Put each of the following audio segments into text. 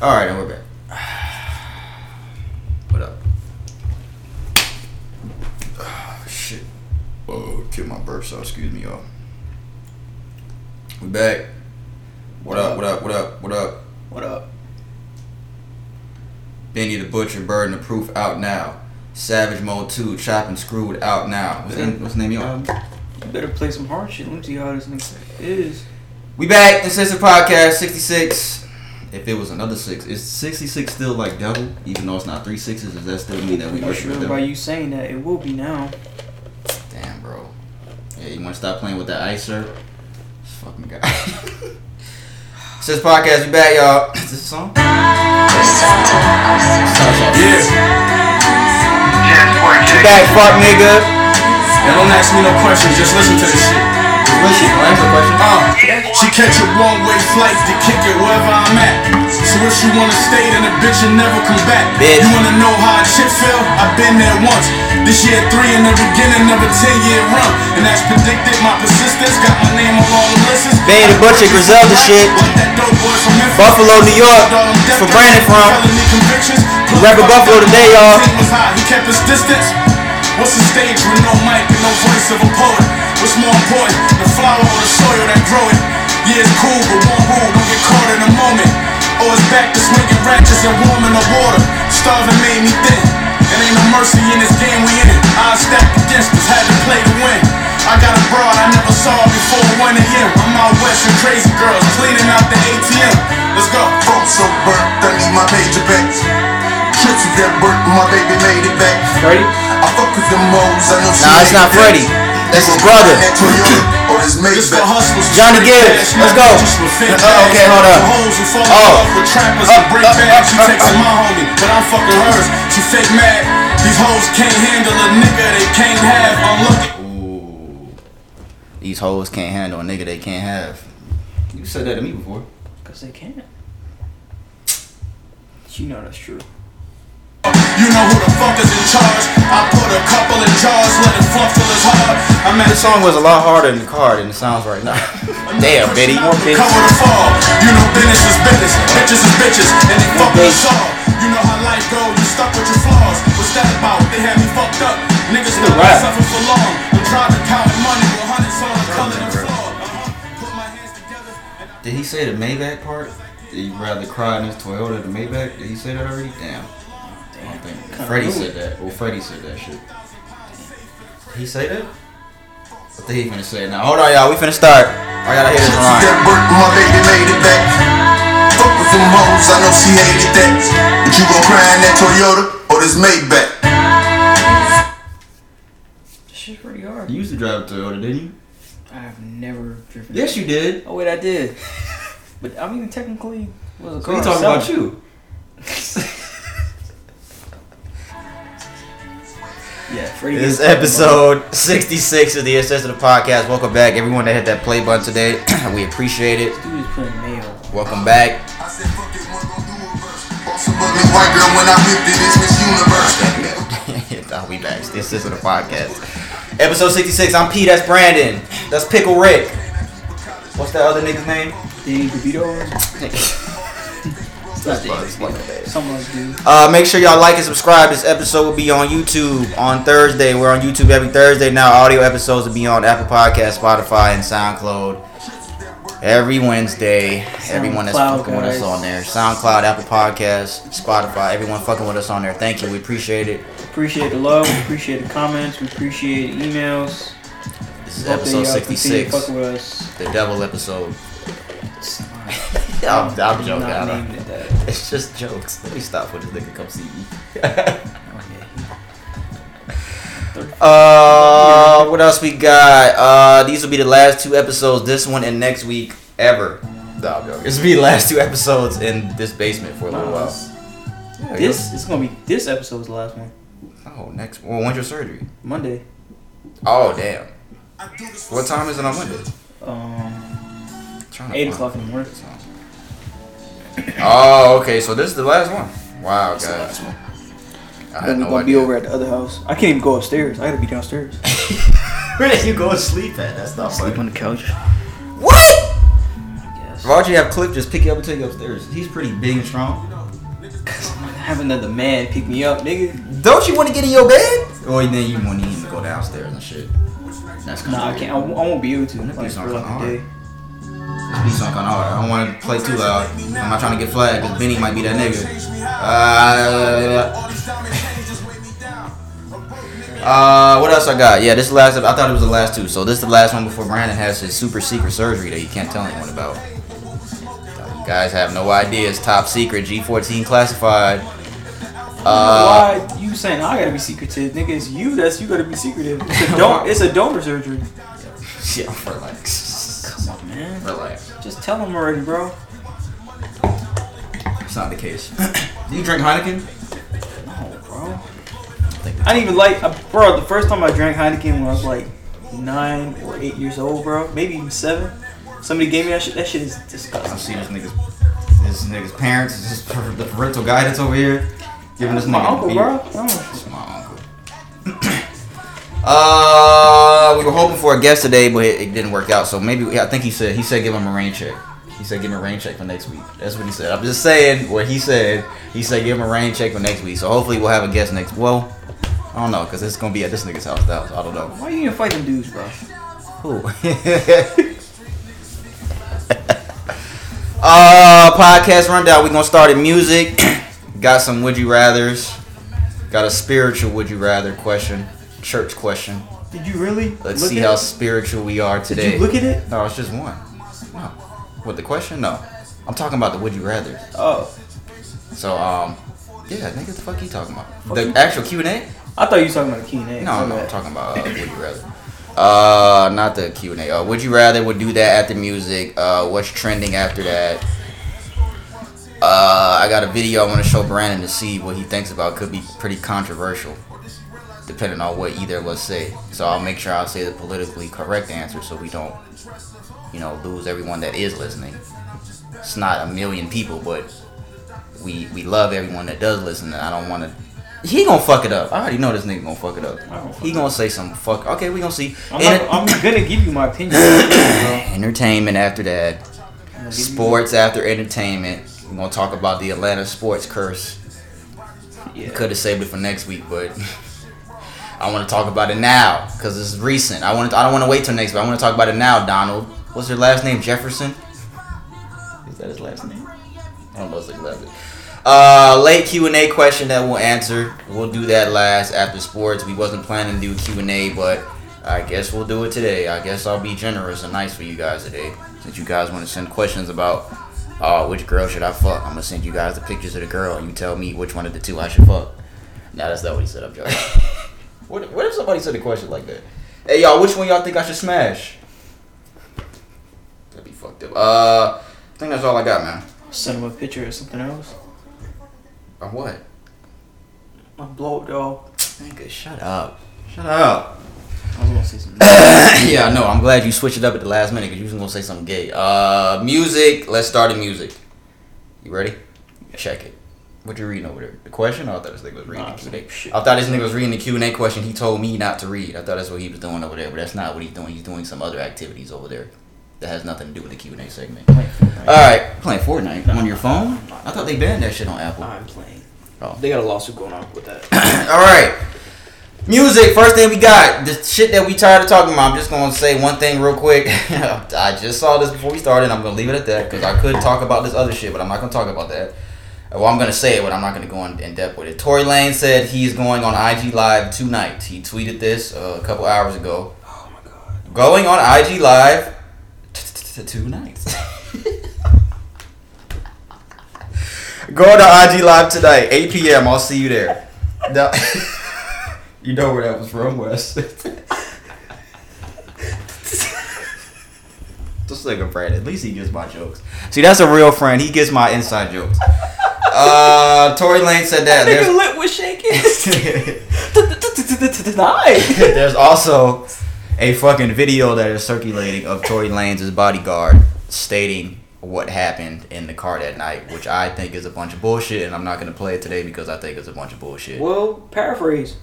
All right, and we're back. What up? Oh, shit. Oh, killed my burp, so excuse me, y'all. We back. What up? What up? What up? What up? What up? Benny the Butcher, Burden of Proof out now. Savage Mode 2, Chopping Screwed out now. What's the name, what's the name y'all? Um, you better play some hard shit. Let me see how this nigga is. We back. This is the podcast 66. If it was another six, is 66 still like double? Even though it's not three sixes, does that still mean that we I'm not worship sure double? by you saying that. It will be now. Damn, bro. Yeah, you want to stop playing with that icer? This fucking guy. Since podcast, we back, y'all. Is this a song? We back, fuck nigga. And don't ask me no questions, just listen to this shit. Listen, don't answer the question. Uh, she catch a one-way flight to kick it wherever I'm at. So if she wanna stay, then the bitch will never come back. Bitch. You wanna know how a chick feel? I've been there once. This year three in the beginning of a 10-year run. And as predicted, my persistence got my name on all the lists. The Butcher, Griselda shit. Like that dope boy from Memphis. Buffalo, New York. That's where Brandon from. Rapping Buffalo today, y'all. He was high, he kept his distance. What's the stage with no mic and no voice of a poet? What's more important, the flower or the soil that grow it? Yeah, it's cool, but one rule, don't get caught in a moment. Or it's back to swinging ratchets and warming the water. Starving made me thin. And ain't no mercy in this game we in it. I stacked against us, had to play to win. I got a broad I never saw before 1 a.m. I'm out west and crazy girls cleaning out the ATM. Let's go. Phone so burnt, I need my major bets. Trips with that burnt, my baby made it back. Ready? I fuck with them hoes, I know she Nah, it's not it Freddie. back. That's his brother. find That Toyota or this This for Maybach. Johnny straight Gibbs, cash, let's go. with fake Uh, bags. okay, hold up. Oh. The hoes in Oh. love with trappers and break uh, uh, bags. She uh, takes my homie, but I'm fucking hers. She fake mad. These hoes can't handle a nigga they can't have. Unlucky. Ooh. These hoes can't handle a nigga they can't have. You said that to me before. Because they can't. You know that's true. You know who the fuck is in charge. I put a couple in jars, let it fluff till it's hard. I'm at This song was a lot harder in the car than it sounds right now. Damn, Betty. More Cover the fall. You know business is business. Bitches is bitches. And they fucking us all. You know how life go. You stuck with your flaws. What's that about? They had me fucked up. Niggas rap. gonna suffer for long. I'm driving, counting money with hundreds on the color and. Uh-huh. Put my hands together. and I- Did he say the Maybach part? Did you rather cry in his Toyota than Maybach? Did he say that already? Damn. I don't think. Freddie said that. Well, Freddie said that shit. Did he say that? What the he finna say now? Hold on, y'all. We finna start. I gotta hear this line. that burnt, my baby made it back. Fuck with them hoes, I know she hated that. But you gon' cry in that Toyota or this Maybach. This shit's pretty hard. You used to drive a Toyota, didn't you? I have never driven. Yes, you did. Oh, wait, I did. but I mean, technically, it was a So car. he talking about you. Yeah, This is gets talking episode 66 of the Assist of the Podcast. Welcome back, everyone that hit that play button today. we appreciate it. about- Dude is putting mayo. Welcome back. I said fuck it, one gon' do a verse. Bought some ugly white girl when I whipped it, it's Miss Universe. I'll be back. This is the podcast. Episode 66. I'm Pete. That's Brandon. That's Pickle Rick. What's that other nigga's name? Danny DeVito. It's not Buzz, Danny fucking DeVito. Someone like dude. Uh, make sure y'all like and subscribe. This episode will be on YouTube on Thursday. We're on YouTube every Thursday now. Audio episodes will be on Apple Podcast, Spotify, and SoundCloud every Wednesday. Everyone that's SoundCloud, fucking with us on there. SoundCloud, Apple Podcast, Spotify. Everyone fucking with us on there. Thank you. We appreciate it. Appreciate the love. We appreciate the comments. We appreciate emails. This is Hope episode y'all continue to 66. With us. The devil episode. It's I'm, I'm joking. Not naming it that. It's just jokes. Let me stop when this nigga come see me. uh, what else we got? Uh, these will be the last two episodes. This one and next week ever. No, I'm joking. This will be the last two episodes in this basement for a little while. Yeah, This is gonna be this episode's the last one. Oh, next. Well, when's your surgery? Monday. Oh, damn. What time is it on Monday? Um, eight o'clock in the morning. Oh, okay. So this is the last one. Wow, guys. I had Then we no gonna be over at the other house. I can't even go upstairs. I gotta be downstairs. Where did you go to sleep at? That's not Sleep funny. on the couch. What? I guess. Why would you have Cliff just pick you up and take you upstairs? He's pretty big and strong. Have another man pick me up, nigga. Don't you want to get in your bed? Or then you want him to go downstairs and shit. That's kind Nah, I can't. I, won't- be able to. That'd be Like, something for like a hard. day. Be kind of hard. I don't want to play too loud. I'm not trying to get flagged because Benny might be that nigga. Uh, uh, what else I got? Yeah, this last. I thought it was the last two. So this is the last one before Brandon has his super secret surgery that he can't tell anyone about. You guys have no idea. It's top secret. G14 classified. Uh, Why you saying I gotta be secretive, nigga? It's you that's you gotta be secretive. It's a don- It's a donor surgery. yeah, relax. Come on, man. Relax. Just tell him already, bro. It's not the case. Do you drink Heineken? No, bro. I didn't even like, uh, bro. The first time I drank Heineken when I was like nine or eight years old, bro. Maybe even seven. Somebody gave me that shit. That shit is disgusting. I see this nigga's this nigga's parents, this the parental guidance over here, giving this My nigga uncle, beat. bro. It's my uncle. uh, we were hoping for a guest today, but it, it didn't work out. So maybe yeah, I think he said he said give him a rain check. He said give him a rain check for next week. That's what he said. I'm just saying what he said. He said give him a rain check for next week. So hopefully we'll have a guest next. Well, I don't know because it's gonna be at this nigga's house. That I don't know. Why are you even fight them dudes, bro? Who? uh, podcast rundown. We gonna start in music. Got some would you rather's. Got a spiritual would you rather question, church question. Did you really? Let's see how it? spiritual we are Did today. you look at it? No, it's just one. No. What the question? No. I'm talking about the would you rather. Oh, So um, yeah, nigga, what the fuck you talking about? Fuck The actual Q and A? I thought you were talking about the Q and A. No, no, I'm talking about uh, would you rather. Uh, not the Q and A. Uh, would you rather? Would do that after music. Uh, what's trending after that? Uh, I got a video I want to show Brandon to see what he thinks about. Could be pretty controversial, depending on what either of us say. So I'll make sure I'll say the politically correct answer, so we don't, you know, lose everyone that is listening. It's not a million people, but we we love everyone that does listen. And I don't want to. He gonna fuck it up. I already know this nigga gonna fuck it up. He gonna say some fuck. Okay, we gonna see. I'm, Enter- not, I'm gonna give you my opinion. entertainment after that. Give you- Sports after entertainment. We're gonna talk about the Atlanta sports curse. Yeah. Could have saved it for next week, but I want to talk about it now because it's recent. I want. To, I don't want to wait till next but I want to talk about it now. Donald, what's your last name? Jefferson. Is that his last name? I don't know. Uh, late Q and A question that we'll answer. We'll do that last after sports. We wasn't planning to do Q and A, but I guess we'll do it today. I guess I'll be generous and nice for you guys today, since you guys want to send questions about uh, which girl should I fuck. I'm gonna send you guys the pictures of the girl, and you tell me which one of the two I should fuck. Nah, that's not what he said. I'm joking. what, what if somebody said a question like that? Hey y'all, which one y'all think I should smash? That'd be fucked up. Uh, I think that's all I got, man. Send him a picture or something else. Or what? My blow up dog. Nigga, shut up. Shut up. I was gonna say something. yeah, I know. I'm glad you switched it up at the last minute because you was gonna say something gay. Uh, music. Let's start in music. You ready? Check it. What you reading over there? The question? I thought this nigga was reading Nah, the Q and A. shit. I thought this nigga was reading the Q and A question. He told me not to read. I thought that's what he was doing over there, but that's not what he's doing. He's doing some other activities over there that has nothing to do with the Q and A segment. All right, playing Fortnite on your phone. I thought they banned that shit on Apple. I'm playing. Oh. They got a lawsuit going on with that. All right. Music, first thing we got, the shit that we tired of talking about. I'm just gonna say one thing real quick. I just saw this before we started. I'm gonna leave it at that because I could talk about this other shit, but I'm not gonna talk about that. Well, I'm gonna say it, but I'm not gonna go in, in depth with it. Tory Lanez said he's going on IG Live tonight. He tweeted this uh, a couple hours ago. Oh my god. Going on IG Live tonight. Going to IG Live tonight, 8 p.m. I'll see you there. Now- you know where that was from, Wes. Just like a friend. At least he gets my jokes. See, that's a real friend. He gets my inside jokes. Uh, Tory Lanez said that. Nigga There's- lip was shaking. Tonight. There's also a fucking video that is circulating of Tory Lanez' bodyguard stating what happened in the car that night, which I think is a bunch of bullshit, and I'm not gonna play it today because I think it's a bunch of bullshit. Well, paraphrase.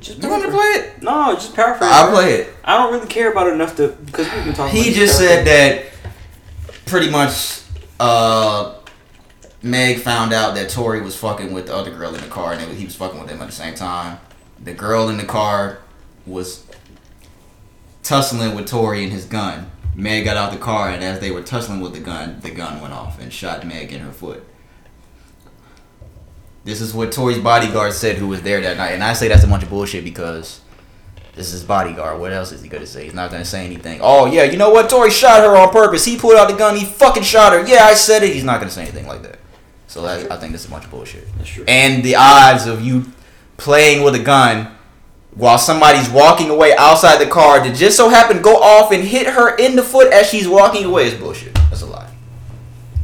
Just You want to play it? No, just paraphrase. I'll play it. I don't really care about it enough to because we can talk. He about just said that pretty much, uh, Meg found out that Tory was fucking with the other girl in the car, and he was fucking with them at the same time. The girl in the car was tussling with Tory and his gun. Meg got out the car, and as they were tussling with the gun, the gun went off and shot Meg in her foot. This is what Tory's bodyguard said, who was there that night, and I say that's a bunch of bullshit because this is his bodyguard. What else is he gonna say? He's not gonna say anything. Oh yeah, you know what? Tory shot her on purpose. He pulled out the gun. He fucking shot her. Yeah, I said it. He's not gonna say anything like that. So that, I think this is a bunch of bullshit. That's true. And the odds of you playing with a gun while somebody's walking away outside the car to just so happen go off and hit her in the foot as she's walking away is bullshit. That's a lie.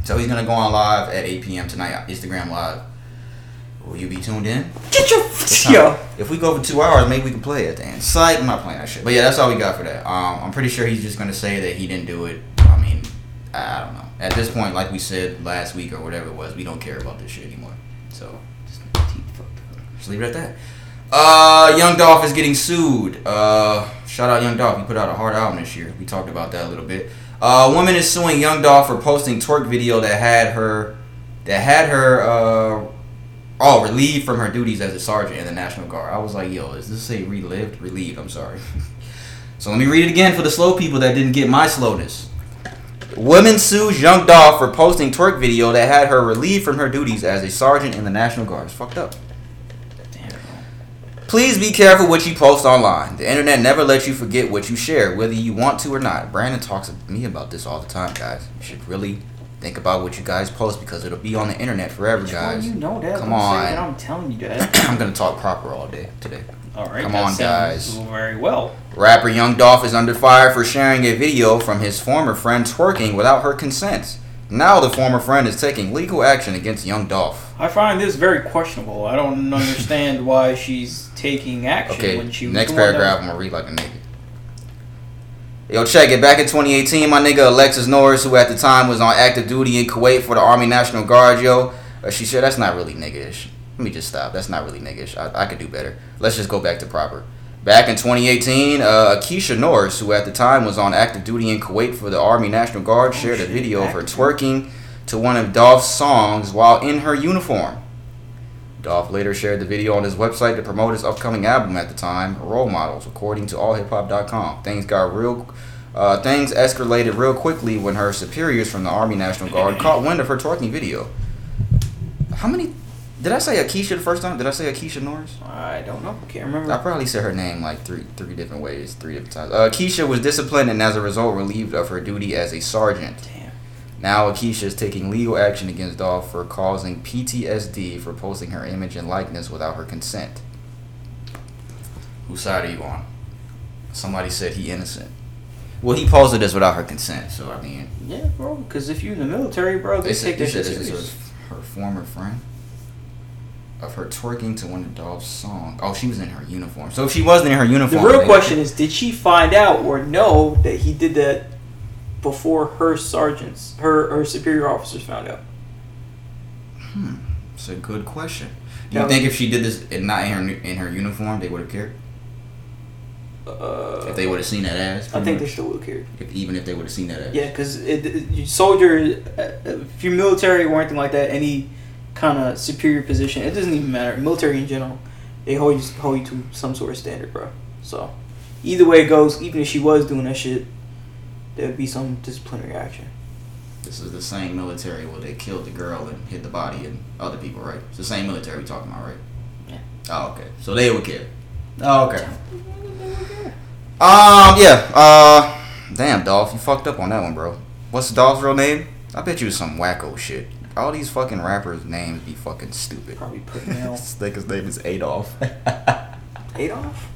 So he's gonna go on live at 8 p.m. tonight, Instagram live. Will you be tuned in? Get your yo. If we go for two hours, maybe we can play it then. Psych, I'm not playing that shit. But yeah, that's all we got for that. Um, I'm pretty sure he's just gonna say that he didn't do it. I mean, I don't know. At this point, like we said last week or whatever it was, we don't care about this shit anymore. So just, just leave it at that. Uh, Young Dolph is getting sued. Uh, shout out Young Dolph. He put out a hard album this year. We talked about that a little bit. Uh, a woman is suing Young Dolph for posting twerk video that had her, that had her, uh, oh, relieved from her duties as a sergeant in the National Guard. I was like, yo, is this say relived? Relieved. I'm sorry. so let me read it again for the slow people that didn't get my slowness. Woman sues Young Dolph for posting twerk video that had her relieved from her duties as a sergeant in the National Guard. It's fucked up. Please be careful what you post online. The internet never lets you forget what you share, whether you want to or not. Brandon talks to me about this all the time, guys. You should really think about what you guys post because it'll be on the internet forever, guys. you know that. Come on. I'm telling you that. I'm gonna talk proper all day today. All right. Come on, guys. Very well. Rapper Young Dolph is under fire for sharing a video from his former friend twerking without her consent. Now the former friend is taking legal action against Young Dolph. I find this very questionable. I don't understand why she's taking action Okay, when she was next paragraph, I'm gonna read like a nigga. Yo, check it. Back in 2018, my nigga Alexis Norris, who at the time was on active duty in Kuwait for the Army National Guard, yo, uh, she said that's not really niggish. Let me just stop. That's not really niggish. I, I could do better. Let's just go back to proper. Back in 2018, uh, Keisha Norris, who at the time was on active duty in Kuwait for the Army National Guard, shared a shit, video of her twerking to one of Dolph's songs while in her uniform. Dolph later shared the video on his website to promote his upcoming album at the time, Role Models, according to allhiphop.com. Things got real uh, things escalated real quickly when her superiors from the Army National Guard caught wind of her twerking video. How many did I say Akeisha the first time? Did I say Akeisha Norris? I don't know. Can't remember. I probably said her name like three three different ways, three different times. Uh, Keisha was disciplined and as a result relieved of her duty as a sergeant. Damn. Now Akeisha is taking legal action against Dolph for causing PTSD for posting her image and likeness without her consent. Whose side are you on? Somebody said he innocent. Well, he posted this without her consent, so I mean, Yeah, bro. Because if you're in the military, bro, they, they take that shit this serious. her former friend of her twerking to one of Dolph's songs. Oh, she was in her uniform. So if she wasn't in her uniform, The real question is, did she find out or know that he did that before her sergeants, her her superior officers found out? Hmm, It's a good question. Do you think if she did this and not in her in her uniform, they would have cared? Uh, If they would have seen that ass? I think they still would have cared. If, even if they would have seen that ass. Yeah, because soldier, uh, if you're military or anything like that, any kind of superior position, it doesn't even matter. Military in general, they hold you hold you to some sort of standard, bro. So either way it goes, even if she was doing that shit, there would be some disciplinary action. This is the same military where they killed the girl and hit the body and other people, right? It's the same military we talking about, right? Yeah. Oh, okay. So they would care. Oh, okay. Um, yeah. Uh, damn, Dolph, you fucked up on that one, bro. What's the Dolph's real name? I bet you it's some wacko shit. All these fucking rappers' names be fucking stupid. Probably put nail This nigga's name is Adolf. Adolf,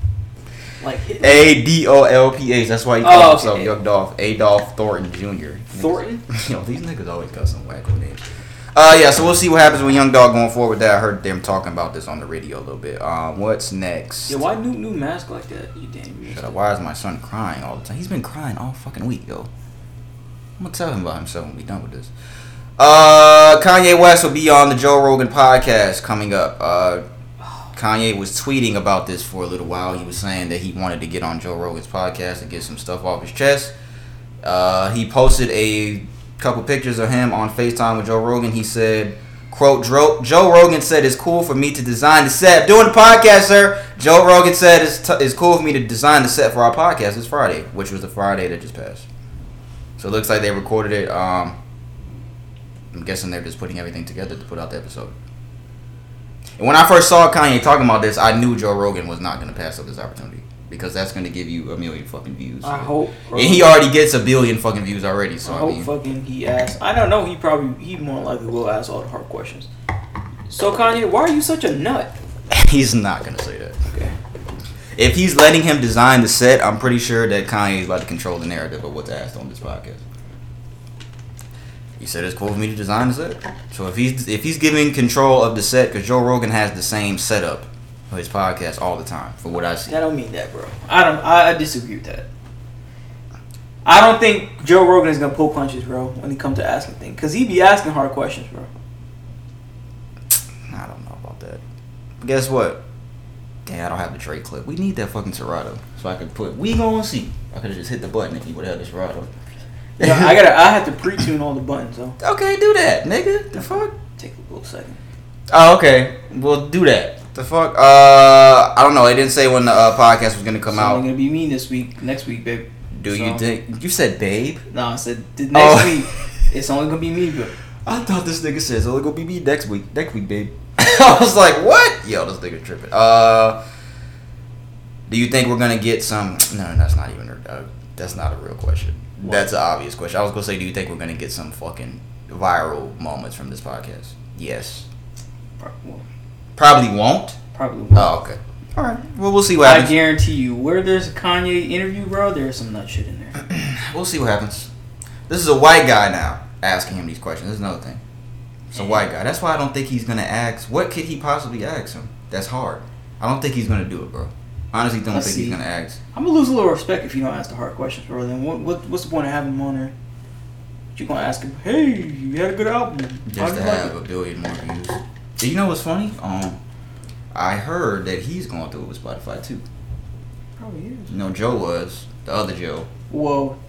like. A D O L P H. That's why he Oh, calls okay. himself Young Dolph. Adolf Thornton Jr. Thornton? Yo, these niggas always got some wacko names. Uh, yeah, so we'll see what happens with Young Dog going forward with that. I heard them talking about this on the radio a little bit. Um, what's next? Yeah, why new new mask like that? You damn. Shut up. Why is my son crying all the time? He's been crying all fucking week, yo. I'm gonna tell him about himself when we done with this. Uh, Kanye West will be on the Joe Rogan podcast coming up. Uh, Kanye was tweeting about this for a little while. He was saying that he wanted to get on Joe Rogan's podcast and get some stuff off his chest. Uh, he posted a couple pictures of him on FaceTime with Joe Rogan. He said, "quote Joe, Rogan said it's cool for me to design the set. Doing the podcast, sir. Joe Rogan said it's, t- it's cool for me to design the set for our podcast this Friday, which was the Friday that just passed. So it looks like they recorded it. Um, I'm guessing they're just putting everything together to put out the episode. And when I first saw Kanye talking about this, I knew Joe Rogan was not going to pass up this opportunity because that's going to give you a million fucking views. I hope. bro. And he already gets a billion fucking views already. So I I, hope mean, fucking he asks. I don't know. He probably he more likely will ask all the hard questions. So Kanye, why are you such a nut? he's not going to say that. Okay. If he's letting him design the set, I'm pretty sure that Kanye is about to control the narrative of what's asked on this podcast. He said it's cool for me to design the set. So if he's if he's giving control of the set, because Joe Rogan has the same setup for his podcast all the time, for what I see. I don't mean that, bro. I don't. I, I disagree with that. I don't think Joe Rogan is gonna pull punches, bro, when he comes to asking things, because he be asking hard questions, bro. I don't know about that. But guess what? Damn, I don't have the Drake clip. We need that fucking Serato. So I could put, we gonna see. I could have just hit the button if he would have the Serato. Yeah, I gotta. I have to pre-tune all the buttons, though. Okay, do that, nigga. The fuck? Take a little second. Oh, okay. We'll do that. The fuck? Uh, I don't know. They didn't say when the uh, podcast was gonna come out. It's only gonna be me this week, next week, babe. Do you think? You said babe. No, I said next Oh. week. It's only gonna be me, but I thought this nigga said it's only gonna be me next week. Next week, babe. I was like, what? Yo, this nigga tripping. Uh, do you think we're gonna get some? No, that's not even. Uh, that's not a real question. What? That's an obvious question. I was gonna say, do you think we're gonna get some fucking viral moments from this podcast? Yes. pro- well, Probably won't. probably. Won't. Oh, okay. All right. Well, we'll see what happens. I guarantee you, where there's a Kanye interview, bro, there's some nut shit in there. We'll see what happens. This is a white guy now asking him these questions. This is another thing. It's a white guy. That's why I don't think he's gonna ask. What could he possibly ask him? That's hard. I don't think he's gonna do it, bro. Honestly, don't Let's think see. he's gonna ask. I'm gonna lose a little respect if you don't ask the hard questions, bro. Then what, what what's the point of having him on there? You gonna ask him, hey, you had a good album. Just you to have it?" a billion more views. Do you know what's funny? Um, I heard that he's going through it with Spotify too. Probably is. You know, Joe was the other Joe. Well,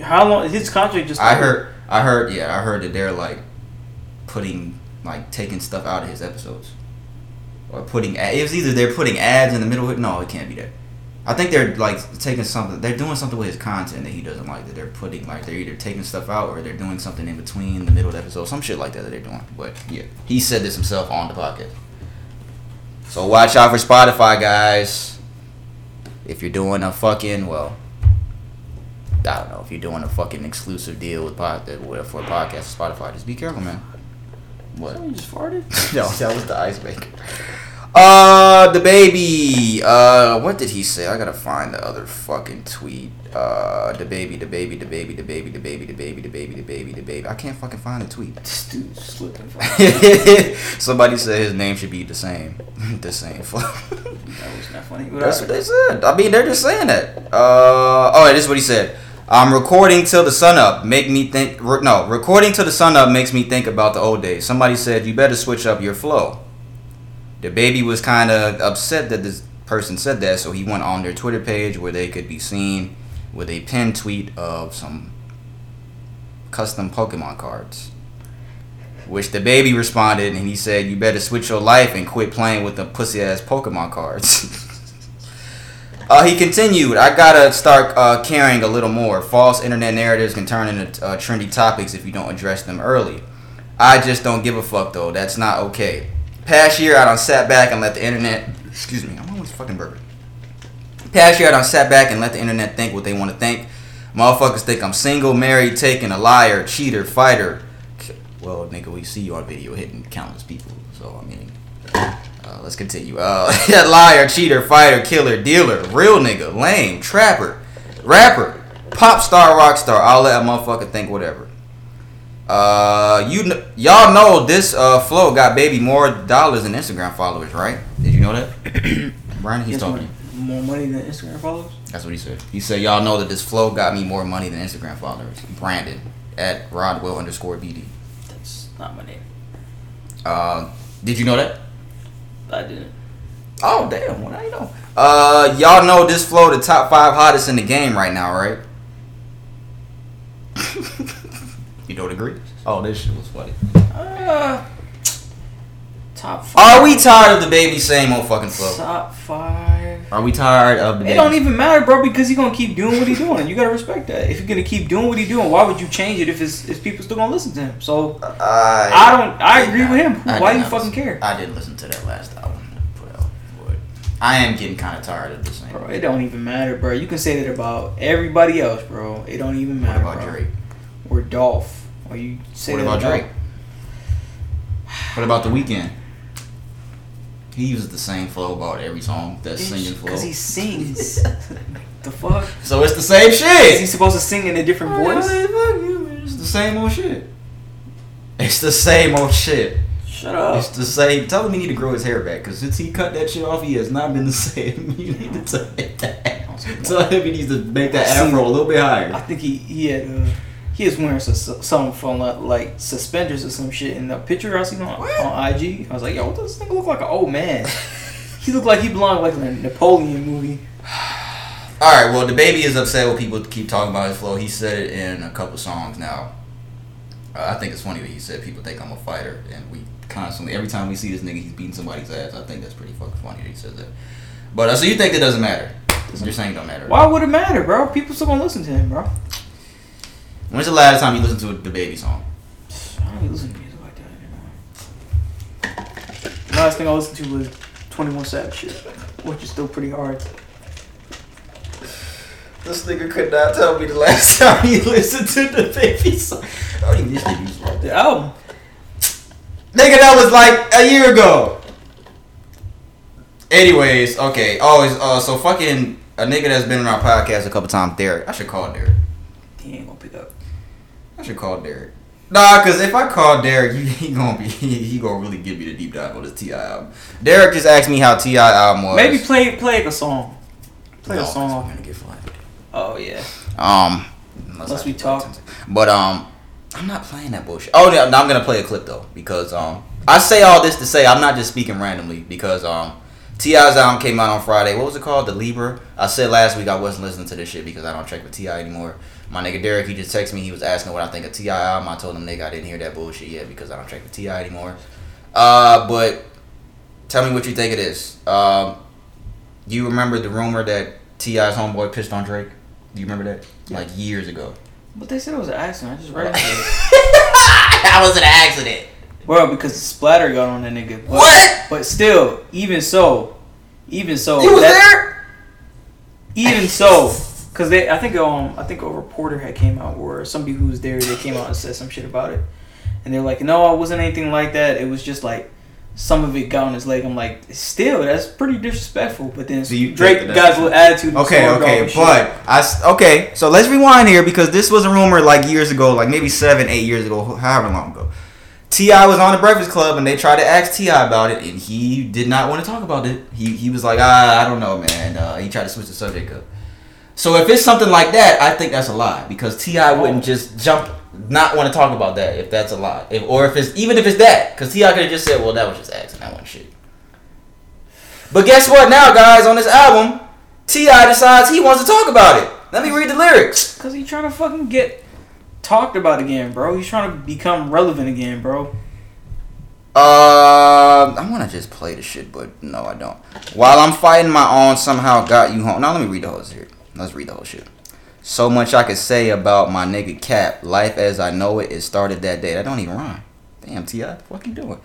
how long? His contract just. I heard. I heard. Yeah, I heard that they're like putting like taking stuff out of his episodes, or putting. ad- It was either they're putting ads in the middle. of it. No, it can't be that. I think they're like taking something. They're doing something with his content that he doesn't like. That they're putting like they're either taking stuff out or they're doing something in between the middle of the episode. Some shit like that that they're doing. But yeah, he said this himself on the podcast. So watch out for Spotify, guys. If you're doing a fucking well, I don't know if you're doing a fucking exclusive deal with pod uh, with for a podcast Spotify. Just be careful, man. What? You just farted. no, that was the ice maker. Uh, the baby. Uh, what did he say? I gotta find the other fucking tweet. Uh, the baby, the baby, the baby, the baby, the baby, the baby, the baby, the baby, the baby. I can't fucking find the tweet. This dude's slipping. Somebody said his name should be the same. the same. that was not funny. That's what they said. I mean, they're just saying that. Uh, oh, this is what he said. I'm recording till the sun up. Make me think. Re- no, recording till the sun up makes me think about the old days. Somebody said you better switch up your flow. The baby was kind of upset that this person said that, so he went on their Twitter page where they could be seen with a pinned tweet of some custom Pokemon cards. Which the baby responded and he said, You better switch your life and quit playing with the pussy ass Pokemon cards. uh, he continued, I gotta start uh, caring a little more. False internet narratives can turn into uh, trendy topics if you don't address them early. I just don't give a fuck though. That's not okay. Past year, I done sat back and let the internet. Excuse me, I'm almost fucking burger. Past year, I done sat back and let the internet think what they want to think. Motherfuckers think I'm single, married, taken, a liar, cheater, fighter. Well, nigga, we see you on video hitting countless people. So, I mean, uh, let's continue. Uh, liar, cheater, fighter, killer, dealer, real nigga, lame, trapper, rapper, pop star, rock star. I'll let a motherfucker think whatever. Uh, you kn- y'all know this uh flow got baby more dollars than Instagram followers, right? Did you know that? Brian, he's talking. More money than Instagram followers. That's what he said. He said, "Y'all know that this flow got me more money than Instagram followers." Brandon at Rodwell underscore BD. That's not my name. Uh, did you know that? I didn't. Oh damn! Well, now you know. Uh, y'all know this flow the top five hottest in the game right now, right? You don't agree? Oh, this shit was funny. Uh, top five. Are we tired of the baby same old fucking flow? Top five. Are we tired of the It don't even matter, bro, because he gonna keep doing what he doing. You gotta respect that. If you're gonna keep doing what he doing, why would you change it if it's if people still gonna listen to him? So I, I don't. I agree not- with him. I Why did you fucking listen- care, I didn't listen to that last album that put out, but I am getting kind of tired of the same. bro? It don't even matter, bro. You can say that about everybody else, bro. It don't even What matter, about bro. Drake? Or Dolph. Or you say What that about Drake? What about the Weeknd? He uses the same flow about every song. That singing flow. Because he sings. the fuck? So it's the same shit. Is he supposed to sing in a different voice? It's the same old shit. It's the same old shit. Shut up. It's the same. Tell him he need to grow his hair back because since he cut that shit off, he has not been the same. You need to tell him that. Tell him he needs to make that afro a little bit higher. I think he he had uh, he was wearing some some from like, like suspenders or some shit in the picture I seen on, on IG. I was like, yo, what does this nigga look like an old man? he looked like he belonged like in a Napoleon movie. All right. Well, the baby is upset when people keep talking about his flow. He said it in a couple songs now. Uh, I think it's funny that he said people think I'm a fighter, and we constantly every time we see this nigga, he's beating somebody's ass. I think that's pretty fucking funny that he says that. But uh, so you think it doesn't matter? You're saying it don't matter. Why would it matter, bro? People still gonna listen to him, bro. When's the last time you listened to the baby song? I don't even listen to music like that anymore. Last thing I listened to was Twenty One Savage shit, which is still pretty hard. This nigga could not tell me the last time he listened to the baby song. I don't even this nigga used to- The album. Nigga, that was like a year ago. Anyways, okay. Oh, it's, uh, so fucking a nigga that's been on our podcast a couple times, Derek. I should call Derek. He ain't gonna pick up. Should call Derek. Nah, cause if I call Derek, he, he gonna be he, he gonna really give me the deep dive on this Ti album. Derek just asked me how Ti album was. Maybe play play a song. Play no, a song. gonna get flagged. Oh yeah. Um, Unless I we talk. But um, I'm not playing that bullshit. Oh yeah, no, I'm gonna play a clip though because um, I say all this to say I'm not just speaking randomly because um, Ti's album came out on Friday. What was it called? The Libra. I said last week I wasn't listening to this shit because I don't check with Ti anymore. My nigga Derek, he just texted me. He was asking what I think of Ti album. I told him nigga I didn't hear that bullshit yet because I don't track the Ti anymore. Uh, but tell me what you think it is. Um, do you remember the rumor that Ti's homeboy pissed on Drake? Do you remember that? Yeah. Like years ago. But they said it was an accident. I just read it. that was an accident. Bro, because the splatter got on that nigga. But, What? But still, even so, even so, You was there? Even so, because they, I think um, I think a reporter had came out or somebody who was there, they came out and said some shit about it, and they're like, no, it wasn't anything like that. It was just like some of it got on his leg. I'm like, still, that's pretty disrespectful. But then So you Drake think that got that's- a little attitude. Okay, okay, but I okay. So let's rewind here because this was a rumor like years ago, like maybe seven, eight years ago, however long ago. Ti was on the Breakfast Club and they tried to ask Ti about it, and he did not want to talk about it. He he was like, ah, I don't know, man. Uh, he tried to switch the subject up. So if it's something like that, I think that's a lie because Ti wouldn't just jump, not want to talk about that if that's a lie, if, or if it's even if it's that, because Ti could have just said, well, that was just accident, that wasn't shit. But guess what? Now, guys, on this album, Ti decides he wants to talk about it. Let me read the lyrics. Cause he's trying to fucking get talked about again, bro. He's trying to become relevant again, bro. Uh, I want to just play the shit, but no, I don't. While I'm fighting my own, somehow got you home. Now let me read the whole shit. Let's read the whole shit. So much I could say about my nigga Cap. Life as I know it, it started that day. That don't even rhyme. Damn, Ti, what the fuck you doing?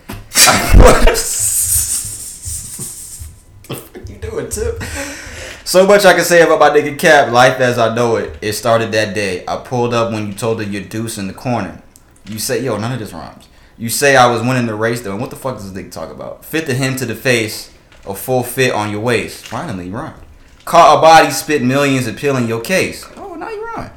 what you doing, Tip? So much I can say about my nigga Cap. Life as I know it, it started that day. I pulled up when you told her your deuce in the corner. You say, yo, none of this rhymes. You say I was winning the race though. And what the fuck does this nigga talk about? Fit the him to the face, a full fit on your waist. Finally, rhyme. Caught a body, spit millions, appealing your case. Oh, now you rhyme.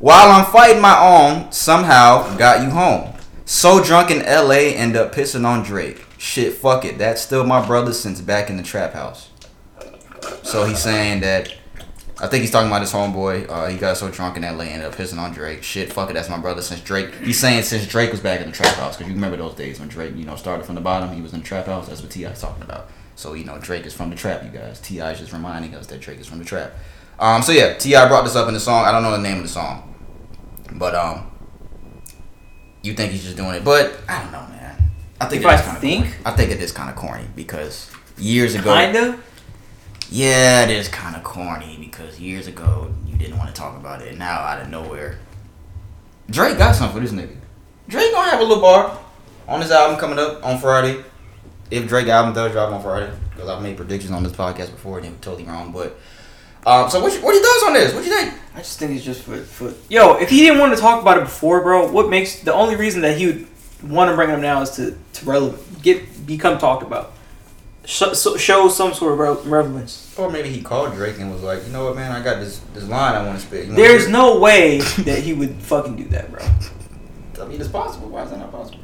While I'm fighting my own, somehow got you home. So drunk in LA, end up pissing on Drake. Shit, fuck it. That's still my brother since back in the trap house. So he's saying that I think he's talking about his homeboy. Uh, he got so drunk in LA, ended up pissing on Drake. Shit, fuck it, that's my brother since Drake. He's saying since Drake was back in the trap house, because you remember those days when Drake, you know, started from the bottom. He was in the trap house. That's what Ti's talking about. So you know, Drake is from the trap. You guys, Ti is just reminding us that Drake is from the trap. Um, so yeah, Ti brought this up in the song. I don't know the name of the song, but um, You think he's just doing it, but I don't know, man. I think If I think? corny. I think it is kind of corny because years ago, Kinda. yeah, it is kind of corny because years ago you didn't want to talk about it. Now out of nowhere, Drake got something for this nigga. Drake gonna have a little bar on his album coming up on Friday. If Drake album does drop on Friday, because I've made predictions on this podcast before and they were totally wrong. But um, so what? You, what your thoughts on this? What do you think? I just think it's just for for. Yo, if he didn't want to talk about it before, bro, what makes the only reason that he would want to bring it up now is to to relevant get become talked about, Sh- so, show some sort of re- relevance. Or maybe he called Drake and was like, you know what, man, I got this this line I want to spit. There's no way that he would fucking do that, bro. I mean, it's possible. Why is that not possible?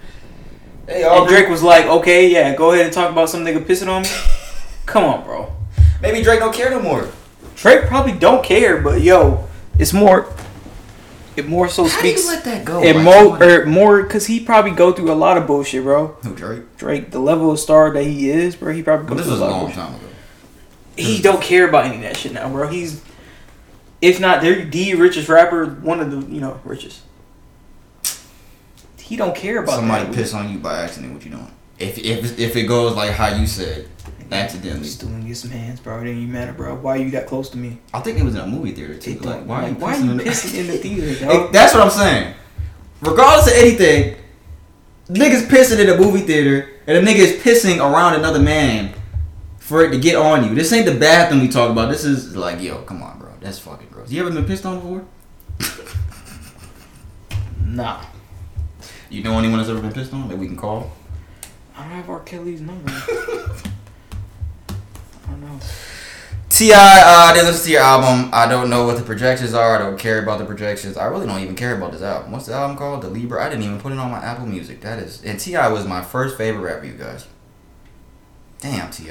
Hey, And Drake was like, okay, yeah, go ahead and talk about some nigga pissing on me. Come on, bro. Maybe Drake don't care no more. Drake probably don't care, but yo, it's more. It more so How do you let that go? It Like, more or er, more because he probably go through a lot of bullshit, bro. Who Drake? Drake, the level of star that he is, bro, he probably But this through was a a lot of long time ago. He don't care about any of that shit now, bro. He's if not they're the richest rapper, one of the you know richest. He don't care about Somebody that. piss on you by accident. What you doing? If if if it goes like how you said, accidentally. Just doing get some hands, bro. It ain't even matter, bro. Why you that close to me? I think it was in a movie theater too. It Like, why, are you like, why pissing you in the- pissing in the theater, dog? That's what I'm saying. Regardless of anything, niggas pissing in a movie theater, and a nigga is pissing around another man for it to get on you. This ain't the bathroom we talk about. This is like, yo, come on, bro. That's fucking gross. You ever been pissed on before? Nah, You know anyone that's ever been pissed on that we can call? I don't have R. Kelly's number. I don't know. Ti, uh, didn't listen to your album. I don't know what the projections are. I don't care about the projections. I really don't even care about this album. What's the album called? The Libra. I didn't even put it on my Apple Music. That is, and Ti was my first favorite rapper. You guys. Damn, Ti.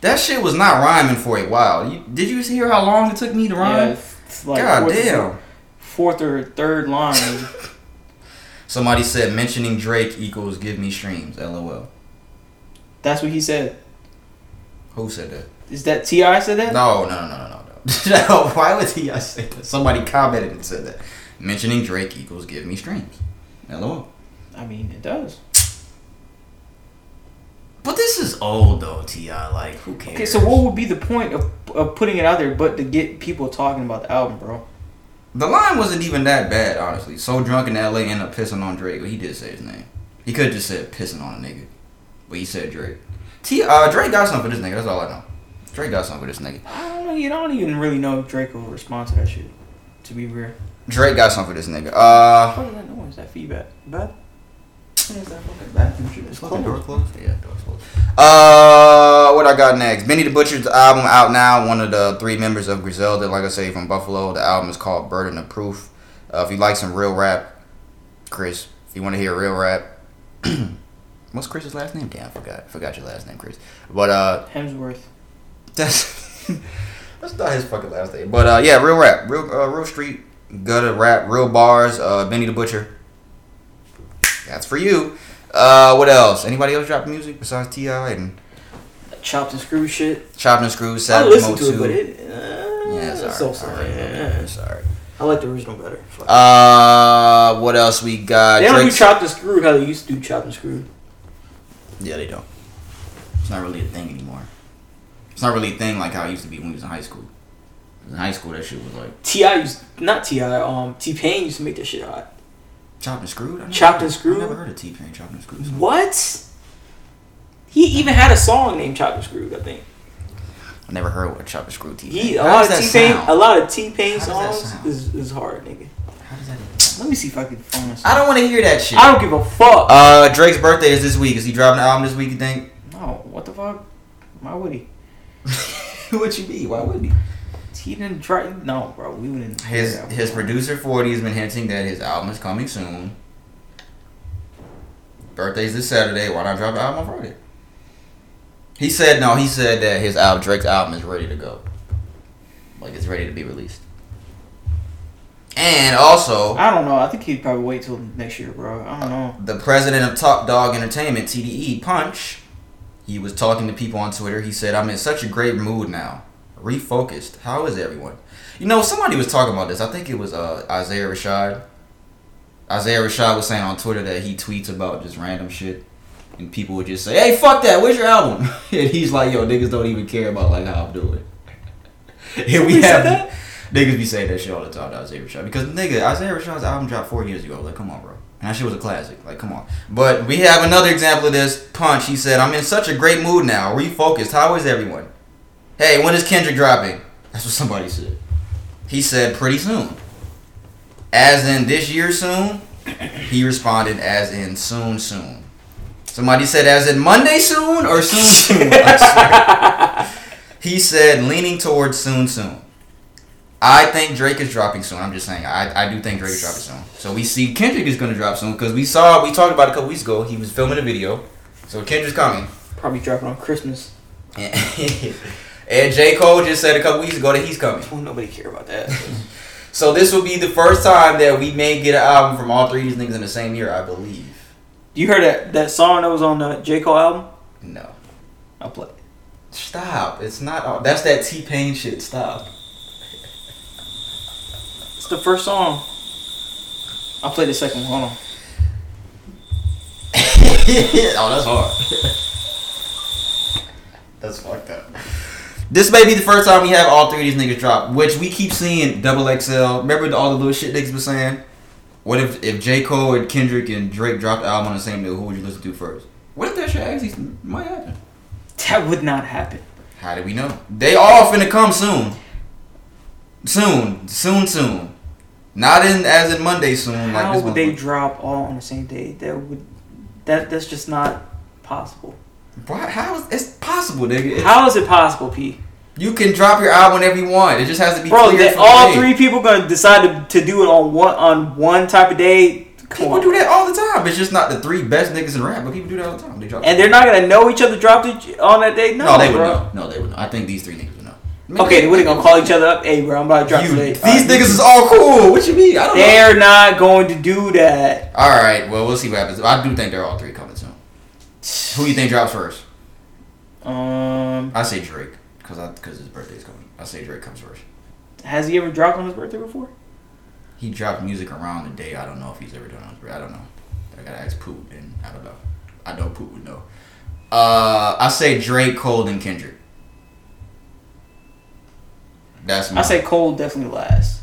That shit was not rhyming for a while. You, did you hear how long it took me to Yeah, rhyme? it's like God damn. fourth or third line. Somebody said mentioning Drake equals give me streams. LOL. That's what he said. Who said that? Is that Ti said that? No, no, no, no, no, no. no. Why would Ti say that? Somebody commented and said that. Mentioning Drake equals give me streams. LOL. I mean, it does. But this is old though, Ti. Like, who cares? Okay, so what would be the point of, of putting it out there but to get people talking about the album, bro? The line wasn't even that bad, honestly. So drunk in LA, ended up pissing on Drake. But he did say his name. He could have just said pissing on a nigga, but he said Drake. T. Uh, Drake got something for this nigga. That's all I know. Drake got something for this nigga. I don't know. You don't even really know if Drake will respond to that shit. To be real. Drake got something for this nigga. Uh, What is that noise? That feedback? Bad? What is that fucking vacuum shit? Is fucking door closed? Yeah, door's closed. Uh, what I got next? Benny the Butcher's album out now. One of the three members of Griselda, like I say, from Buffalo. The album is called Burden of Proof. Uh, if you like some real rap, Chris. If you want to hear real rap, what's Chris's last name? Damn, I forgot. Forgot your last name, Chris. But uh, Hemsworth. that's that's not his fucking last name. But uh, yeah, real rap, real uh, real street, gutter rap, real bars. Uh, Benny the Butcher. That's for you. Uh, what else? Anybody else drop music besides Ti and Chopped and screw shit. Chopped and Screws? I Savage listened to it, but it. Uh, Yeah, sorry. so sorry. sorry. sorry. I like the original better. Fuck. Uh, what else we got? they don't do chopped and screwed how they used to do chopped and screwed. Yeah, they don't. It's not really a thing anymore. It's not really a thing like how it used to be when we was in high school. In high school, that shit was like Ti used not Ti. Um, T Pain used to make that shit hot. Chopped and screwed. I never Chopped heard- and Screwed? I never heard of T Pain chopped and screwed. song. What? He even had a song named Chopped and Screwed. I think. I never heard what chopped and screwed T Pain. A lot of T Pain. A lot of T Pain How does that songs is, is hard, nigga. How does that? Let me see if I can find this. I don't want to hear that shit. I don't give a fuck. Uh, Drake's birthday is this week. Is he dropping an album this week? You think? no, what the fuck? Why would he? what you be? Why would he? He didn't try. No, bro, we wouldn't. His his producer Forty has been hinting that his album is coming soon. Birthday's this Saturday. Why not drop an album on Friday? He said no. He said that his album, Drake's album, is ready to go. Like it's ready to be released. And also, I don't know. I think he'd probably wait till next year, bro. I don't know. the president of Top Dawg Entertainment, TDE, Punch, he was talking to people on Twitter. He said, I'm in such a great mood now. Refocused. How is everyone? You know, somebody was talking about this. I think it was uh, Isaiah Rashad. Isaiah Rashad was saying on Twitter that he tweets about just random shit, and people would just say, "Hey, fuck that! Where's your album?" and he's like, "Yo, niggas don't even care about like how I'm doing." and we have that? niggas be saying that shit all the time to Isaiah Rashad because nigga Isaiah Rashad's album dropped four years ago. Like, come on, bro. And that shit was a classic. Like, come on. But we have another example of this. Punch. He said, "I'm in such a great mood now. Refocused. How is everyone? Hey, when is Kendrick dropping?" That's what somebody said. He said, "Pretty soon." As in this year soon. He responded, "As in soon soon." Somebody said, "As in Monday soon or soon soon." He said, "Leaning towards soon soon." I think Drake is dropping soon. I'm just saying. I, I do think Drake is dropping soon. So we see Kendrick is going to drop soon because we saw we talked about it a couple weeks ago. He was filming a video, so Kendrick's coming. Probably dropping on Christmas. And, and J Cole just said a couple weeks ago that he's coming. Well, nobody care about that. So this will be the first time that we may get an album from all three of these niggas in the same year, I believe. you heard that that song that was on the J Cole album? No, I'll play. it. stop. It's not. all That's that T Pain shit. Stop. It's the first song. I'll play the second one. Hold on. oh, that's hard. that's fucked up. This may be the first time we have all three of these niggas drop, which we keep seeing double XL. Remember all the little shit niggas been saying? What if if J. Cole and Kendrick and Drake dropped the album on the same day, who would you listen to first? What if that shit actually might happen? That would not happen. How do we know? They all finna come soon. Soon. Soon, soon. Not in as in Monday soon. Like How this would they drop all on the same day? That would that that's just not possible. Why, how is it's possible, nigga? It's- How is it possible, P? You can drop your album whenever you want. It just has to be Bro, that all three people gonna decide to, to do it on one on one type of day. Come People on. do that all the time. It's just not the three best niggas in rap, but people do that all the time. They drop. And they're not gonna know each other dropped it on that day. No, no, they would bro. know. No, they would know. I think these three niggas would know. Okay, what they gonna call each other up? Hey, bro, I'm about to drop You, today. these niggas is all cool. What you mean? I don't know. They're not going to do that. All right. Well, we'll see what happens. I do think they're all three. Who do you think drops first? Um, I say Drake because because his birthday's coming. I say Drake comes first. has he ever dropped on his birthday before? He dropped music around the day. I don't know if he's ever done it on his birthday. I don't know. I gotta ask Poot, and I don't know. I know Poot would know. Uh, I say Drake, Cole, and Kendrick. That's my. I say Cole definitely last.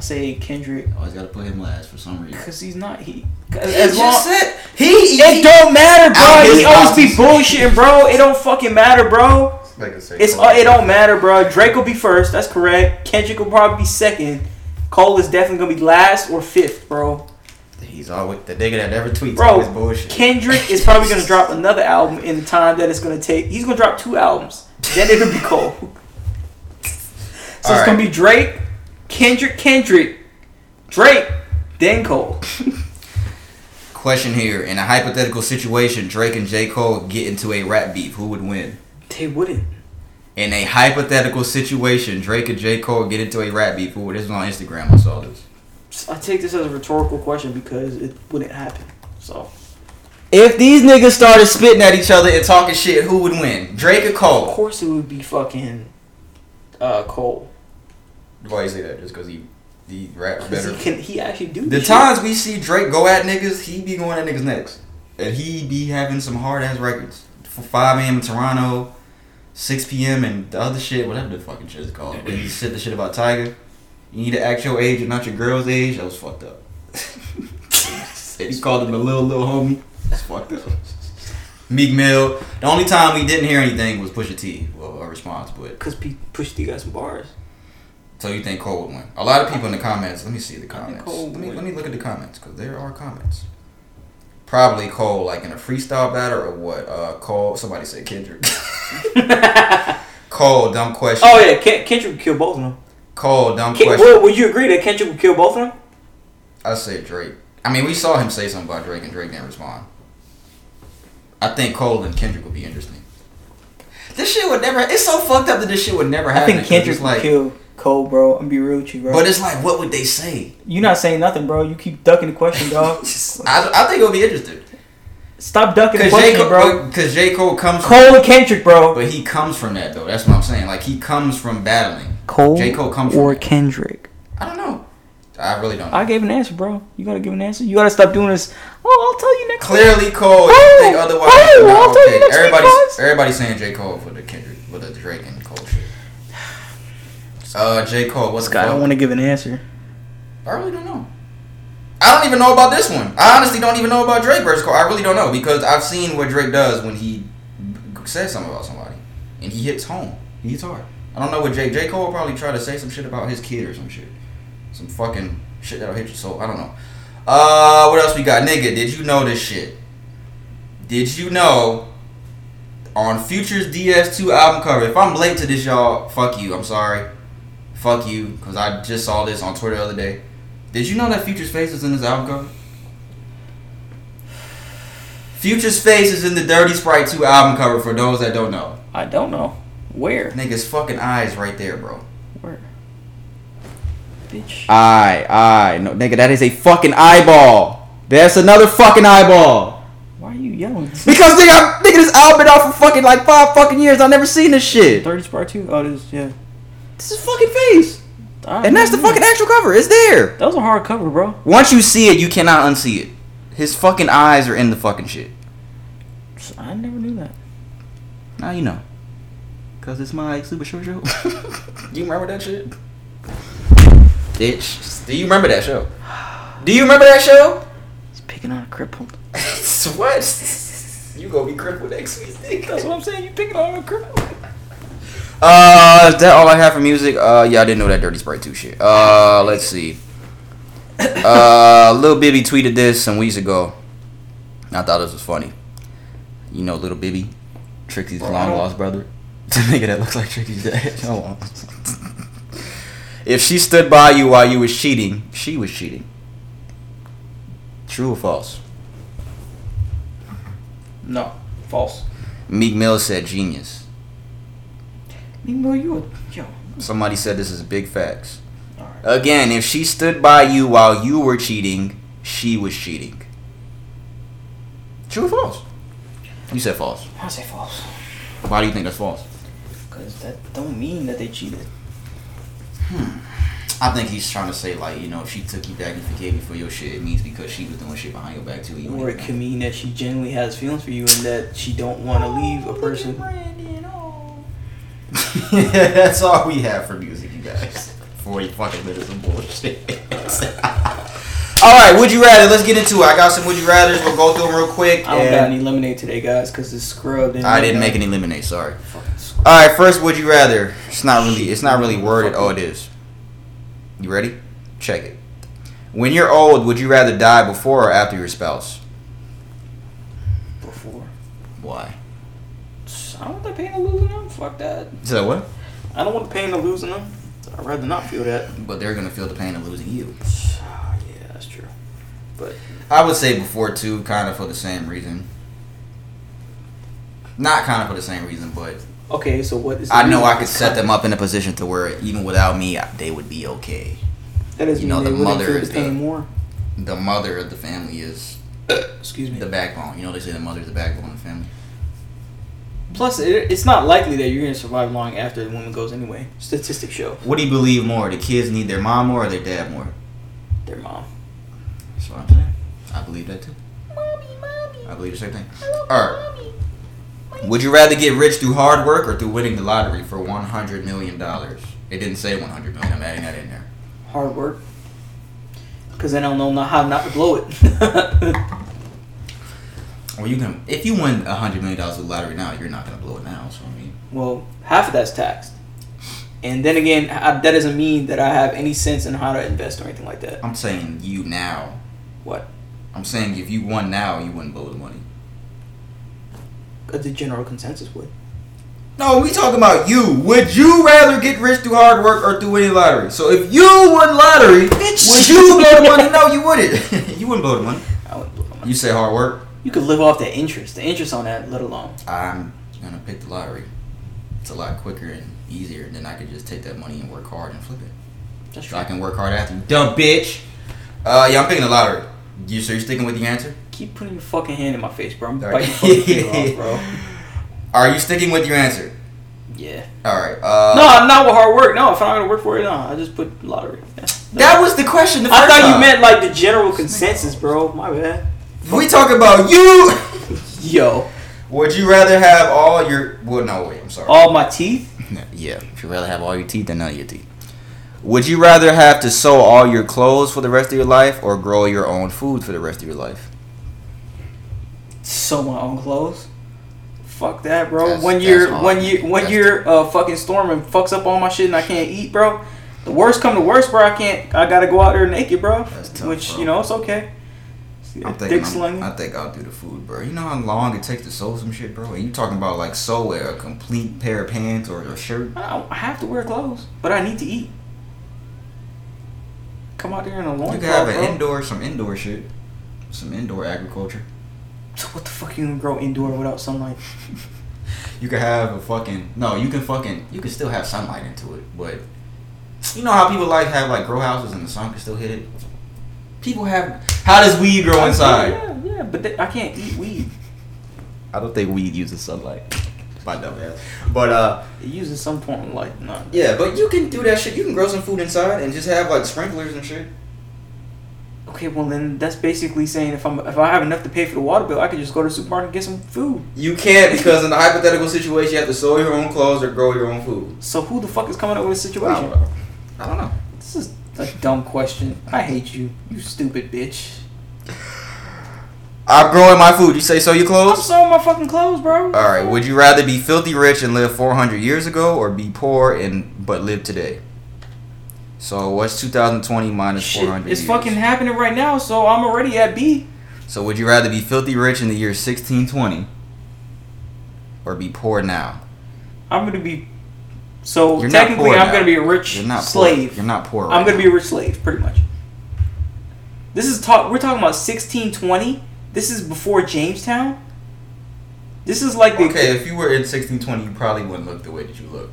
I say Kendrick always gotta put him last for some reason. because he's not he. He As long, just said he. it he don't matter, bro. He always be bullshitting, bro. It don't fucking matter, bro. Like I say, It's uh, it don't matter, bro. Drake will be first. That's correct. Kendrick will probably be second. Cole is definitely gonna be last or fifth, bro. He's always the nigga that never tweets. Bro, always bullshit. Kendrick is probably gonna drop another album in the time that it's gonna take. He's gonna drop two albums. Then it'll be Cole. So it's Alright. gonna be Drake, Kendrick, Kendrick, Drake, then Cole. Question here: In a hypothetical situation, Drake and J Cole get into a rap beef. Who would win? They wouldn't. In a hypothetical situation, Drake and J Cole get into a rap beef. Who would? This was on Instagram. I saw this. I take this as a rhetorical question because it wouldn't happen. So If these niggas started spitting at each other and talking shit, who would win? Drake or Cole? of course it would be fucking uh, Cole. Why you say that? Just because he he raps better. He can he actually do The shit. times we see Drake go at niggas, he be going at niggas next. And he be having some hard ass records. For 5 a.m. in Toronto, 6 p.m. and the other shit, whatever the fucking shit is called. When he said the shit about Tyga. You need to act your age and not your girl's age. That was fucked up. He called him a little, little homie. That's fucked up. Meek Mill. The only time we didn't hear anything was Pusha T. Well, a response, but. Cause P- Push T got some bars. So you think Cole would win? A lot of people in the comments. Let me see the comments. Let me would. let me look at the comments because there are comments. Probably Cole, like in a freestyle battle or what? Uh, Cole. Somebody said Kendrick. Cole, dumb question. Oh yeah, Ken- Kendrick would kill both of them. Cole, dumb Ken- question. well, would you agree that Kendrick would kill both of them? I say Drake. I mean, we saw him say something about Drake and Drake didn't respond. I think Cole and Kendrick would be interesting. This shit would never. It's so fucked up that this shit would never happen. I happen. think 'cause Kendrick it's like, would kill Cole, bro. I'm be real with you, bro. But it's like, what would they say? You're not saying nothing, bro. You keep ducking the question, dog. I, I think it'll be interesting. Stop ducking the Because J. Cole, bro. because J. Cole comes from, Cole and Kendrick, bro. but he comes from that though. That's what I'm saying. Like he comes from battling. Cole J. Cole comes from or that. Kendrick. I don't know. I really don't. I gave an answer, bro. You gotta give an answer. You gotta stop doing this. Oh, I'll tell you next. week. Clearly, Cole. If Oh, you think otherwise, oh, no, I'll tell you next Everybody's guys. everybody's saying J Cole for the Kendrick, with the Drake and Cole shit. Uh, J Cole. What's Scott, I don't want to give an answer. I really don't know. I don't even know about this one. I honestly don't even know about Drake versus Cole. I really don't know because I've seen what Drake does when he says something about somebody, and he hits home. He hits hard. I don't know what J J Cole will probably try to say some shit about his kid or some shit, some fucking shit that'll hit your soul. I don't know. Uh, what else we got, nigga? Did you know this shit? Did you know on Future's DS2 album cover? If I'm late to this, y'all, fuck you. I'm sorry. Fuck you, because I just saw this on Twitter the other day. Did you know that Future's face is in this album cover? Future's face is in the Dirty Sprite 2 album cover for those that don't know. I don't know where. Nigga's fucking eyes right there, bro. Where? Bitch. Eye, eye. No, nigga, that is a fucking eyeball. That's another fucking eyeball. Why are you yelling? Because nigga, nigga, this album been out for fucking like five fucking years. I've never seen this shit. Dirty Sprite two. Oh, this yeah. This is fucking face. I And that's the fucking actual cover. It's there. That was a hard cover, bro. Once you see it, you cannot unsee it. His fucking eyes are in the fucking shit. I never knew that. Now you know. Cause it's my super short show. Do you remember that shit? Bitch. Do you remember that show? Do you remember that show? He's picking on a crippled. what? You gonna be crippled next week. That's what I'm saying. You picking on a crippled. Uh, is that all I have for music? Uh, yeah, I didn't know that Dirty Sprite 2 shit. Uh, let's see. Uh, Lil Bibby tweeted this some weeks ago. I thought this was funny. You know Little Bibby? Trixie's long lost brother? The nigga that looks like Trixie's dad. Hold on. if she stood by you while you was cheating, she was cheating. True or false? No, false. Meek Mill said genius. Meanwhile, you a yo. Somebody said this is big facts. Again, if she stood by you while you were cheating, she was cheating. True or false? You said false. I say false. Why do you think that's false? Cause that don't mean that they cheated. Hmm. I think he's trying to say like, you know, if she took you back and forgave you for your shit, it means because she was doing shit behind your back too. You Or it could mean that she genuinely has feelings for you and that she don't want to leave a person. That's all we have for music, you guys. Forty fucking minutes of bullshit. all right, would you rather? Let's get into it. I got some would you rather's. We'll go through them real quick. I don't got any lemonade today, guys, cause it's scrubbed. in I didn't make any lemonade. Sorry. All right, first, would you rather? It's not really. It's not really worded. Oh, it is. You ready? Check it. When you're old, would you rather die before or after your spouse? Before. Why? I don't want the pain of losing them. Fuck that. Is that. What? I don't want the pain of losing them. I'd rather not feel that. But they're gonna feel the pain of losing you. yeah, that's true. But I would say before too, kind of for the same reason. Not kind of for the same reason, but okay, so what is? I know? I could set them up in a position to where even without me, they would be okay. That is, you know, the mother is the more. The mother of the family is Excuse me. the backbone. You know, they say the mother is the backbone of the family. Plus, it, it's not likely that you're gonna survive long after the woman goes anyway. Statistics show What do you believe more? The kids need their mom more or their dad more? their mom. That's what I'm saying. I believe that too. Mommy, mommy. I believe the same thing. Alright. Would you rather get rich through hard work or through winning the lottery for one hundred million dollars? It didn't say one hundred million. I'm adding that in there. Hard work. Cause then I don't know how not to blow it. Well, you can if you win a hundred million dollars with the lottery now, you're not gonna blow it now. So I mean, well, half of that's taxed. And then again, I, that doesn't mean that I have any sense in how to invest or anything like that. I'm saying you now. What? I'm saying if you won now, you wouldn't blow the money. The general consensus would. No, we talking about you. Would you rather get rich through hard work or through winning lottery? So if you won lottery, would you blow the money? No, you wouldn't. you wouldn't blow the money. I wouldn't blow the money. You say hard work. You could live off the interest, the interest on that, let alone. I'm gonna pick the lottery. It's a lot quicker and easier. than I could just take that money and work hard and flip it. That's So true. I can work hard after you, dumb bitch. Uh, yeah, I'm picking the lottery. You so you're sticking with the answer? Keep putting your fucking hand in my face, bro. I'm biting your fucking finger off, bro. Are you sticking with your answer? Yeah. All right. Uh, No, I'm not with hard work. No, if I'm not gonna work for it, no. I just put lottery. Yeah. That was the question. The I thought you meant like the general consensus, bro. My bad. We talk about you. Yo, Would you rather have all your? Well, no, wait. I'm sorry. all my teeth. Yeah, if you'd rather have all your teeth than none of your teeth. Would you rather have to sew all your clothes for the rest of your life or grow your own food for the rest of your life? Sew my own clothes. Fuck that, bro. That's- when you're when you when That's- you're uh fucking storm and fucks up all my shit and I can't eat, bro. The worst come to worst, bro. I can't. I gotta go out there naked, bro. That's tough, Which bro. you know it's okay. I'm Dick thinking. I'm- I think I'll do the food, bro. You know how long it takes to sew some shit, bro. And you talking about like sew a complete pair of pants or a shirt? I I have to wear clothes, but I need to eat. Come out there in a You loincloth, could have an indoor, some indoor shit, some indoor agriculture. So what the fuck you gonna grow indoor without sunlight? You could have a fucking no. You can fucking you can still have sunlight into it, but you know how people like have like grow houses and the sun can still hit it. People have. How does weed grow inside? Yeah, yeah, but th- I can't eat weed. I don't think weed uses sunlight. My dumb ass. But uh, It uses some form of light. No. yeah, but you can do that shit. You can grow some food inside and just have like sprinklers and shit. Okay, well then that's basically saying if I'm if I have enough to pay for the water bill, I could just go to the supermarket and get some food. You can't because in a hypothetical situation, you have to sew your own clothes or grow your own food. So who the fuck is coming up with a I situation? don't know. I don't know. This is a dumb question. I hate you, you stupid bitch. I'm growing my food. You say so your clothes? I'm sewing my fucking clothes, bro. All right. Would you rather be filthy rich and live 400 years ago, or be poor and but live today? So what's 2020 minus Shit, 400? it's years? fucking happening right now, so I'm already at B. So would you rather be filthy rich in the year 1620, or be poor now? I'm gonna be. So You're technically, I'm gonna be a rich You're not slave. Poor. You're not poor. Right I'm gonna be a rich slave, pretty much. This is talk. We're talking about 1620. This is before Jamestown. This is like the. Okay, if you were in 1620, you probably wouldn't look the way that you look.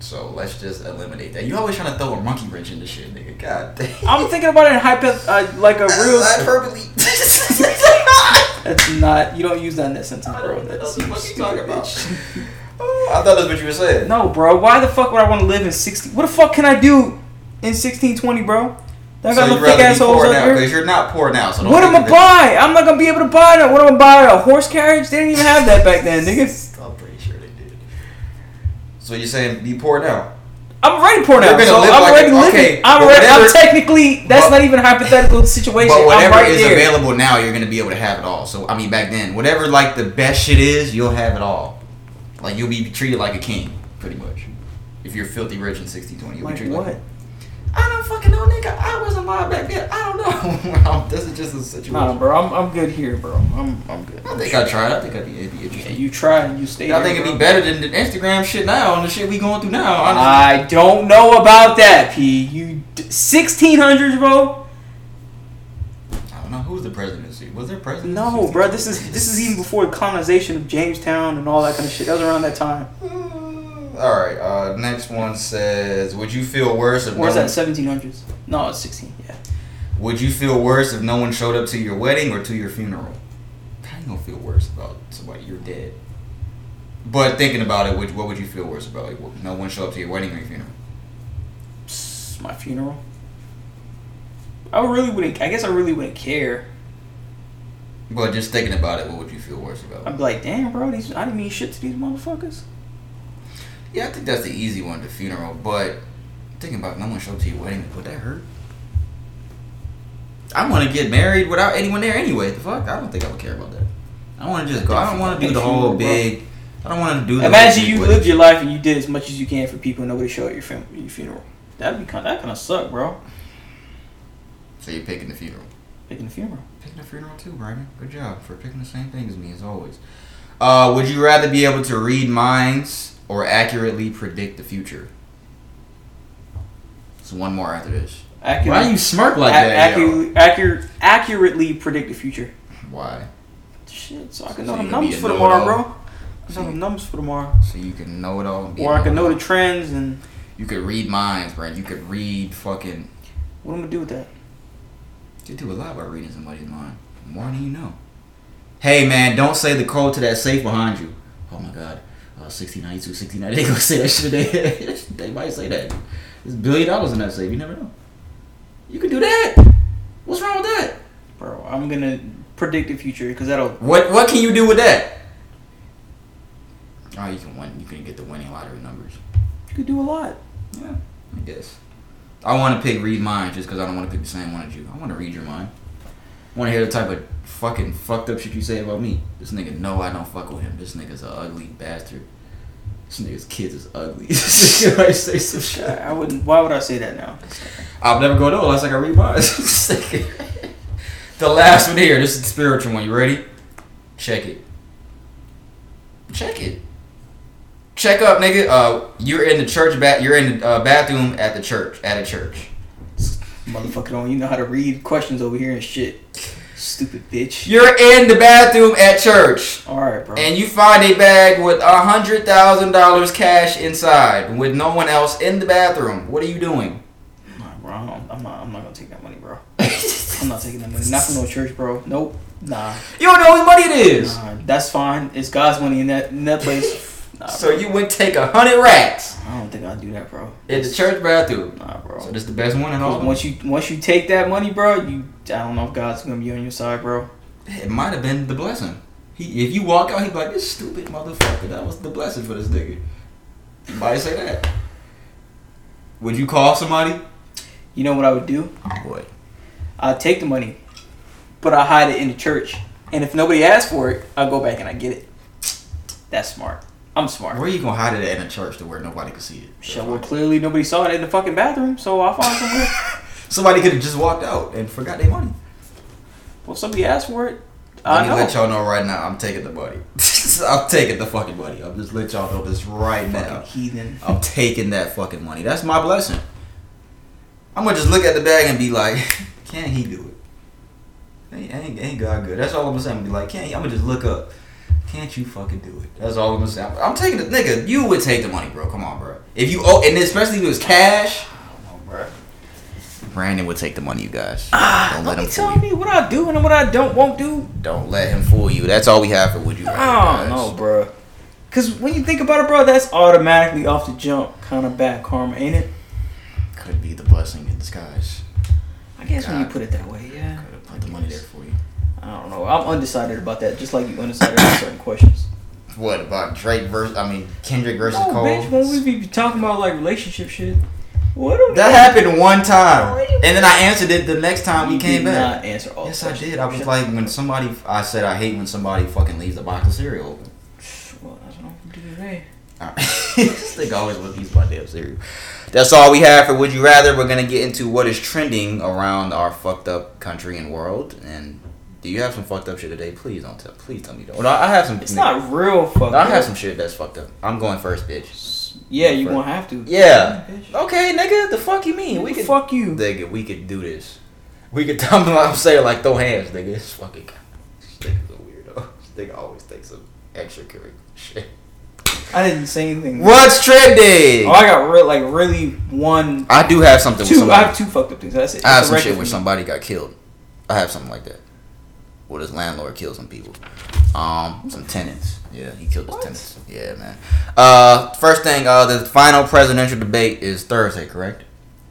So let's just eliminate that. You always trying to throw a monkey wrench into shit, nigga. God damn. I'm thinking about it in hypo, uh, like a real. Hyperbole. That's not. You don't use that in that sentence, bro. That's you what you stupid talking about. Oh, I thought that's what you were saying. No, bro. Why the fuck would I want to live in 60? What the fuck can I do in 1620, bro? I So got you no thick be assholes poor up now here. because you're not poor now. So What am I that- buy? I'm not gonna be able to buy that. What am I buy? A horse carriage? They didn't even have that back then, nigga. I'm pretty sure they did. So you're saying be poor now? I'm already poor now. So I'm like already living. okay, I'm already. I'm technically. That's but- not even a hypothetical situation. But I'm whatever right is there. available now, you're gonna be able to have it all. So I mean, back then, whatever like the best shit is, you'll have it all. Like you'll be treated like a king, pretty much. If you're filthy rich in 1620, you'll Like be treated what? like. I don't fucking know, nigga. I wasn't alive back then. I don't know. this is just a situation. Nah, bro. I'm, I'm good here, bro. I'm I'm good. I think I tried. I think I'd be, it'd be Yeah, you try and you stay. I think it'd be better than the Instagram shit now and the shit we going through now. Honestly. I don't know about that, P. You d- 1600s, bro. I don't know who's the presidency. Was there a president? No, bro. This is this is even before the colonization of Jamestown and all that kind of shit. That was around that time. All right. Uh, next one says, "Would you feel worse if Where's no that? 1700s? No, it's 16. Yeah. Would you feel worse if no one showed up to your wedding or to your funeral? You gonna feel worse about somebody you're dead? But thinking about it, would, what would you feel worse about? Like, no one show up to your wedding or your funeral? My funeral. I really wouldn't. I guess I really wouldn't care. But just thinking about it, what would you feel worse about? I'd be like, damn, bro. These I didn't mean shit to these motherfuckers. Yeah, I think that's the easy one, the funeral. But thinking about no one showed to your wedding, would that hurt? I want to get married without anyone there anyway. The fuck? I don't think I would care about that. I want to just go. I don't want to do the whole big. I don't want to do. The Imagine you lived your life and you did as much as you can for people and nobody showed at your, fun- your funeral. That'd be kind. That kind of suck, bro. So you're picking the funeral. Picking the funeral. Picking a funeral too, Brandon. Good job for picking the same thing as me as always. Uh, would you rather be able to read minds or accurately predict the future? So one more after this. Accurate, Why you smirk like a- that? yo? accu- accurate, accurately predict the future. Why? Shit, so I can So know the numbers for tomorrow, bro. I can know the numbers for tomorrow. So you can know it all. Or I can know the trends and You could read minds, Brandon. You could read fucking. what am I'm gonna do with that. You do a lot by reading somebody's mind. More than you know. Hey man, don't say the code to that safe behind you. Oh my god. Uh, 1692, 1690. They gonna say that shit. They, they might say that. There's a billion dollars in that safe. You never know. You can do that. What's wrong with that? Bro, I'm gonna predict the future because that'll. What What can you do with that? Oh, you can win. You can get the winning lottery numbers. You could do a lot. Yeah, I guess. I want to pick read mine just because I don't want to pick the same one as you. I want to read your mind. I want to hear the type of fucking fucked up shit you say about me. This nigga know I don't fuck with him. This nigga's an ugly bastard. This nigga's kids is ugly. this nigga might say some shit. I wouldn't. Why would I say that now? I'll never go to unless I can read mine. the last one here. This is the spiritual one. You ready? Check it. Check it. Check up, nigga. Uh, you're in the church bath. You're in the uh, bathroom at the church. At a church. Motherfucker, don't you know how to read questions over here and shit? Stupid bitch. You're in the bathroom at church, All right, bro. and you find a bag with a hundred thousand dollars cash inside, with no one else in the bathroom. What are you doing? Nah, bro, I'm not, I'm not. I'm not gonna take that money, bro. I'm not taking that money. Not from no church, bro. Nope. Nah. You don't know whose money it is. Nah. That's fine. It's God's money in that in that place. Nah, So you would take a hundred racks I don't think I'd do that, bro. in the church bathroom. Nah, bro. So this the best one in all. once you once you take that money, bro, you I don't know if God's gonna be on your side, bro. It might have been the blessing. He, if you walk out, he'd be like, "This stupid motherfucker." That was the blessing for this nigga. Might say that. Would you call somebody? You know what I would do? What? I'd take the money, but I hide it in the church. And if nobody asks for it, I'll go back and I get it. That's smart. I'm smart. Where are you gonna hide it at in a church to where nobody can see it? Shit, well, clearly nobody saw it in the fucking bathroom, so I'll find somewhere. Somebody could have just walked out and forgot their money. well, somebody asked for it, Let I me know. let y'all know right now. I'm taking the money. I'm taking the fucking money. I'm just let y'all know this right now. Fucking heathen. I'm taking that fucking money. That's my blessing. I'm gonna just look at the bag and be like, can't he do it? Ain't, ain't, ain't God good? That's all I'm gonna say. I'm gonna be like, can't he? I'm gonna just look up. Can't you fucking do it? That's all I'm gonna say. I'm, I'm taking the nigga. You would take the money, bro. Come on, bro. If you owe, and especially if it was cash. Come on, bro. Brandon would take the money, you guys. Ah, don't let him fool me what I do and what I don't won't do. Don't let him fool you. That's all we have for Would You Rather. I don't guys. know, bro. Cause when you think about it, bro, that's automatically off the jump kind of bad karma, ain't it? Could be the blessing in disguise. I guess when you put it that way, yeah. Could have put the money there. I don't know. I'm undecided about that, just like you undecided on certain questions. What about Drake versus? I mean Kendrick versus No, Cole. bitch, when we be talking about like relationship shit, what? are- That happened one time, and then I answered it the next time we You came did back. Not answer all. Yes, the I did. I was like, when somebody, I said I hate when somebody fucking leaves a box of cereal open. Well, that's what I'm gonna do today. Alright. this nigga always want to use my damn cereal. That's all we have for Would You Rather. We're gonna get into what is trending around our fucked up country and world. And do you have some fucked up shit today? Please don't tell. Please tell me you don't. No, I have some. It's not real fucked I up. have some shit that's fucked up. I'm going first, bitch. Yeah, you gonna have to. Yeah. Okay, nigga. The fuck you mean? We We could fuck you. Nigga, we could do this. We could tell them I'm saying like throw hands, nigga. It's fucking this nigga's a weirdo. This nigga always thinks of extracurricular shit. I didn't say anything. What's trending? Oh, I got real like really one, I do have something with two. I have two fucked up things. That's it. I have some shit where somebody got killed. I have something like that. Well, his landlord killed some people. Um, some tenants. Yeah, he killed his What? tenants. Yeah, man. Uh, first thing, uh, the final presidential debate is Thursday, correct?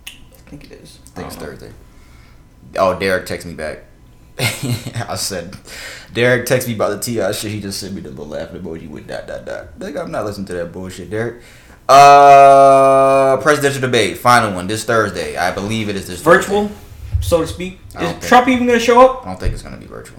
I think it is. I think it's know. Thursday. Oh, Derek texted me back. I said, Derek texted me about the Ti shit. He just sent me the little laughing emoji with dot dot dot. Nigga, I'm not listening to that bullshit, Derek. Uh, presidential debate, final one this Thursday. I believe it is this Virtual, Thursday. so to speak. Is think- Trump even gonna show up? I don't think it's gonna be virtual.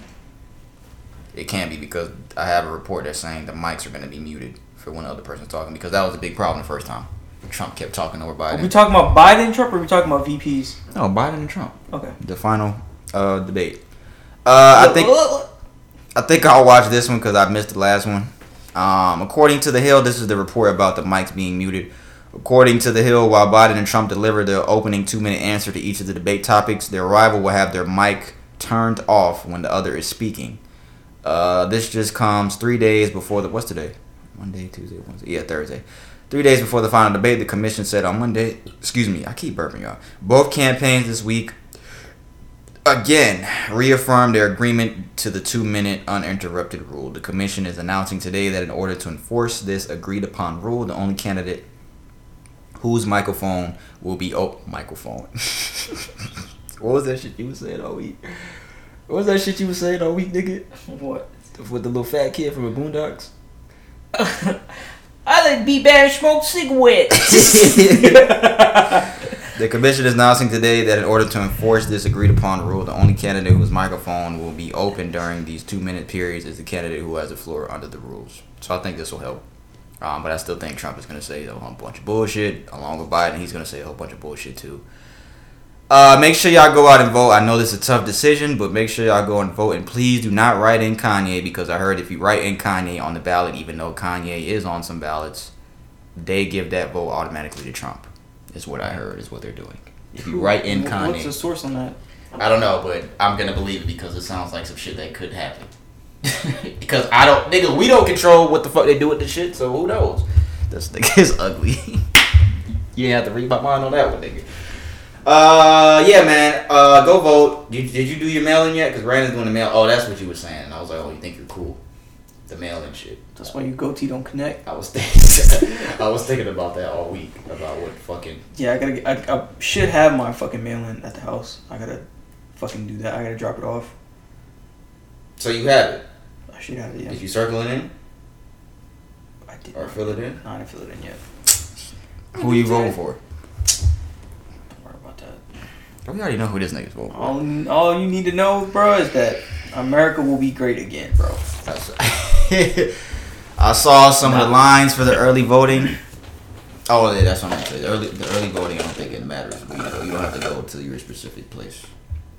It can't be because I have a report that's saying the mics are gonna be muted for when the other person's talking because that was a big problem the first time. Trump kept talking over Are we Biden. talking about Biden and Trump, or are we talking about VPs? No, Biden and Trump. Okay. The final uh, debate. Uh, I think I think I'll watch this one because I missed the last one. Um, according to the Hill, this is the report about the mics being muted. According to the Hill, while Biden and Trump deliver the opening two-minute answer to each of the debate topics, their rival will have their mic turned off when the other is speaking. Uh, this just comes three days before the what's today? Monday, Tuesday, Wednesday. Yeah, Thursday. Three days before the final debate, the commission said on Monday. Excuse me, I keep burping y'all. Both campaigns this week again reaffirmed their agreement to the two-minute uninterrupted rule. The commission is announcing today that in order to enforce this agreed-upon rule, the only candidate whose microphone will be oh microphone What was that shit you was saying all week? What was that shit you was saying all week, nigga? What? With the little fat kid from the Boondocks. I like be bad and smoke cigarettes. The commission is announcing today that in order to enforce this agreed upon rule, the only candidate whose microphone will be open during these two minute periods is the candidate who has the floor under the rules. So I think this will help. Um, but I still think Trump is going to say a whole bunch of bullshit along with Biden. He's going to say a whole bunch of bullshit too. Uh, make sure y'all go out and vote. I know this is a tough decision, but make sure y'all go and vote. And please do not write in Kanye because I heard if you write in Kanye on the ballot, even though Kanye is on some ballots, they give that vote automatically to Trump. Is what I heard. Is what they're doing. If you write in Kanye, What's the source on that? I don't know, but I'm gonna believe it because it sounds like some shit that could happen. because I don't, nigga, we don't control what the fuck they do with the shit, so who knows? This nigga is ugly. you ain't have to read my mind on that one, nigga. Uh, yeah, man. Uh, go vote. Did, did you do your mailing yet? Because Brandon's doing the mail. Oh, that's what you were saying. And I was like, oh, you think you're cool? The mailing shit. That's why your goatee don't connect. I was thinking, I was thinking about that all week about what fucking. Yeah, I gotta. Get, I, I should have my fucking mail in at the house. I gotta fucking do that. I gotta drop it off. So you have it. I should have it. Yeah. Did you circle it in I did. or fill it in? No, I didn't fill it in yet. Who you voting for? Don't worry about that. We already know who this nigga's for. All, all you need to know, bro, is that America will be great again, bro. I saw some of the lines for the early voting. Oh, yeah, that's what I'm saying. The early, the early voting, I don't think it matters. You, know, you don't have to go to your specific place.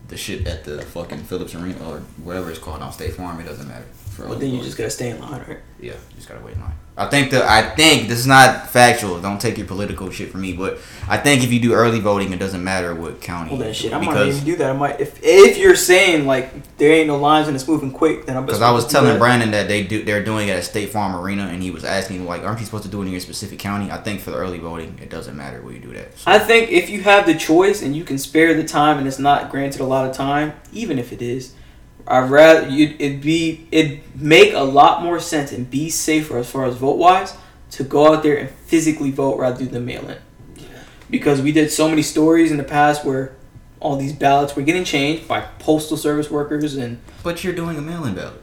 The shit at the fucking Phillips Arena or whatever it's called on State Farm, it doesn't matter. But early then you voting. just gotta stay in line, right? Yeah, you just gotta wait in line. I think the I think this is not factual. Don't take your political shit from me, but I think if you do early voting, it doesn't matter what county. Well then, shit, I might even do that. I might if if you're saying like there ain't no lines and it's moving quick, then I'm. because I was telling Brandon that they do they're doing it at State Farm Arena, and he was asking like, aren't you supposed to do it in your specific county? I think for the early voting, it doesn't matter where you do that. So, I think if you have the choice and you can spare the time and it's not granted a lot of time, even if it is, I'd rather you it'd be it'd make a lot more sense and be safer as far as vote wise to go out there and physically vote rather than mail in. Because we did so many stories in the past where all these ballots were getting changed by postal service workers and but you're doing a mail-in ballot.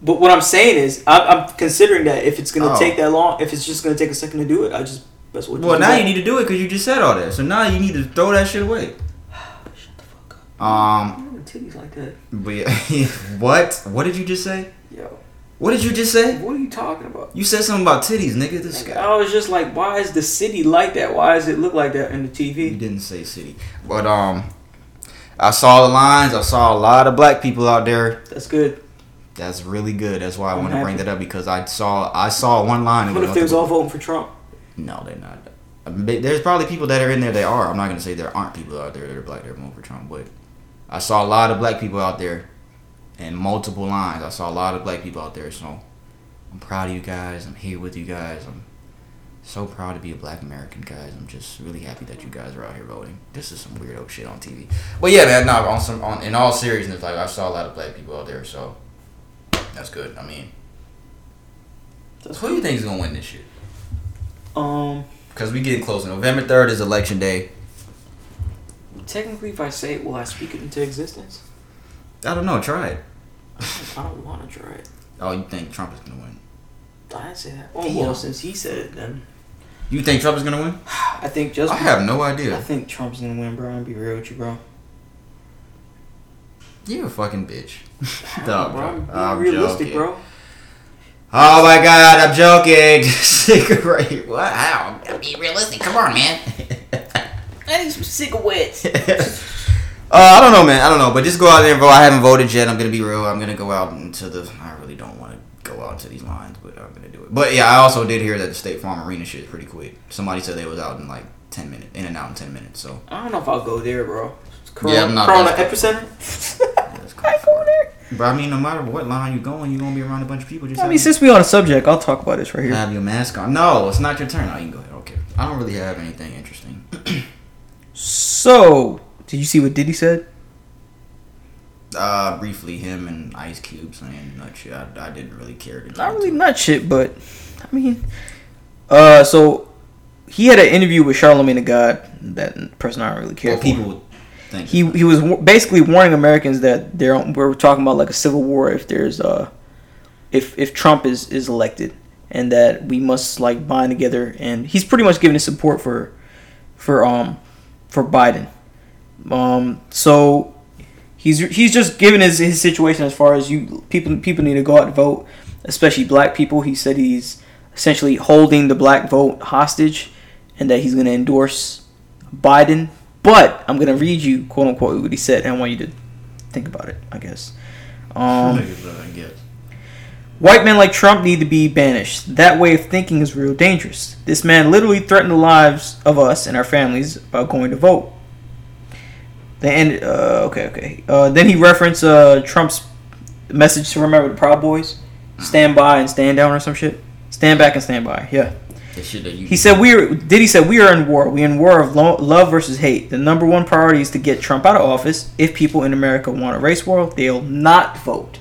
but what I'm saying is I, I'm considering that if it's gonna Oh. take that long if it's just gonna take a second to do it I just that's what Well, now you need to do it because you just said all that. So now you need to throw that shit away. shut the fuck up Um, titties like that but yeah, what? What did you just say? yo What did you just say? What are you talking about? You said something about titties, nigga. This guy. I was just like, why is the city like that? Why does it look like that in the TV? You didn't say city, but um, I saw the lines. I saw a lot of black people out there. That's good. That's really good. That's why I want to bring that up because I saw I saw one line. What if they was all voting for Trump? No, they're not. There's probably people that are in there. They are. I'm not gonna say there aren't people out there that are black that are voting for Trump, but I saw a lot of black people out there, and multiple lines. I saw a lot of black people out there. So I'm proud of you guys. I'm here with you guys. I'm so proud to be a black American, guys. I'm just really happy that you guys are out here voting. This is some weirdo shit on TV. But yeah, man. No, on some on in all seriousness, like I saw a lot of black people out there. So that's good. I mean, That's who do you think is gonna win this shit? Um, Because we getting close. November third is election day. Technically, if I say it, will I speak it into existence? I don't know. Try it. I don't want to try it. Oh, you think Trump is gonna win? I didn't say that. Oh Damn. well, since he said it, then You think Trump is gonna win? I think just I have no idea. I think Trump's gonna win, bro. I'm be real with you, bro. You a fucking bitch. Don't bro. I'm I'm realistic, joking. bro. Oh my god, I'm joking. Cigarette. What? How? Be realistic. Come on, man. I need some cigarettes. uh, I don't know, man. I don't know, but just go out there and vote. I haven't voted yet. I'm gonna be real. I'm gonna go out into the. I really don't want to go out to these lines, but I'm gonna do it. But yeah, I also did hear that the State Farm Arena shit is pretty quick. Somebody said they was out in like ten minutes, in and out in ten minutes. So I don't know if I'll go there, bro. Yeah, I'm not Corona epicenter. that's kind of far. But I mean, no matter what line you're going, you're gonna be around a bunch of people. Just I have mean, since we on the subject, I'll talk about this right here. have your mask on. No, it's not your turn. No, you can go ahead. Okay. I don't really have anything interesting. So, did you see what Diddy said? Uh, briefly, him and Ice Cube saying nut shit. I, I didn't really care. To Not really nut shit, but I mean, uh, so he had an interview with Charlemagne the God. That person I don't really care Well, people. think he he was wa- basically warning Americans that they're we're talking about like a civil war if there's uh if if Trump is is elected and that we must like bind together and he's pretty much giving his support for for um for Biden. Um so he's he's just giving his his situation as far as you people people need to go out and vote, especially black people. He said he's essentially holding the black vote hostage and that he's going to endorse Biden. But I'm going to read you quote unquote what he said and I want you to think about it, I guess. Um I guess. White men like Trump need to be banished. That way of thinking is real dangerous. This man literally threatened the lives of us and our families about going to vote. The end. Uh, okay, okay. Uh, then he referenced uh, Trump's message to remember the Proud Boys, stand by and stand down or some shit. Stand back and stand by. Yeah. The shit that you. He said we are. Diddy said we are in war. We in war of lo- love versus hate. The number one priority is to get Trump out of office. If people in America want a race war, they'll not vote.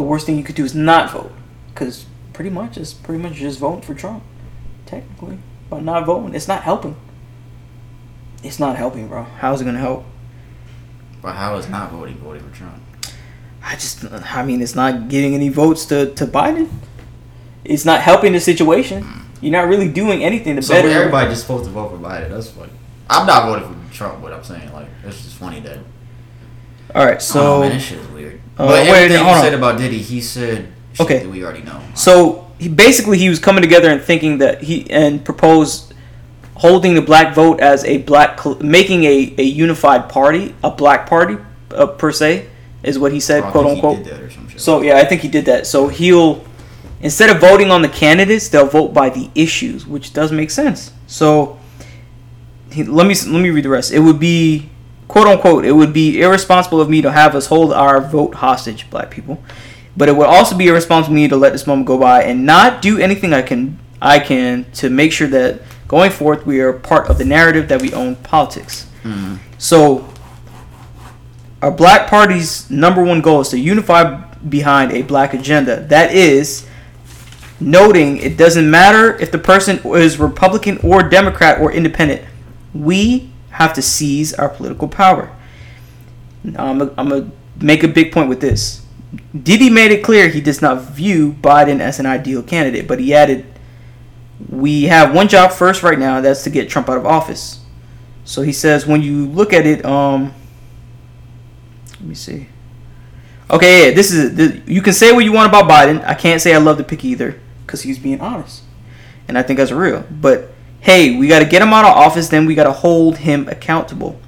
The worst thing you could do is not vote, because pretty much it's pretty much just voting for Trump. Technically, but not voting, it's not helping. It's not helping, bro. How's it gonna help? But how is not voting voting for Trump? I just, I mean, it's not getting any votes to, to Biden. It's not helping the situation. You're not really doing anything to So better. everybody just supposed to vote for Biden. That's funny. I'm not voting for Trump, but I'm saying like it's just funny that. All right, So so man, this shit is weird. Uh, but everything he said about Diddy, he said Okay. that we already know. So he basically he was coming together and thinking that he and proposed holding the black vote as a black making a, a unified party, a black party uh, per se, is what he said, Oh, quote unquote. did that or some shit. So yeah, I think he did that. So he'll instead of voting on the candidates, they'll vote by the issues, which does make sense. So he, let me let me read the rest. It would be quote unquote. It would be irresponsible of me to have us hold our vote hostage, black people. But it would also be irresponsible of me to let this moment go by and not do anything I can I can to make sure that going forth we are part of the narrative that we own politics. Mhm. So our black party's number one goal is to unify behind a black agenda. That is noting it doesn't matter if the person is Republican or Democrat or independent. We have to seize our political power. I'm going to make a big point with this. Diddy made it clear he does not view Biden as an ideal candidate, but he added, We have one job first right now, that's to get Trump out of office. So he says, when you look at it, um, let me see. Okay, yeah, this is this, you can say what you want about Biden. I can't say I love the pick either because he's being honest, and I think that's real. But hey, we got to get him out of office. Then we got to hold him accountable,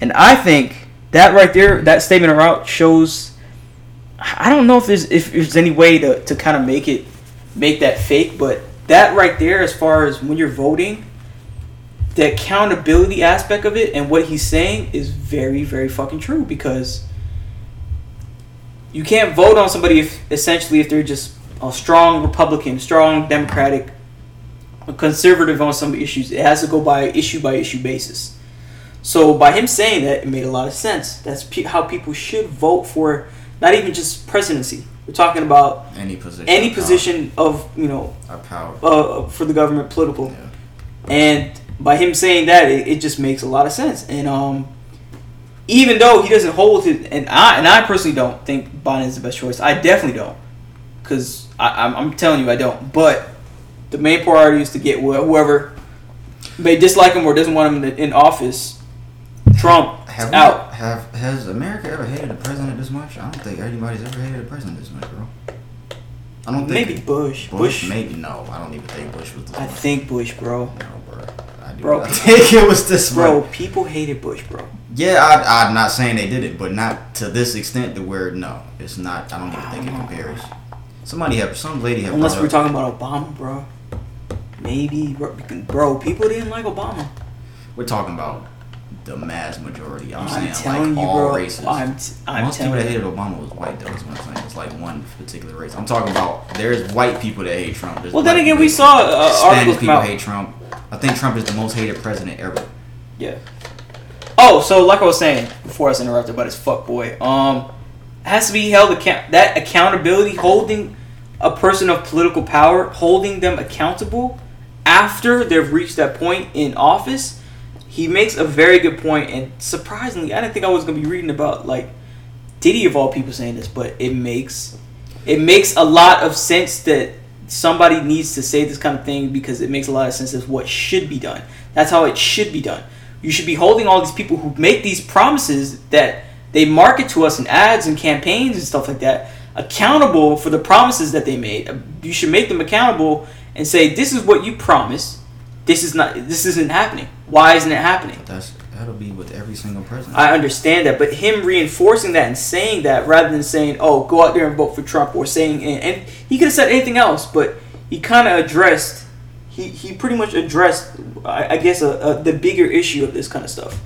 and I think that right there, that statement around shows. I don't know if there's if there's any way to, to kind of make it make that fake, but that right there, as far as when you're voting, the accountability aspect of it and what he's saying is very very fucking true because you can't vote on somebody if essentially if they're just a strong republican strong democratic conservative on some issues it has to go by issue by issue basis so by him saying that it made a lot of sense that's pe- how people should vote for not even just presidency we're talking about any position. any of power. of you know Of power. uh, for the government political Yeah. and by him saying that, it, it just makes a lot of sense. And um, even though he doesn't hold it, and I and I personally don't think Biden is the best choice. I definitely don't, because I'm, I'm telling you I don't. But the main priority is to get whoever may dislike him or doesn't want him in, in office. Trump Have we, out. have has America ever hated a president this much? I don't think anybody's ever hated a president this much, bro. I don't think Maybe Bush. Bush, Bush. maybe no. I don't even think Bush was I much. think Bush, bro. no, bro. I do Bro. not think it was this Bro, much. people hated Bush, bro. Yeah, I, I'm not saying they did it, but not to this extent. To where no, it's not. I don't even think it compares. Somebody have some lady have. Unless we're talking about Obama, bro. Maybe, bro. Bro, people didn't like Obama. We're talking about the mass majority. I'm, I'm saying telling like you, all bro. races. I'm, t- I'm Most people that hated Obama was white though. Is what I'm saying. It's like one particular race. I'm talking about there's white people that hate Trump. There's Well, then again, we saw uh, Spanish people hate Trump. I think Trump is the most hated president ever. Yeah. Oh, so like I was saying before I was interrupted by this fuck boy, um, has to be held account that accountability, holding a person of political power, holding them accountable after they've reached that point in office. he makes a very good point, and surprisingly, I didn't think I was gonna be reading about like Diddy of all people saying this, but it makes it makes a lot of sense that somebody needs to say this kind of thing because it makes a lot of sense as what should be done. That's how it should be done. You should be holding all these people who make these promises that they market to us in ads and campaigns and stuff like that accountable for the promises that they made. You should make them accountable and say, "This is what you promised. This is not. This isn't happening. Why isn't it happening?" That's that'll be with every single president. I understand that, but him reinforcing that and saying that rather than saying, "Oh, go out there and vote for Trump," or saying, and, and he could have said anything else, but he kind of addressed. He, he pretty much addressed, I, I guess, a, a, the bigger issue of this kind of stuff.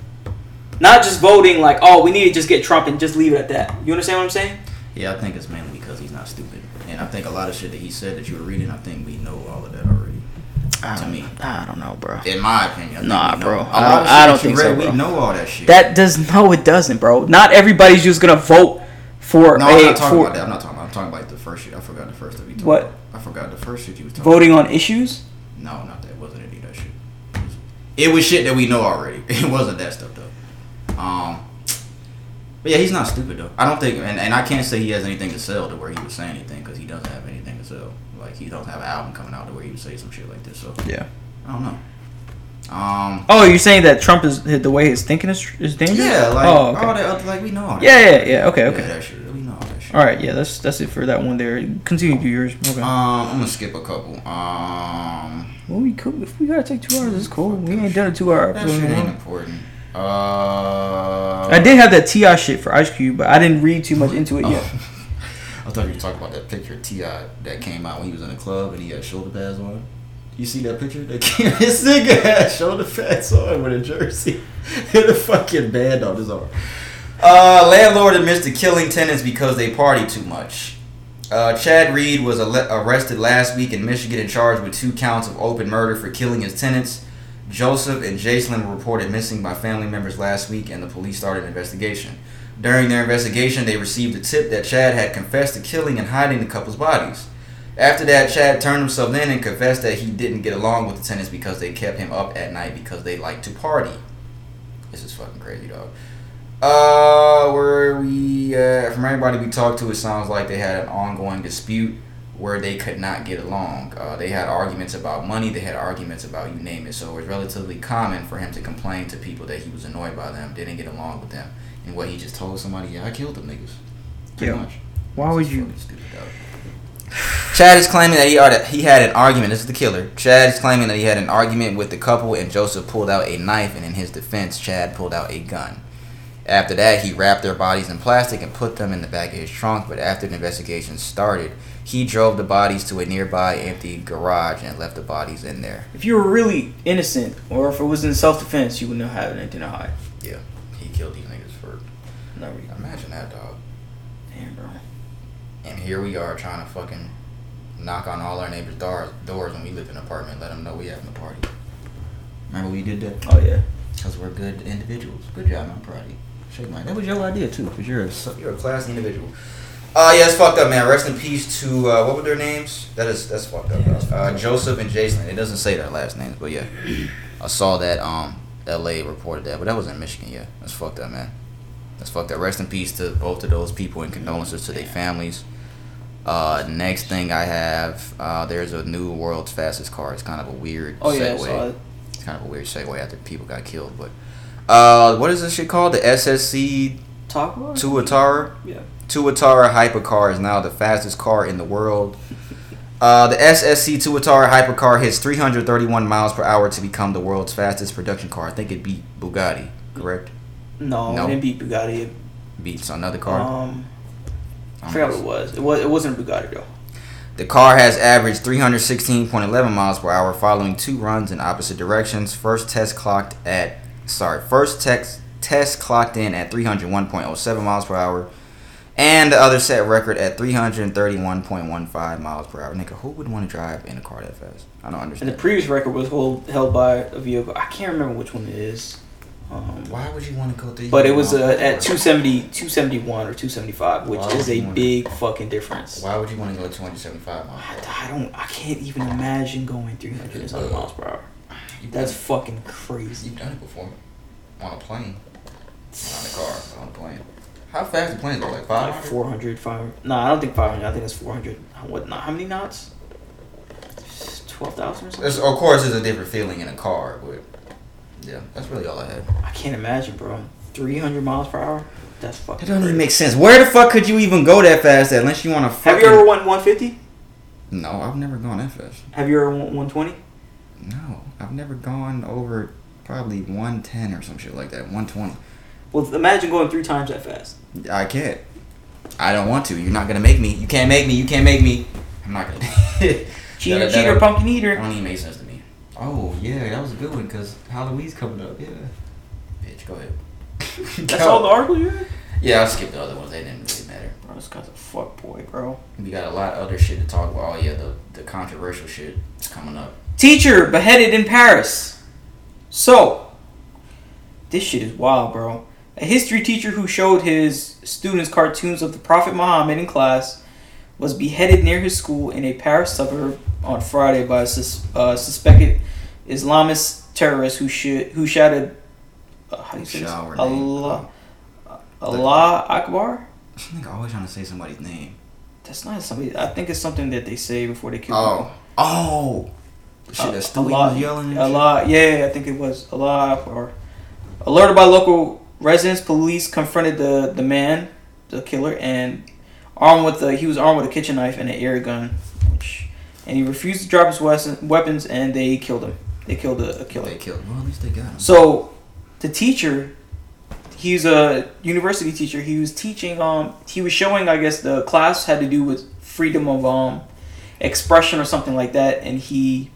Not just voting like, oh, we need to just get Trump and just leave it at that. You understand what I'm saying? yeah, I think it's mainly because he's not stupid, and I think a lot of shit that he said that you were reading, I think we know all of that already. To me, I don't know, bro. in my opinion. I Nah, bro. I I don't think so, bro. We know all that shit. That does no, it doesn't, bro. Not everybody's just gonna vote for no, I'm not talking for about that. I'm not talking about. I'm talking about the first shit. I forgot the first that we talked What? about. I forgot the first shit you was talking. voting on issues. No, not that. It wasn't any of that shit. It was shit that we know already. It wasn't that stuff though. Um, but yeah, he's not stupid though. I don't think, and, and I can't say he has anything to sell to where he would say anything because he doesn't have anything to sell. Like he don't have an album coming out to where he would say some shit like this. So Yeah. I don't know. Um, Oh, you're saying that Trump is the way he's thinking is is dangerous? yeah, like oh, all that, like we know all that. Yeah, yeah, yeah. Okay, Yeah, okay. that shit. We know all that shit. All right, yeah. That's that's it for that one there. Continue to do yours. Okay. Um, I'm gonna skip a couple. Um, well, we could if we gotta take two hours. It's cool. We ain't done a two hour that episode. shit in ain't important. Uh, I did have that Ti shit for Ice Cube, but I didn't read too much into it yet. I thought you were talking about that picture of Ti that came out when he was in the club and he had shoulder pads on. You see that picture? That came, his nigga had shoulder pads on with a jersey and a fucking band on his arm. Uh, landlord admits to killing tenants because they party too much. Uh, Chad Reed was ale- arrested last week in Michigan and charged with two counts of open murder for killing his tenants. Joseph and Jacelyn were reported missing by family members last week, and the police started an investigation. During their investigation, they received a tip that Chad had confessed to killing and hiding the couple's bodies. After that, Chad turned himself in and confessed that he didn't get along with the tenants because they kept him up at night because they liked to party. This is fucking crazy, dog. Uh, where we, uh, from everybody we talked to, it sounds like they had an ongoing dispute where they could not get along. Uh, they had arguments about money, they had arguments about you name it. So it was relatively common for him to complain to people that he was annoyed by them, didn't get along with them. And what he just told somebody, yeah, I killed them niggas. Pretty Yeah. much. Why would you? fucking stupid, dog. Chad is claiming that he had, he had an argument. This is the killer. Chad is claiming that he had an argument with the couple, and Joseph pulled out a knife, and in his defense, Chad pulled out a gun. After that, he wrapped their bodies in plastic and put them in the back of his trunk. But after the investigation started, he drove the bodies to a nearby empty garage and left the bodies in there. If you were really innocent, or if it was in self defense, you wouldn't have anything to hide. Yeah, he killed these niggas for. No reason. Imagine that, dog. Damn, bro. And here we are trying to fucking knock on all our neighbors' doors, doors when we live in an apartment, let them know we having a party. Remember we did that? Oh yeah. Because we're good individuals. Good job. I'm proud of you. Shake my That was your idea, too, because you're a, you're a classy individual. Uh, yeah, it's fucked up, man. Rest in peace to, uh, what were their names? That is, that's fucked up, bro. Uh, Joseph and Jason. It doesn't say their last names, but yeah. I saw that, um, LA reported that, but that was in Michigan, yeah. That's fucked up, man. That's fucked up. Rest in peace to both of those people and condolences to their families. Uh, next thing I have, uh, there's a new world's fastest car. It's kind of a weird Oh yeah. I segue. saw it. It's kind of a weird segue after people got killed, but uh, what is this shit called? The SSC it? Tuatara. Yeah. Tuatara hypercar is now the fastest car in the world. Uh, the SSC Tuatara hypercar hits 331 miles per hour to become the world's fastest production car. I think it beat Bugatti, correct? No, No. it didn't beat Bugatti. It, Beats another car. Um, I forgot what it was. It was. It wasn't a Bugatti though. The car has averaged 316.11 miles per hour following two runs in opposite directions. First test clocked at sorry, first test test clocked in at 301.07 miles per hour, and the other set record at 331.15 miles per hour. Nigga, who would want to drive in a car that fast? I don't understand. And the previous record was hold, held by a vehicle. I can't remember which one it is. Um, Why would you want to go through? but it was uh, at 270, 271 or 275, which Why is a big fucking difference. Why would you want to go 275 miles? I, I don't. I can't even imagine going 300 and something miles per hour. That's fucking crazy. You've done it before. On a plane. Not in a car, on a plane. How fast the plane go? Like Like 500? 400, 500. No, I don't think 500. I think it's 400. What? Not how many knots? 12,000 or something? It's, of course, it's a different feeling in a car, but yeah, that's really all I had. I can't imagine, bro. 300 miles per hour? That's fucking It doesn't even make sense. Where the fuck could you even go that fast at unless you want to fucking... Have you ever won 150? No, I've never gone that fast. Have you ever won 120? No, I've never gone over probably 110 or some shit like that. 120. Well, imagine going three times that fast. I can't. I don't want to. You're not gonna make me. You can't make me. You can't make me. I'm not gonna. Cheater, That- that- cheater, that- pumpkin That eater. don't even make sense to me. Oh yeah, that was a good one because Halloween's coming up. Yeah. Bitch, go ahead. That's all the article you read? Yeah, I skipped the other ones. They didn't really matter. Bro, this guy's a fuck boy, bro. We got a lot of other shit to talk about. Oh yeah, the the controversial shit is coming up. Teacher beheaded in Paris. So, this shit is wild, bro. A history teacher who showed his students cartoons of the Prophet Muhammad in class was beheaded near his school in a Paris suburb on Friday by a sus- uh, suspected Islamist terrorist who sh- who shouted, uh, how do you say this? Allah, Allah Akbar. I think I'm always trying to say somebody's name. That's not somebody. I think it's something that they say before they kill Oh, oh, the shit Uh, that Stewie Allah- yelling. Allah, yeah, I think it was Allah or alerted by local residents, police confronted the the man, the killer, and armed with the he was armed with a kitchen knife and an air gun, which, and he refused to drop his weapons, weapons, and they killed him. They killed a, a killer. They killed. Well, at least they got him. So, the teacher, he's a university teacher. He was teaching. Um, he was showing. I guess the class had to do with freedom of um expression or something like that, and he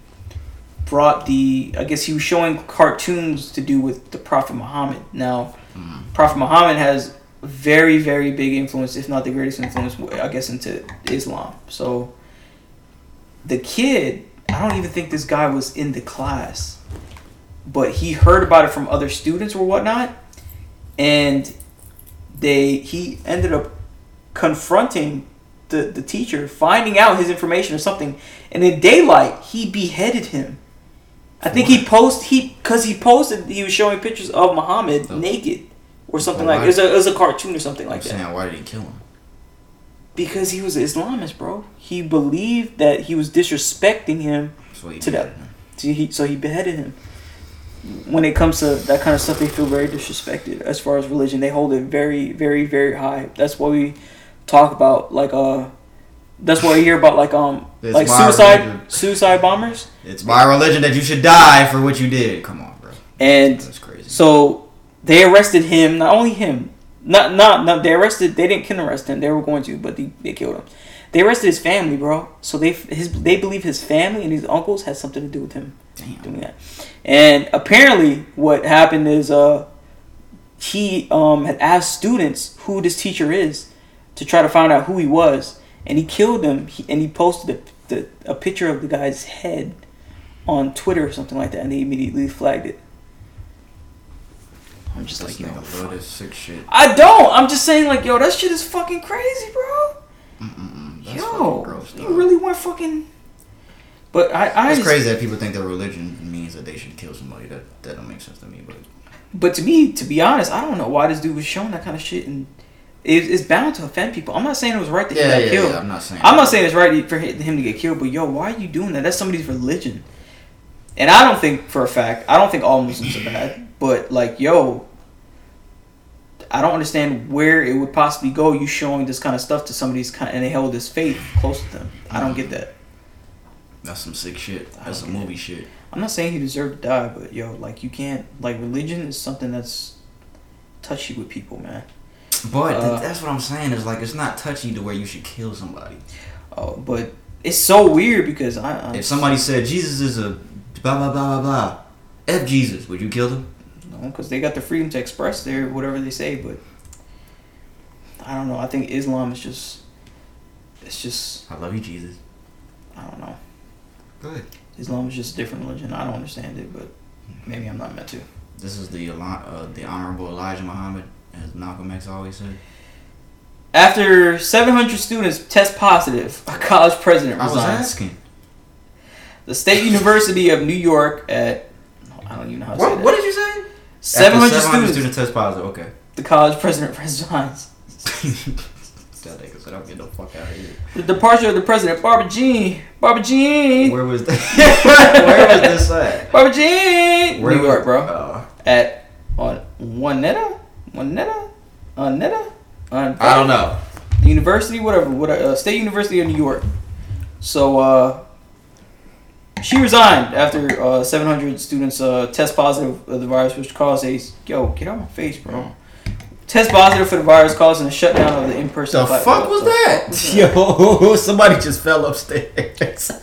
brought the. I guess he was showing cartoons to do with the Prophet Muhammad. Now, Mhm. Prophet Muhammad has very very big influence, if not the greatest influence, I guess, into Islam. So, the kid. I don't even think this guy was in the class but he heard about it from other students or whatnot and they he ended up confronting the, the teacher finding out his information or something and in daylight he beheaded him i think he post he because he posted he was showing pictures of muhammad Oh. naked or something Well, like it was, a, it was a cartoon or something like that saying, why did he kill him? because he was an islamist bro he believed that he was disrespecting him what he To that. So he, so he beheaded him. When it comes to that kind of stuff, they feel very disrespected as far as religion. They hold it very, very, very high. That's why we talk about like uh, that's why we hear about like um It's like my suicide religion. suicide bombers It's my religion that you should die for what you did. Come on, bro. and That's crazy. so they arrested him. Not only him, not not not they arrested. They didn't kill arrest him. They were going to, but they, they killed him. They arrested his family, bro. So they his they believe his family and his uncles had something to do with him. Damn. doing that. And apparently, what happened is uh, he um had asked students who this teacher is to try to find out who he was, and he killed him. He, and he posted a, the, a picture of the guy's head on Twitter or something like that, and they immediately flagged it. I'm just This like, yo, nigga love this sick shit. I don't. I'm just saying, like, yo, that shit is fucking crazy, bro. Yo, fucking gross, you really went fucking. But I, I It's just- crazy that people think that religion means that they should kill somebody. That that don't make sense to me. But But to me, to be honest, I don't know why this dude was showing that kind of shit, and it, it's bound to offend people. I'm not saying it was right that yeah, he got yeah, killed. yeah, I'm not saying. I'm not saying it's right for him to get killed, but yo, why are you doing that? That's somebody's religion, and I don't think for a fact. I don't think all Muslims are bad, but like, yo, I don't understand where it would possibly go. You showing this kind of stuff to somebody's kind, and they held this faith close to them. I don't get that. That's some sick shit. That's some get it. movie shit. I'm not saying he deserved to die, but yo, like you can't like religion is something that's touchy with people, man. But Uh, that's what I'm saying. Is like it's not touchy to where you should kill somebody. Oh, but it's so weird because I, I If somebody said Jesus is a blah blah blah blah blah, f Jesus, would you kill them? no, because they got the freedom to express their whatever they say, but I don't know. I think Islam is just it's just I love you, Jesus. I don't know. Good. Islam is just a different religion. I don't understand it, but maybe I'm not meant to. This is the uh, the honorable Elijah Muhammad, as Malcolm X always said. After 700 students test positive, a college president resigns. I was resigns. asking. The State University of New York at I don't even know how to say What, that. what did you say? Seven hundred After students. students test positive. Okay. The college president resigns. that nigga said, "I'm getting the fuck out of here." The departure of the president, Barbara Jean. Barbara Jean. Where was that? Where was this at? Barbara Jean. Where New was- York, bro. Uh, At on Juanetta, Juanetta, Juanetta, on I don't know. the university, whatever, what uh, State University of New York. So uh, she resigned after uh, 700 students uh, test positive of the virus, which caused a yo get out my face, bro. Test positive for the virus, causing a shutdown of the in-person. The fuck was What the that? fuck was that? Yo, somebody just fell upstairs.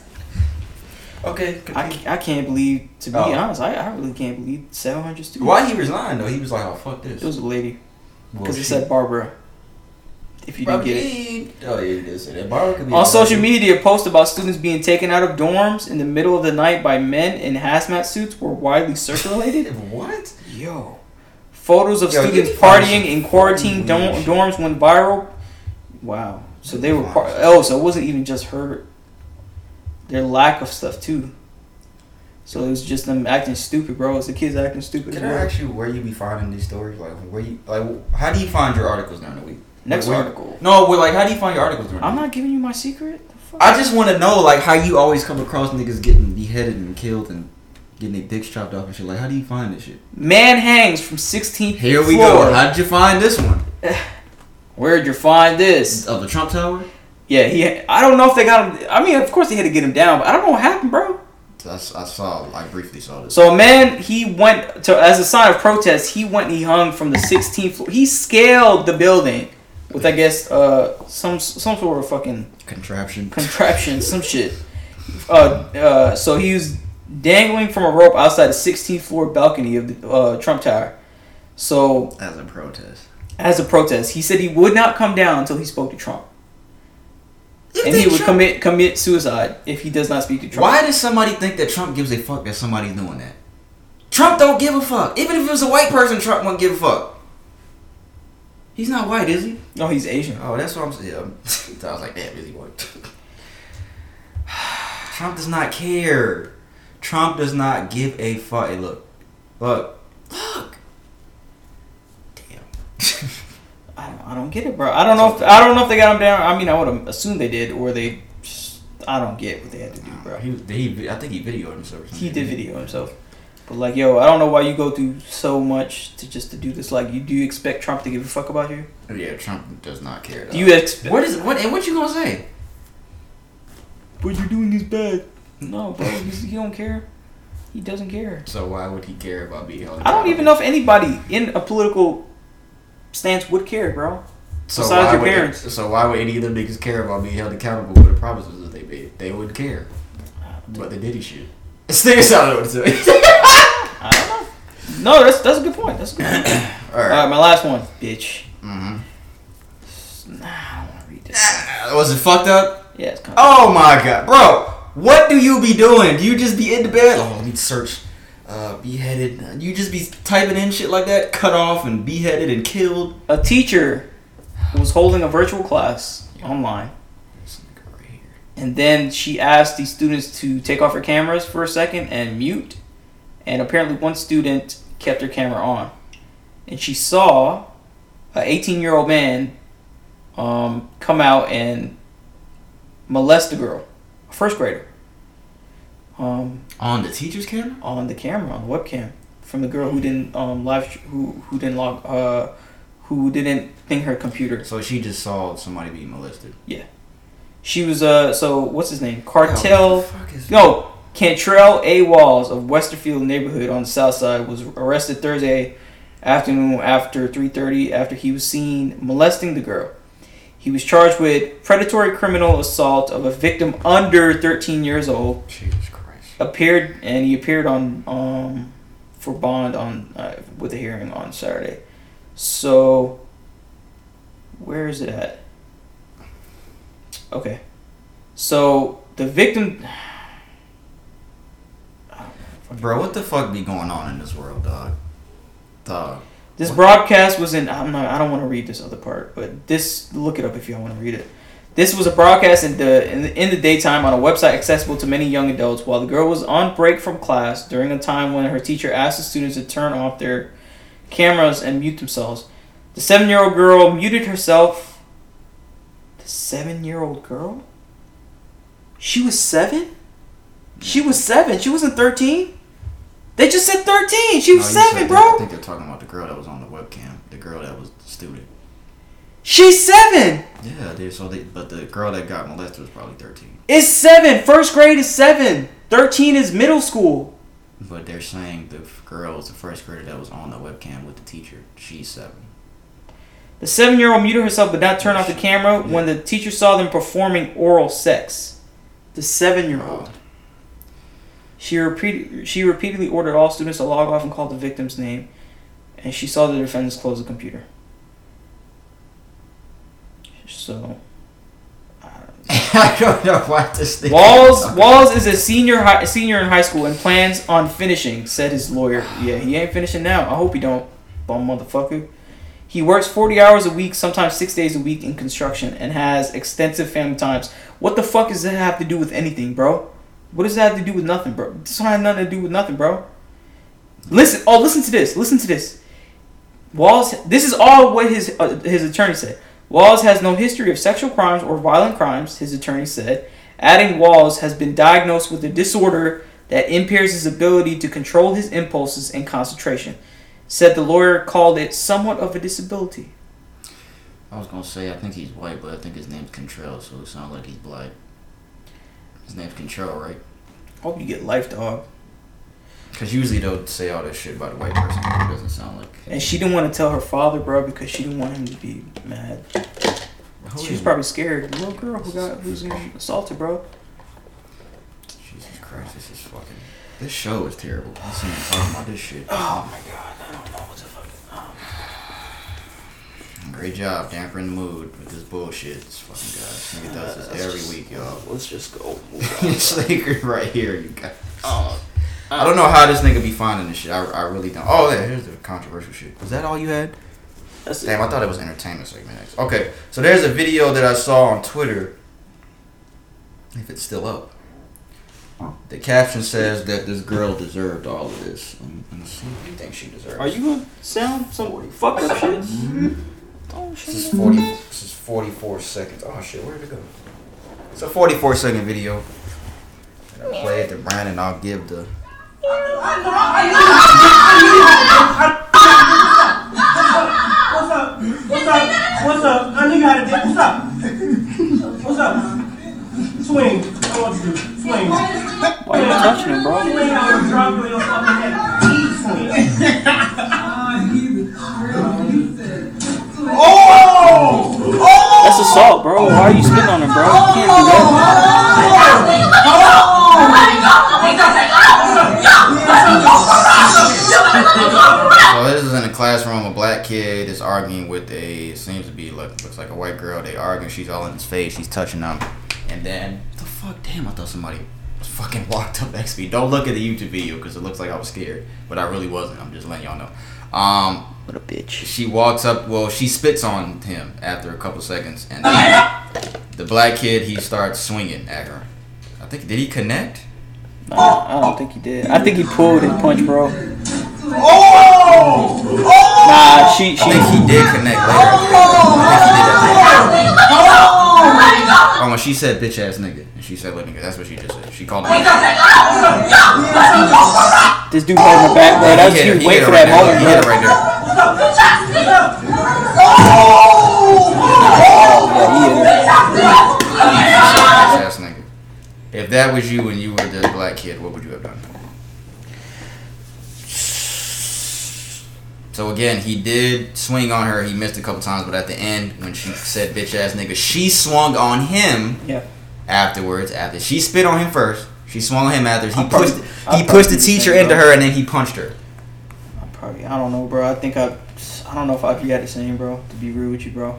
Okay. I, I can't believe, to be Oh. honest, I, I really can't believe 700 students. Why he resigned though? He was like, "Oh fuck this." It was a lady because it said Barbara. If you didn't get it. Oh yeah, it is. That Barbara could be On social Barbie. media, posts about students being taken out of dorms in the middle of the night by men in hazmat suits were widely circulated. What? Yo. Photos of Yo, students partying in quarantine dorms went viral. Wow. So they were par- oh, so it wasn't even just her. Their lack of stuff too. So it was just them acting stupid, bro. It's the kids acting stupid. Can I ask you where you be finding these stories? Like where you like? How do you find your articles during the week? Next Where- article. No, but like, how do you find your articles during? I'm the week? not giving you my secret. The fuck? I just want to know like how you always come across niggas getting beheaded and killed and getting their dicks chopped off and shit. Like, how do you find this shit? Man hangs from 16th Here we floor. go. How'd you find this one? Where'd you find this? Of the Trump Tower? Yeah, he. I don't know if they got him. I mean, of course they had to get him down, but I don't know what happened, bro. I saw. I briefly saw this. So a man, he went to as a sign of protest. He went and he hung from the 16th floor. He scaled the building with, I guess, uh, some some sort of fucking Contraption. contraption, some shit. Uh, uh, so he was dangling from a rope outside the 16th floor balcony of the uh, Trump Tower. So As a protest. as a protest, he said he would not come down until he spoke to Trump, and he would commit commit suicide if he does not speak to Trump. Why does somebody think that Trump gives a fuck that somebody's doing that? Trump don't give a fuck. Even if it was a white person, Trump won't give a fuck. He's not white, is he? No, he's Asian. Oh, that's what I'm saying. Yeah. I was like, damn, is he white? Trump does not care. Trump does not give a fuck. Hey, look, look, look. Damn. I don't, I don't get it, bro. I don't know if I don't know if they got him down. I mean, I would assume they did, or they. Just, I don't get what they had to do, bro. He, he, I think he videoed himself. or something. He did video himself, but like, yo, I don't know why you go through so much to just to do this. Like, you do you expect Trump to give a fuck about you? Oh, yeah, Trump does not care. Do you expect? What is what? And what you gonna say? What you're doing is bad. No, bro, he don't care. He doesn't care. So why would he care about being held? I don't even know if anybody in a political stance would care, bro. So besides why your would- parents. So why would any of them niggas care about being held accountable for the promises that they made? They wouldn't care. But they did he shit. This nigga sounded what to say. I don't know. No, that's that's a good point. That's a good point. All All right, right. my last one, bitch. Mm-hmm. Nah, I don't want to read this. Was it fucked up? Yeah, it's kind of. Oh my god, bro! What do you be doing? Do you just be in the bed? Oh, let me search. Uh, beheaded. You just be typing in shit like that, cut off and beheaded and killed. A teacher was holding a virtual class online, right and then she asked the students to take off her cameras for a second and mute. And apparently, one student kept her camera on, and she saw a 18 year old man um, come out and molest a girl, a first grader, um, On the teacher's camera? on the camera, on the webcam, from the girl who didn't um, live who who didn't log uh, who didn't ping her computer. So she just saw somebody being molested. Yeah. She was uh so what's his name? Cartel the fuck is No, Cantrell A. Walls of Westerfield neighborhood on the south side was arrested Thursday afternoon after 3:30 after he was seen molesting the girl. He was charged with predatory criminal assault of a victim under 13 years old. Jesus Christ. Appeared and he appeared on um for bond on uh, with a hearing on Saturday. So where is it at? Okay. So the victim Bro, what the fuck be going on in this world, dog? Dog. This broadcast was in. I'm not. I don't want to read this other part, but this. Look it up if y'all want to read it. This was a broadcast in the, in the in the daytime on a website accessible to many young adults while the girl was on break from class during a time when her teacher asked the students to turn off their cameras and mute themselves. The seven year old girl muted herself. The seven year old girl? She was seven? She was seven. She wasn't 13. They just said 13. She was No, seven, bro. that- I think they're talking about the girl that was on the webcam. The girl that was the student. She's seven. Yeah, dude. So they, but the girl that got molested was probably thirteen. It's seven. First grade is seven. 13 is middle school. But they're saying the girl was the first grader that was on the webcam with the teacher. She's seven. The seven year old muted herself but not turn off the camera when the teacher saw them performing oral sex. The seven year old. Oh. She, repeat, she repeatedly ordered all students to log off and call the victim's name, and she saw the defendants close the computer. So. I don't know why this thing. Walls Walls is a senior high, senior in high school and plans on finishing, said his lawyer. Yeah, he ain't finishing now. I hope he don't, bum motherfucker. He works 40 hours a week, sometimes 6 days a week in construction and has extensive family times. What the fuck does that have to do with anything, bro? What does that have to do with nothing, bro? This don't have nothing to do with nothing, bro. Listen, oh, listen to this. Listen to this. Walls. This is all what his uh, his attorney said. Walls has no history of sexual crimes or violent crimes. His attorney said, adding Walls has been diagnosed with a disorder that impairs his ability to control his impulses and concentration. Said the lawyer called it somewhat of a disability. I was gonna say I think he's white, but I think his name's Contrell, so it sounds like he's black. His name's Contrell, right? Hope you get life, dog. Because usually they'll say all this shit about a white person, but it doesn't sound like. And she didn't want to tell her father, bro, because she didn't want him to be mad. Who She was probably scared. The little girl who got who's assaulted, bro. Jesus Christ, this is fucking. This show is terrible. I'm talking about this shit. Oh my god, I don't know what the fuck. Great job dampering the mood with this bullshit. This fucking guy. Nigga does this every week, y'all. Let's just go. it's like right here, you guys. Oh. I don't know how this nigga be finding this shit. I, I really don't. Oh, yeah, here's the controversial shit. Was that all you had? That's Damn, I thought it was entertainment segment. next. Okay, so there's a video that I saw on Twitter. If it's still up. The caption says that this girl deserved all of this. Let me, see what you think she deserves. Are you gonna sound some fucked up shit? Oh This is 40. This is 44 seconds. Oh shit, where'd it go? It's a 44 second video. And I play it to Brandon. I'll give the. What's up? What's up? What's up? I nigga had a. What's up? What's up? Swing. I want you to swing. Why you touching him, bro? You oh! That's assault, bro. Why are you spitting on him, bro? You can't do that. So this is in a classroom. A black kid is arguing with a seems to be like looks like a white girl. They arguing. She's all in his face. She's touching him, and then the fuck. Damn, I thought somebody fucking walked up next to me. Don't look at the YouTube video because it looks like I was scared, but I really wasn't. I'm just letting y'all know. Um, What a bitch. she walks up. Well, she spits on him after a couple seconds, and the black kid he starts swinging at her. I think did he connect? I don't think he did. I think he pulled his punch, bro. Oh! Oh! Nah, she I she. think he did connect later. I think he did that. Oh, Oh, when she said bitch ass nigga, and she said little nigga, that's what she just said. She called him. This dude holding her back, bro. That's He hit her- dude he wait hit for her right that there. moment, He hit her bro. right there. Oh! Yeah, Bitch ass nigga. If that was you and you were the black kid, what would you have done? So again, he did swing on her. He missed a couple times, but at the end, when she said "bitch ass nigga," she swung on him. Yeah. Afterwards, after she spit on him first, she swung on him after. He pushed. He pushed the teacher into bro. her, and then he punched her. I probably I don't know, bro. I think I I don't know if I'd react the same, bro. To be real with you, bro.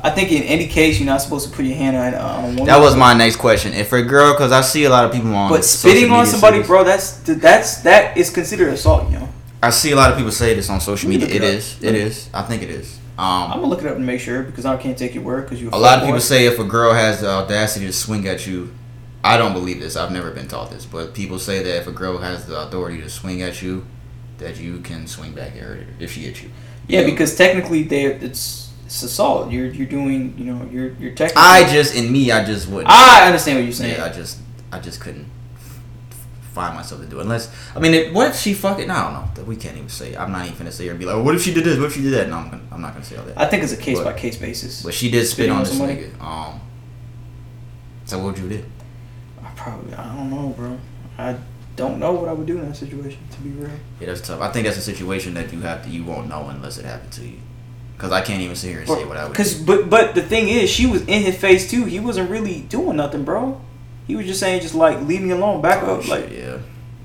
I think in any case you're not supposed to put your hand on, uh, on a woman. That was my next question. If a girl, because I see a lot of people on. But spitting on somebody, this. bro, that's that's that is considered assault, you know. I see a lot of people say this on social media. It it is. It is. I think it is. Um, I'm gonna look it up and make sure because I can't take your word because you. A lot of people say if a girl has the audacity to swing at you, I don't believe this. I've never been taught this, but people say that if a girl has the authority to swing at you, that you can swing back at her if she hits you. Yeah, know? because technically they it's it's assault. You're you're doing you know you're you're technically. I just in me, I just wouldn't. I understand what you're saying. yeah, I just I just couldn't find myself to do unless I mean, it, what if she fucking? I don't know. That we can't even say. I'm not even gonna say her and be like, what if she did this? What if she did that? No, I'm, gonna, I'm not gonna say all that. I think it's a case But- by case basis. But she did spit Spitting on this nigga. Um. So what would you do? I probably I don't know, bro. I don't know what I would do in that situation. To be real. Yeah, that's tough. I think that's a situation that you have to you won't know unless it happened to you. Cause I can't even sit here and say what I would. Because do. but but the thing is, she was in his face too. He wasn't really doing nothing, bro. He was just saying, just like leave me alone, back Oh, up, like. yeah.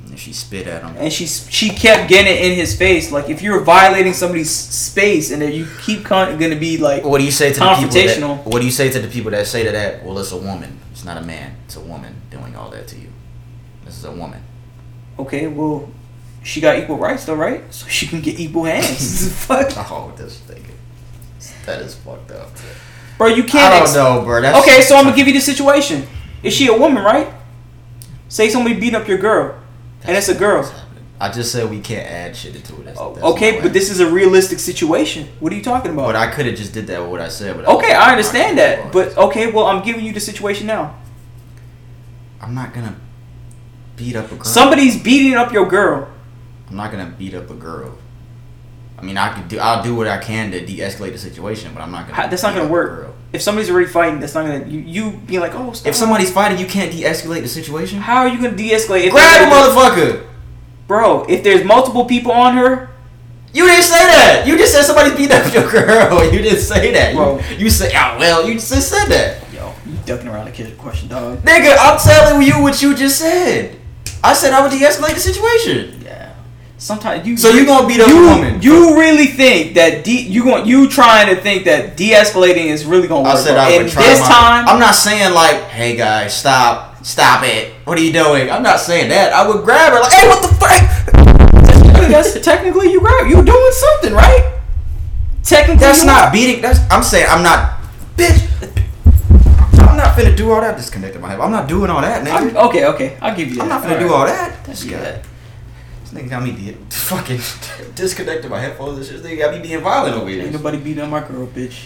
And she spit at him. And she she kept getting it in his face. Like if you're violating somebody's space and then you keep con- gonna be like, What do you say to the people that? What do you say to the people that say to that? Well, it's a woman. It's not a man. It's a woman doing all that to you. This is a woman. okay, well, she got equal rights though, right? So she can get equal hands. Fuck, Oh, this thing. That is fucked up. bro, you can't. I don't ex- know, bro. That's Okay, so I'm gonna give you the situation. Is she a woman, right? Say somebody beat up your girl, and it's a girl. I just said we can't add shit into it. That's, that's oh, Okay, but this is a realistic situation. What are you talking about? But I could have just did that with what I said. But okay, I understand I'm that. But okay, well, I'm giving you the situation now. I'm not gonna beat up a girl. Somebody's beating up your girl. I'm not gonna beat up a girl. I mean, I could do. I'll do what I can to de-escalate the situation, but I'm not gonna. How- that's not gonna work. If somebody's already fighting, that's not gonna you you being like, oh, stop. If somebody's fighting, you can't de-escalate the situation. how are you gonna de-escalate? If Grab a motherfucker. bro. If there's multiple people on her, You didn't say that. You just said somebody's beat up your girl. You didn't say that. Bro. You, you say, oh well, you just said that. yo, you ducking around the kid question, dog. Nigga, I'm telling you what you just said. I said I would de-escalate the situation. Sometimes you. So you gonna beat up you, a woman? You really think that de- you going you trying to think that de-escalating is really gonna work? I said. I would And try. this my- time, I'm not saying like, hey guys, stop, stop it. What are you doing? I'm not saying that. I would grab her like, hey, what the fuck? that's technically you grab you doing something, right? Technically, That's not beating. That's I'm saying I'm not, bitch. I'm not finna do all that. Disconnected my head. I'm not doing all that, I'm- okay, okay, I'll give you that. I'm not finna All do right. all that. That's Yeah. This nigga got me de- fucking disconnected my headphones and shit. This nigga got me being violent over here. Ain't nobody beating on my girl, bitch.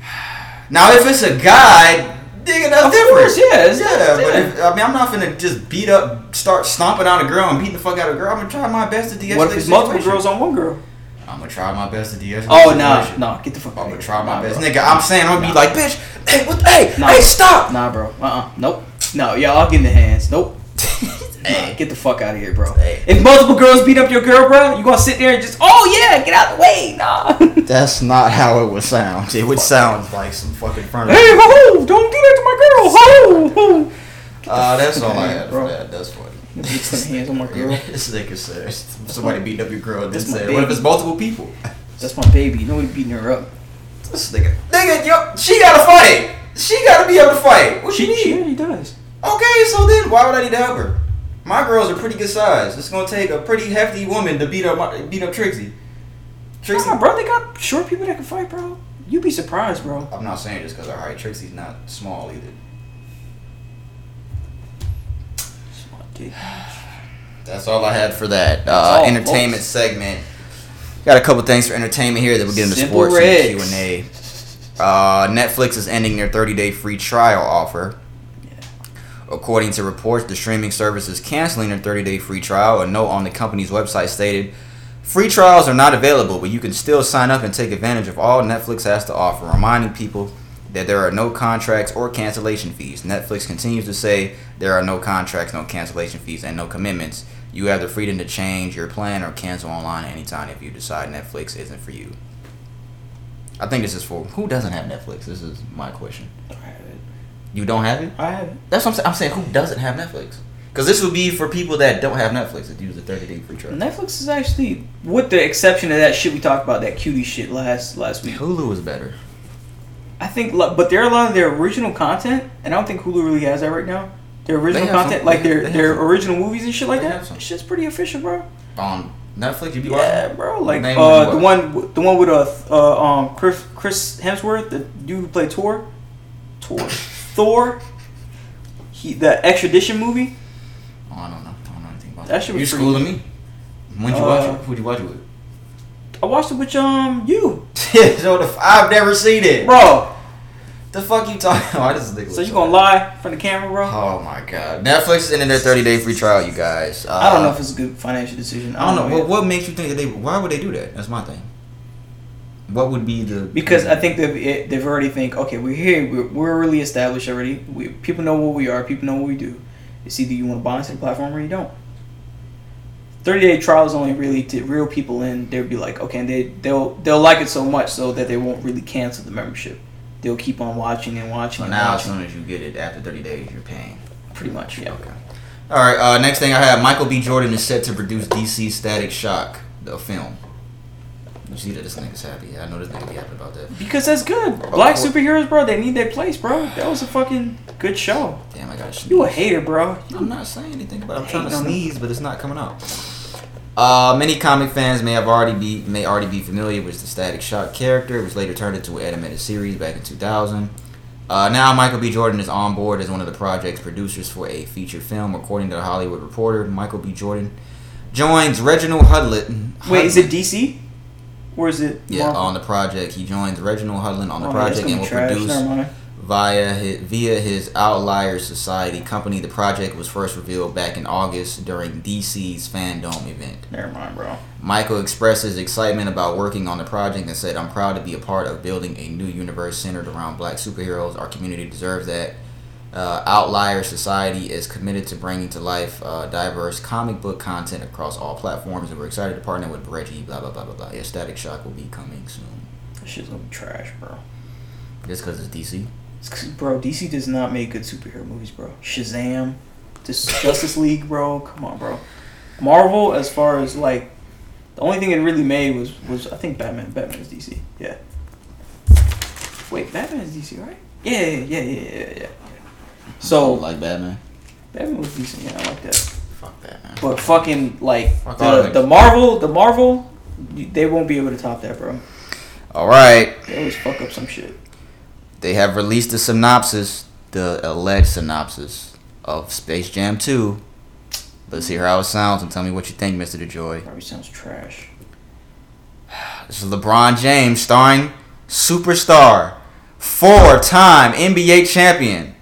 Now if it's a guy, nigga, that's Of different. course, yeah, it's- yeah. But yeah. if, I mean, I'm not finna just beat up, start stomping out a girl and beating the fuck out of a girl. I'm gonna try my best to de-escalate What if it's multiple girls on one girl? I'm gonna try my best to de-escalate. Oh no, nah, nah, get the fuck I'm gonna try my Nah, best, bro. nigga. I'm saying I'm gonna be like, bitch, hey, what? Hey, Nah. hey, stop. Nah, bro. Uh uh Nope. No, y'all I'll get in the hands. Nope. Hey. Nah, get the fuck out of here, bro. Hey. If multiple girls beat up your girl, bro, you gonna sit there and just, oh yeah, get out of the way, nah. That's not how it would sound. It would sound like some fucking front. hey, ho, don't do that to my girl, ho, ho. Uh, that's all I had Bro. for that. That's funny. You put some hands on my girl. this nigga says somebody beat up your girl. Then That's my said, what if it's multiple people? That's my baby. Nobody beating her up. This nigga, nigga, yo, she gotta fight. She gotta be able to fight. What She, you she already does. Okay, so then why would I need to help her? My girls are pretty good size. It's gonna take a pretty hefty woman to beat up my, beat up Trixie. Trixie. Nah, bro, they got short people that can fight, bro. You'd be surprised, bro. I'm not saying just because her height. Trixie's not small either. That's all I had for that uh, all, entertainment folks. segment. Got a couple things for entertainment here that we'll get into Simple sports and. Q and A. Uh, Netflix is ending their 30-day free trial offer. According to reports, the streaming service is canceling their 30-day free trial. A note on the company's website stated, "Free trials are not available, but you can still sign up and take advantage of all Netflix has to offer." Reminding people that there are no contracts or cancellation fees. Netflix continues to say there are no contracts, no cancellation fees, and no commitments. You have the freedom to change your plan or cancel online anytime if you decide Netflix isn't for you. I think this is for who doesn't have Netflix. This is my question. Have. You don't have it? I have it. That's what I'm saying. I'm saying who doesn't have Netflix? Because this would be for people that don't have Netflix that use the 30 day free trial. Netflix is actually, with the exception of that shit we talked about, that cutie shit last last week. Hulu is better. I think, but there are a lot of their original content, and I don't think Hulu really has that right now. Their original content, some. like They- their have their some. original movies and shit like They that. have. Shit's pretty official, bro. On Netflix, you be Yeah, watching? bro. Like uh, the one, the one with uh, uh um Chris Chris Hemsworth, the dude who played Thor, Thor, Thor. He the extradition movie. Oh, I don't know. I don't know anything about That shit was You pretty- schooling me? When'd you Uh, watch it? Who'd you watch it with? I watched it with um you, so the I've never seen it. bro. The fuck you talking about? This nigga So you gonna lie from the camera, bro? Oh my god. Netflix is ending their 30 day free trial, you guys. Uh, I don't know if it's a good financial decision. I don't know. yet. What, what makes you think that they. Why would they do that? That's my thing. What would be the. Because I think they've it- they've already think okay we're here we're, we're really established already we people know what we are people know what we do it's either you want to buy into the platform or you don't. Thirty day trial is only really to real people in they'll be like okay and they they'll they'll like it so much so that they won't really cancel the membership they'll keep on watching and watching So and now, as watching. soon as you get it after 30 days, you're paying. pretty much yeah Okay. All right. Uh, next thing I have Michael B. Jordan is set to produce DC Static Shock, the film. You see that this nigga's happy. I know this nigga be happy about that. because that's good black course. superheroes bro they need their place bro that was a fucking good show Damn, I got you a hater bro I'm not saying anything about it. I'm trying to Hating on them. sneeze, but it's not coming out. Uh, many comic fans may have already be may already be familiar with the Static Shock character, which later turned into an animated series back in 2000. Uh, now Michael B. Jordan is on board as one of the project's producers for a feature film. According to the Hollywood Reporter, Michael B. Jordan joins Reginald Hudlin. wait is it DC or is it Yeah, Marvel? on the project, he joins Reginald Hudlin on the Oh, project and will trash. produce via his, via his Outlier Society company. The project was first revealed back in August during DC's FanDome event. Never mind, bro. Michael expressed his excitement about working on the project and said, "I'm proud to be a part of building a new universe centered around black superheroes. Our community deserves that." Uh, Outlier Society is committed to bringing to life uh, diverse comic book content across all platforms, and we're excited to partner with Reggie. Blah blah blah blah blah. Yeah, Static Shock will be coming soon. That shit's gonna be trash, bro. Just because it's DC. It's bro, DC does not make good superhero movies, bro. Shazam, this Justice League, bro. Come on, bro. Marvel, as far as like, the only thing it really made was was I think Batman. Batman is DC. Yeah. Wait, Batman is DC, right? Yeah, yeah, yeah, yeah, yeah, yeah. So like Batman. Batman was decent. Yeah, I like that. Fuck Batman. But fucking like Fuck the, the. Marvel, the Marvel, they won't be able to top that, bro. All right. They always fuck up some shit. They have released the synopsis, the alleged synopsis of Space Jam 2. Let's hear how it sounds and tell me what you think, Mr. DeJoy. Probably sounds trash. This is LeBron James starring superstar, four-time NBA champion,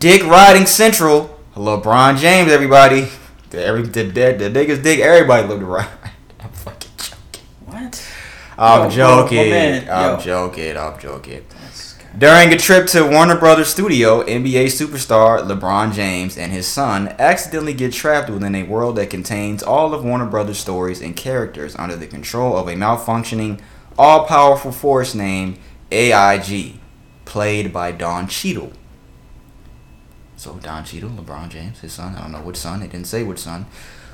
Dick Riding Central. LeBron James, everybody. The, every, the, the, the niggas dig everybody love to ride. I'm fucking joking. What? I'm Yo, joking. man, I'm yo. joking. I'm joking. During a trip to Warner Brothers studio, NBA superstar LeBron James and his son accidentally get trapped within a world that contains all of Warner Brothers stories and characters under the control of a malfunctioning, all-powerful force named AIG, played by Don Cheadle. So Don Cheadle, LeBron James, his son, I don't know which son, they didn't say which son.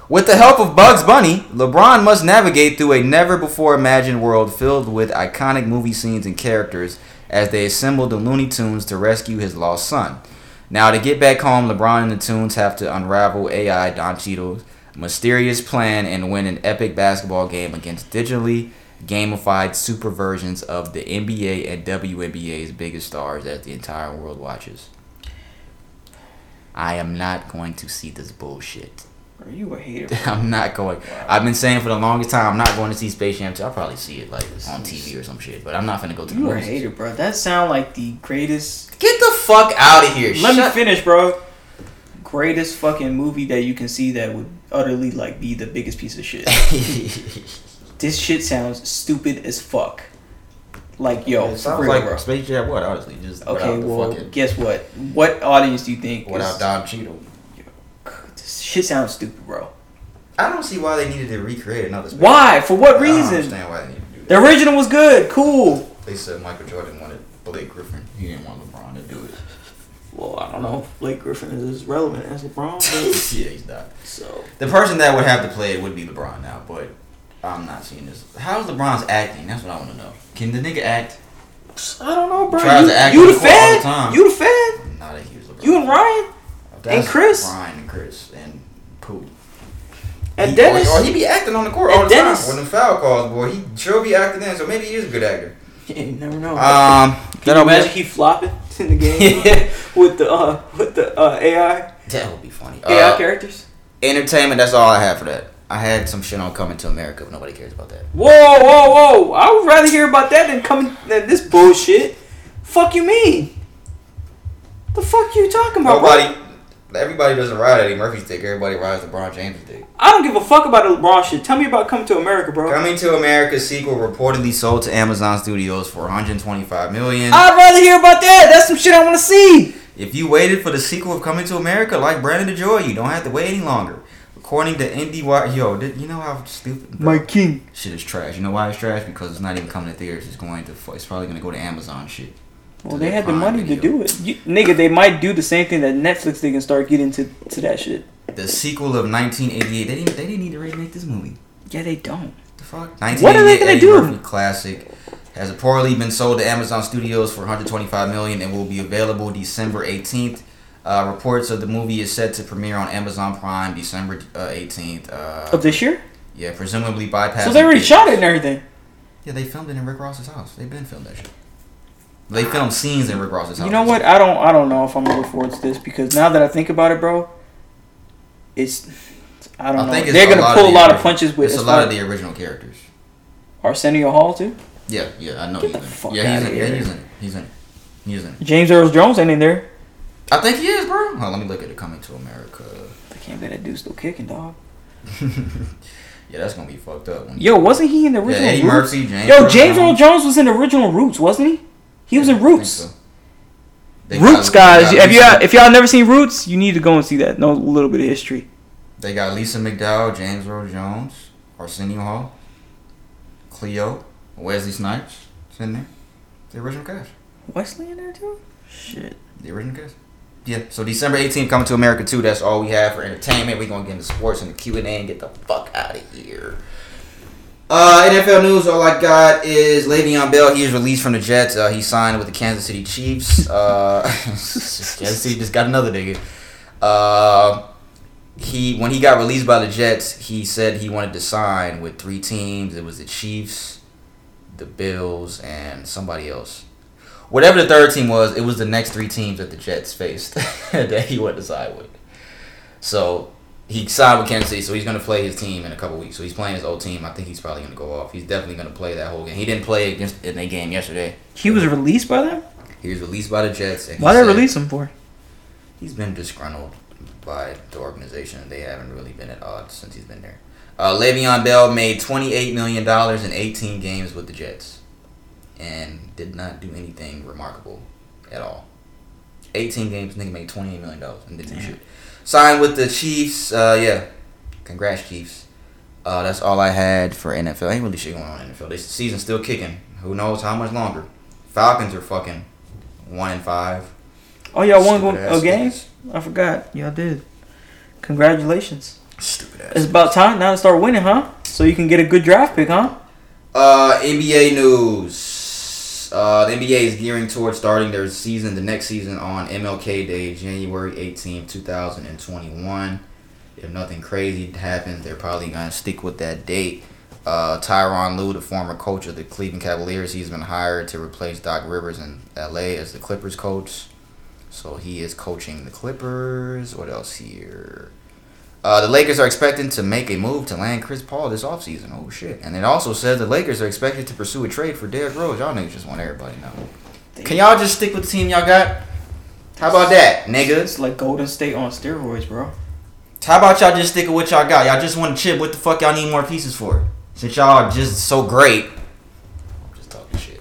With the help of Bugs Bunny, LeBron must navigate through a never before imagined world filled with iconic movie scenes and characters as they assemble the Looney Tunes to rescue his lost son. Now, to get back home, LeBron and the Tunes have to unravel AI Don Cheadle's mysterious plan and win an epic basketball game against digitally gamified super versions of the NBA and WNBA's biggest stars that the entire world watches. I am not going to see this bullshit. Are you a hater? I'm not going. I've been saying for the longest time I'm not going to see Space Jam 2. I'll probably see it like on TV or some shit, but I'm not gonna go to the You a movies. hater, bro. That sound like the greatest. Get the fuck out of here! Let me finish, bro. Greatest fucking movie that you can see that would utterly like be the biggest piece of shit. this shit sounds stupid as fuck. Like yo, it sounds like bro. Space Jam. What honestly, just Okay, well, fucking, guess what? What audience do you think? without Don Cheadle. this shit sounds stupid, bro. I don't see why they needed to recreate another. Space Why? For what Jam. I don't reason? understand why they needed to do The original was good, cool. They said Michael Jordan wanted Blake Griffin. He didn't want LeBron to do it. Well, I don't know if Blake Griffin is as relevant as LeBron, yeah, he's not. so The person that would have to play it would be LeBron now, but I'm not seeing this. How's LeBron's acting? That's what I want to know. Can the nigga act? I don't know, bro. Tries You, to act you the the all the. You the fan? Not he was LeBron. You and Ryan? That's Chris? Ryan and Chris and Pooh. And he, Dennis, or, or he be acting on the court And all the Dennis- time. When the foul calls, boy, he sure be acting in. So maybe he is a good actor. Yeah, you never know. Um, Can you imagine he flopping in the game with the uh, with the uh, AI that would be funny. AI Uh, characters? entertainment. That's all I have for that. I had some shit on coming to America, but nobody cares about that. Whoa, whoa, whoa! I would rather hear about that than coming than this bullshit. Fuck you mean? The fuck you talking about? bro? Everybody doesn't ride Eddie Murphy's dick. Everybody rides LeBron James' dick. I don't give a fuck about the LeBron shit. Tell me about coming to America, bro. Coming to America sequel reportedly sold to Amazon Studios for 125 million. I'd rather hear about that. That's some shit I want to see. If you waited for the sequel of Coming to America, like Brandon DeJoy, you don't have to wait any longer. According to IndieWire, yo, did, you know how stupid bro, King. shit is trash. You know why it's trash? Because it's not even coming to theaters. It's going to. It's probably going to go to Amazon shit. Well, they had the money to do it. You, nigga, they might do the same thing that Netflix did and start getting to, to that shit. The sequel of 1988. They didn't. They didn't need to remake this movie. Yeah, they don't. The fuck? What are they 1988 gonna Eddie do? Murphy classic has reportedly been sold to Amazon Studios for 125 million and will be available December 18th. Uh, reports of the movie is set to premiere on Amazon Prime December uh, 18th. Uh, Of this year? yeah, presumably bypassing. So they already shot it and everything. Yeah, they filmed it in Rick Ross's house. They've been filmed that shit. They filmed scenes in Rick Ross's house. You know what? I don't. I don't know if I'm gonna forward to this because now that I think about it, bro, it's. I don't I know. They're gonna pull of a lot of punches with It's a lot of the original characters. Arsenio Hall too. Yeah, yeah, I know Get he's the in fuck Yeah, he's outta in, it. yeah, he's in. He's in. He's in. James Earl Jones ain't in there. I think he is, bro. Oh, let me look at it coming to America. I can't bet that dude's still kicking, dog. yeah, that's gonna be fucked up. When Yo, wasn't he in the yeah, original Eddie Roots? Murphy, James. Yo, James Earl Jones. Jones was in the original Roots, wasn't he? He was in Roots. so. Roots, got- guys. If you Lisa- if y'all never seen Roots, you need to go and see that. Know a little bit of history. They got Lisa McDowell, James Earl Jones, Arsenio Hall, Cleo, Wesley Snipes. It's in there. The original cast. Wesley in there too. Shit. The original cast. Yeah. So December 18th coming to America too. That's all we have for entertainment. We're gonna get into sports and the Q and A and get the fuck out of here. Uh, NFL news. All I got is Le'Veon Bell. He is released from the Jets. Uh, he signed with the Kansas City Chiefs. Uh, Kansas City just got another nigga. Uh, he when he got released by the Jets, he said he wanted to sign with three teams. It was the Chiefs, the Bills, and somebody else. Whatever the third team was, it was the next three teams that the Jets faced that he went to sign with. So he signed with Kansas City, so he's gonna play his team in a couple weeks. So he's playing his old team. I think he's probably gonna go off. He's definitely gonna play that whole game. He didn't play against in the game yesterday. He was released by them. He was released by the Jets. And Why did they release him for? He's been disgruntled by the organization. They haven't really been at odds since he's been there. Uh, Le'Veon Bell made $28 million in 18 games with the Jets and did not do anything remarkable at all. 18 games, nigga made $28 million and didn't shit. Signed with the Chiefs. Uh, yeah. Congrats, Chiefs. Uh, that's all I had for NFL. Ain't really shit going on in NFL. This season's still kicking. Who knows how much longer? Falcons are fucking one and five. Oh, y'all won go- Stupid ass a game? I forgot. Y'all did. Congratulations. Stupid ass. It's about time now to start winning, huh? So you can get a good draft pick, huh? Uh, NBA news. Uh, the NBA is gearing towards starting their season, the next season, on MLK Day, January 18, 2021. If nothing crazy happens, they're probably going to stick with that date. Uh, Tyronn Lue, the former coach of the Cleveland Cavaliers, he's been hired to replace Doc Rivers in LA as the Clippers coach. So he is coaching the Clippers. What else here? Uh, the Lakers are expecting to make a move to land Chris Paul this offseason. Oh, shit. And it also says the Lakers are expected to pursue a trade for Derrick Rose. Y'all niggas just want everybody know. Can y'all just stick with the team y'all got? How about that, niggas? It's like Golden State on steroids, bro. How about y'all just stick with what y'all got? Y'all just want to chip. What the fuck y'all need more pieces for? Since y'all are just so great. I'm just talking shit.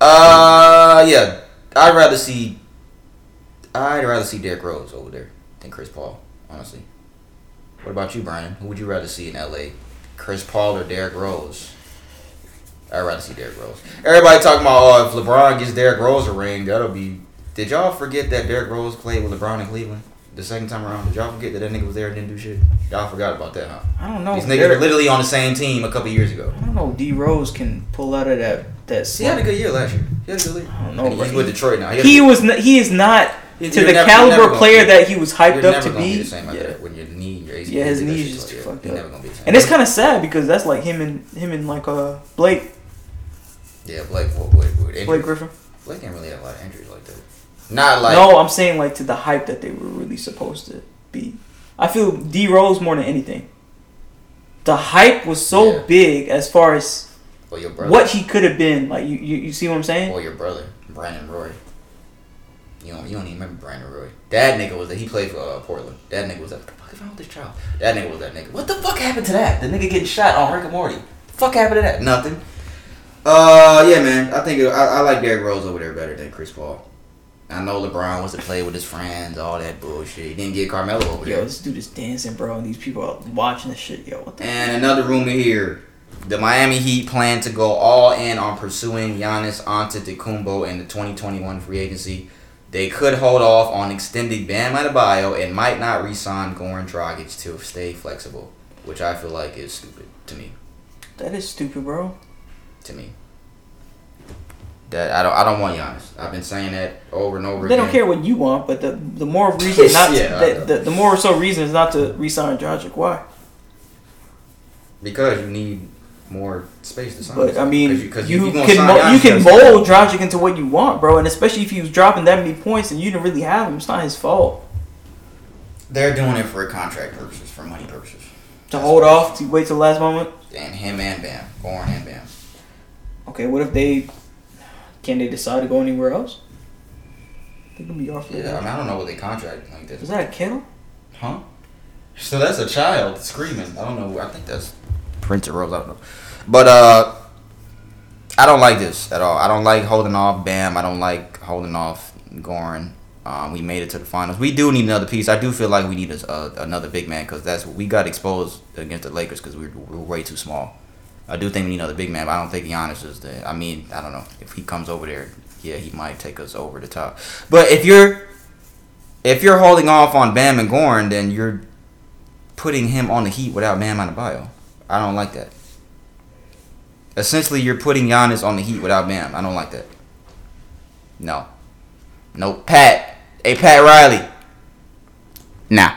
Uh, yeah. I'd rather see. I'd rather see Derrick Rose over there than Chris Paul, honestly. What about you, Brian? Who would you rather see in LA? Chris Paul or Derrick Rose? I'd rather see Derrick Rose. Everybody talking about, oh, if LeBron gets Derrick Rose a ring, that'll be. Did y'all forget that Derrick Rose played with LeBron in Cleveland the second time around? Did y'all forget that that nigga was there and didn't do shit? Y'all forgot about that, huh? I don't know. These niggas Derrick- were literally on the same team a couple years ago. I don't know. D Rose can pull out of that that. He had a good year last year. He had a good year. I don't know, he's with Detroit now. He good- was. N- he is not to the never- caliber player that he was hyped up to be. Yeah. that when your knee, your ACL. Yeah, his knee's just yeah, fucked up. never gonna be. And it's kind of sad because that's like him and him and like uh Blake yeah, Blake. What? What injury? Blake Griffin. Blake didn't really have a lot of injuries like that. Not like no, I'm saying like to the hype that they were really supposed to be. I feel D Rose more than anything. The hype was so Yeah. big as far as well, your brother. what he could have been. Like you, you, you see what I'm saying? Or your brother, Brandon Roy. You don't, you don't even remember Brandon Roy. That nigga was that he played for uh, Portland. That nigga was that. What the fuck is wrong with this child? That nigga was that nigga. What the fuck happened to that? The nigga getting shot on Rick and Morty. The fuck happened to that? Nothing. Uh, yeah, man. I think it, I, I like Derrick Rose over there better than Chris Paul. I know LeBron wants to play with his friends, all that bullshit. He didn't get Carmelo over Yo, there. Yo, this dude is dancing, bro, and these people are watching this shit. Yo, what the? And another rumor here. The Miami Heat plan to go all in on pursuing Giannis Antetokounmpo in the 2021 free agency. They could hold off on extending Bam Adebayo and might not re-sign Goran Dragic to stay flexible, which I feel like is stupid to me. That is stupid, bro. To me, that I don't I don't want Giannis. I've been saying that over and over They again. don't care what you want, but the the more reason not Yeah, to, the, the, the more so reason is not to re-sign Dragic. Why? because you need more space to sign. But I mean, 'Cause you, if you gonna can mo- you can mold Dragic into what you want, bro. And especially if he was dropping that many points and you didn't really have him, it's not his fault. They're doing it for contract purposes, for money purposes. To hold off, to wait till the last moment. And him and Bam. Goran and Bam. Okay, what if they can they decide to go anywhere else? They can be off. Yeah, I mean, I don't know what they contract like this. Is that a kennel? Huh? So that's a child screaming. I don't know. I think that's Prince or Rose. I don't know. But uh, I don't like this at all. I don't like holding off Bam. I don't like holding off Goran. Um, we made it to the finals. We do need another piece. I do feel like we need a, another big man because that's what we got exposed against the Lakers because we were, we were way too small. I do think we need another big man, but I don't think Giannis is the. I mean, I don't know if he comes over there. Yeah, he might take us over the top. But if you're if you're holding off on Bam and Goran, then you're putting him on the Heat without Bam Adebayo. I don't like that. Essentially, you're putting Giannis on the Heat without Bam. I don't like that. No. No, Pat. Hey, Pat Riley. Nah.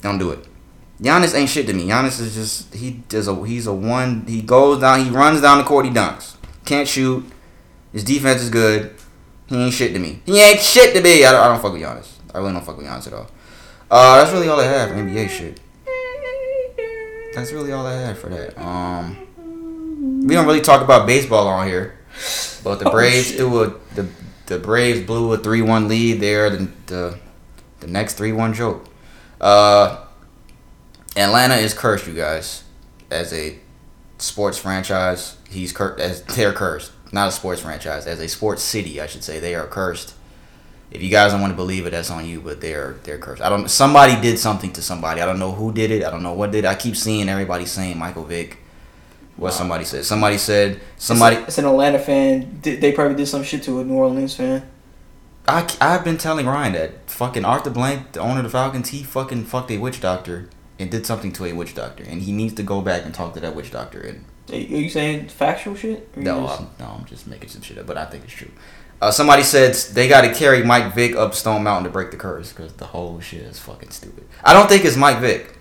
Don't do it. Giannis ain't shit to me. Giannis is just he does a he's a one. He goes down. He runs down the court. He dunks. Can't shoot. His defense is good. He ain't shit to me. He ain't shit to me. I don't, I don't fuck with Giannis. I really don't fuck with Giannis at all. Uh, that's really all I have NBA shit. That's really all I had for that. Um, we don't really talk about baseball on here, but the Oh, Braves shit. threw a the the Braves blew a three one lead there. The the, the next three one joke. Uh, Atlanta is cursed, you guys, as a sports franchise. He's cursed as they're cursed, not a sports franchise, as a sports city, I should say. They are cursed. If you guys don't want to believe it, that's on you. But they're they're cursed. I don't. Somebody did something to somebody. I don't know who did it. I don't know what did. I keep seeing everybody saying Michael Vick. What somebody said. Somebody said. Somebody. It's, it's an Atlanta fan. They probably did some shit to a New Orleans fan. I, I've been telling Ryan that fucking Arthur Blank, the owner of the Falcons, he fucking fucked a witch doctor and did something to a witch doctor, and he needs to go back and talk to that witch doctor. And Are you saying factual shit? No, just- I'm, no, I'm just making some shit up, but I think it's true. Uh, somebody said they got to carry Mike Vick up Stone Mountain to break the curse because the whole shit is fucking stupid. I don't think it's Mike Vick.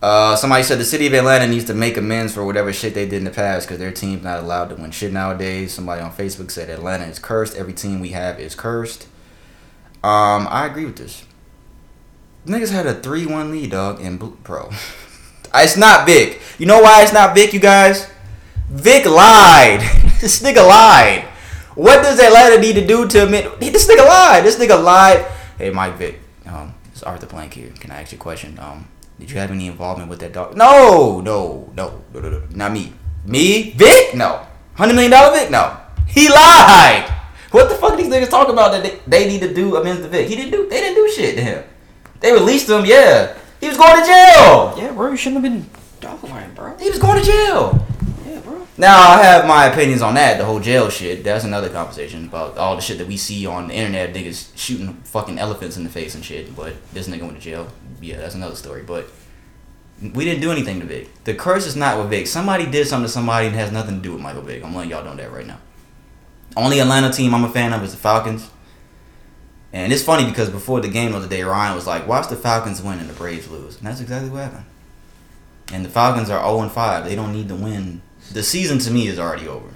Uh, somebody said the city of Atlanta needs to make amends for whatever shit they did in the past because their team's not allowed to win shit nowadays. Somebody on Facebook said Atlanta is cursed. Every team we have is cursed. Um, I agree with this. Niggas had a three-one lead, dog, in Pro. it's not Vick. You know why it's not Vick, you guys? Vick lied. this nigga lied. What does Atlanta need to do to admit this nigga lied? This nigga lied. Hey, Mike Vick. Um, it's Arthur Blank here. Can I ask you a question? Um, did you have any involvement with that dog? No, no, no, no, no, no. Not me. Me? Vick? No. Hundred million dollar Vick? No. He lied. What the fuck these niggas talking about that they, they need to do amends to Vick? He didn't do. They didn't do shit to him. They released him. Yeah. He was going to jail. Yeah, bro, you shouldn't have been dogfighting, bro. He was going to jail. Now I have my opinions on that, the whole jail shit. That's another conversation about all the shit that we see on the internet, niggas shooting fucking elephants in the face and shit. But this nigga went to jail. Yeah, that's another story. But we didn't do anything to Vick. The curse is not with Vick. Somebody did something to somebody and has nothing to do with Michael Vick. I'm letting y'all know that right now. Only Atlanta team I'm a fan of is the Falcons. And it's funny because before the game the day, Ryan was like, "Watch the Falcons win and the Braves lose," and that's exactly what happened. And the Falcons are 0 and 5. They don't need to win. The season to me is already over.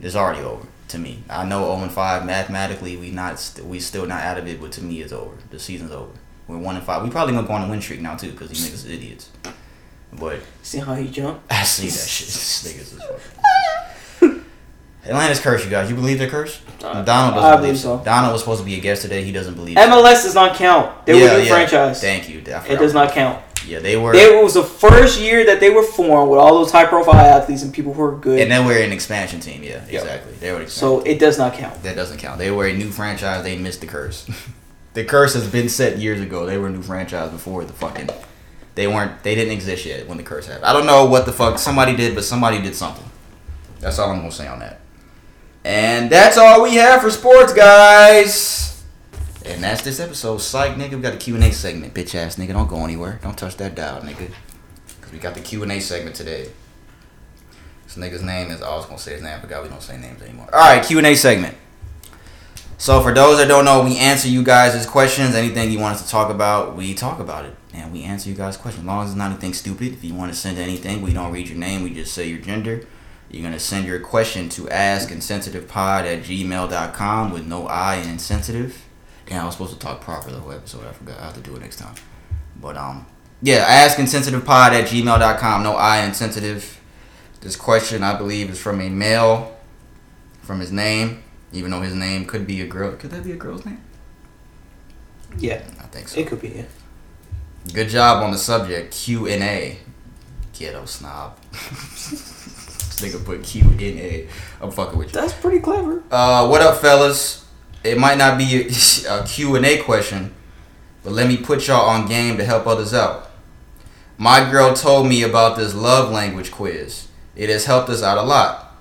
It's already over to me. I know 0 and 5 mathematically we not st- we still not out of it, but to me it's over. The season's over. We're 1 and 5. We probably gonna go on a win streak now too because these niggas are idiots. But See how he jumped? I see that shit. Niggas is fucking. Atlanta's curse, you guys. You believe they're? Uh, Donald doesn't I believe so. so. Donald was supposed to be a guest today. He doesn't believe. MLS does not count. They were a new franchise. Thank you. It does not count. Yeah, they were. It was the first year that they were formed with all those high profile athletes and people who are good. and then we're an expansion team. Yeah, Yep. exactly. They were so it does not count. That doesn't count. They were a new franchise. They missed the curse. the curse has been set years ago. They were a new franchise before the fucking. They weren't. They didn't exist yet when the curse happened. I don't know what the fuck somebody did, but somebody did something. That's all I'm gonna say on that. And that's all we have for sports, guys. And that's this episode. Psych, nigga. We got a Q&A segment. Bitch ass nigga, don't go anywhere. Don't touch that dial, nigga. Cause we got the Q and A segment today. This nigga's name is. I was gonna say his name. I forgot we don't say names anymore. All right, Q and A segment. So for those that don't know, we answer you guys' questions. Anything you want us to talk about, we talk about it, and we answer you guys' questions. As long as it's not anything stupid. If you want to send anything, we don't read your name. We just say your gender. You're gonna send your question to askinsensitivepod at gmail.com with no I in insensitive. Damn, I was supposed to talk proper the whole episode. I forgot. I have to do it next time. But um, yeah, askinsensitivepod at gmail.com. No I insensitive. This question, I believe, is from a male. From his name, even though his name could be a girl. Could that be a girl's name? Yeah, I think so. it could be. Yeah. Good job on the subject Q and A. Ghetto snob. this nigga put Q in A. I'm fucking with you. That's pretty clever. Uh, what up, fellas? It might not be a, a Q and A question, but let me put y'all on game to help others out. My girl told me about this love language quiz. It has helped us out a lot.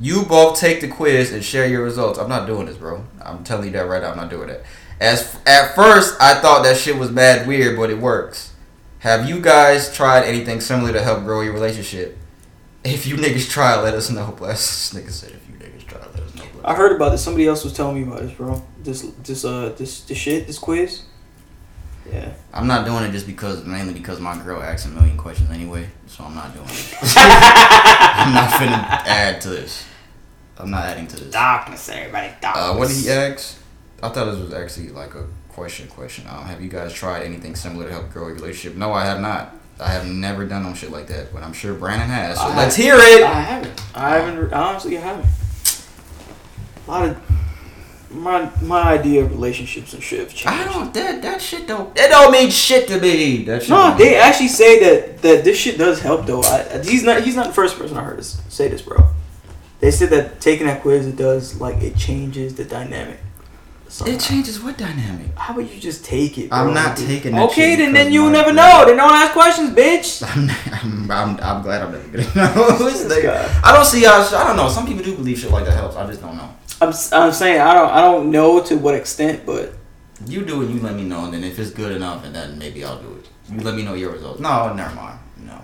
You both take the quiz and share your results. I'm not doing this, bro. I'm telling you that right now. I'm not doing it. As at first, I thought that shit was bad weird, but it works. Have you guys tried anything similar to help grow your relationship? If you niggas try, let us know. Bless. This nigga said, if you niggas try, let us know. Bless. I heard about this. Somebody else was telling me about this, bro. This, this, uh, this, this shit, this quiz. Yeah. I'm not doing it just because, mainly because my girl asks a million questions anyway, so I'm not doing it. I'm not finna add to this. I'm not adding to this. Darkness, everybody. Darkness. Uh, what did he ask? I thought this was actually like a question. Question. Um, have you guys tried anything similar to help grow your relationship? No, I have not. I have never done no shit like that, but I'm sure Brandon has. So I let's hear it. I haven't. I haven't. Honestly, I haven't. A lot of my my idea of relationships and shit have changed. I don't. That that shit don't. It don't mean shit to me. That shit No, they actually say that that this shit does help though. I, he's not he's not the first person I heard say this, bro. They said that taking that quiz it does like it changes the dynamic. somehow. It changes what dynamic? How about you just take it? Bro? I'm not taking that Okay, shit then then you'll never know. Then don't ask questions, bitch. I'm, I'm, I'm, I'm glad I'm never gonna know. This This nigga- guy. I don't see how. I don't know. Some people do believe shit like that helps. I just don't know. I'm I'm saying I don't I don't know to what extent, but You do it. You let me know, and then if it's good enough, and then maybe I'll do it. You let me know your results. No, never mind. No,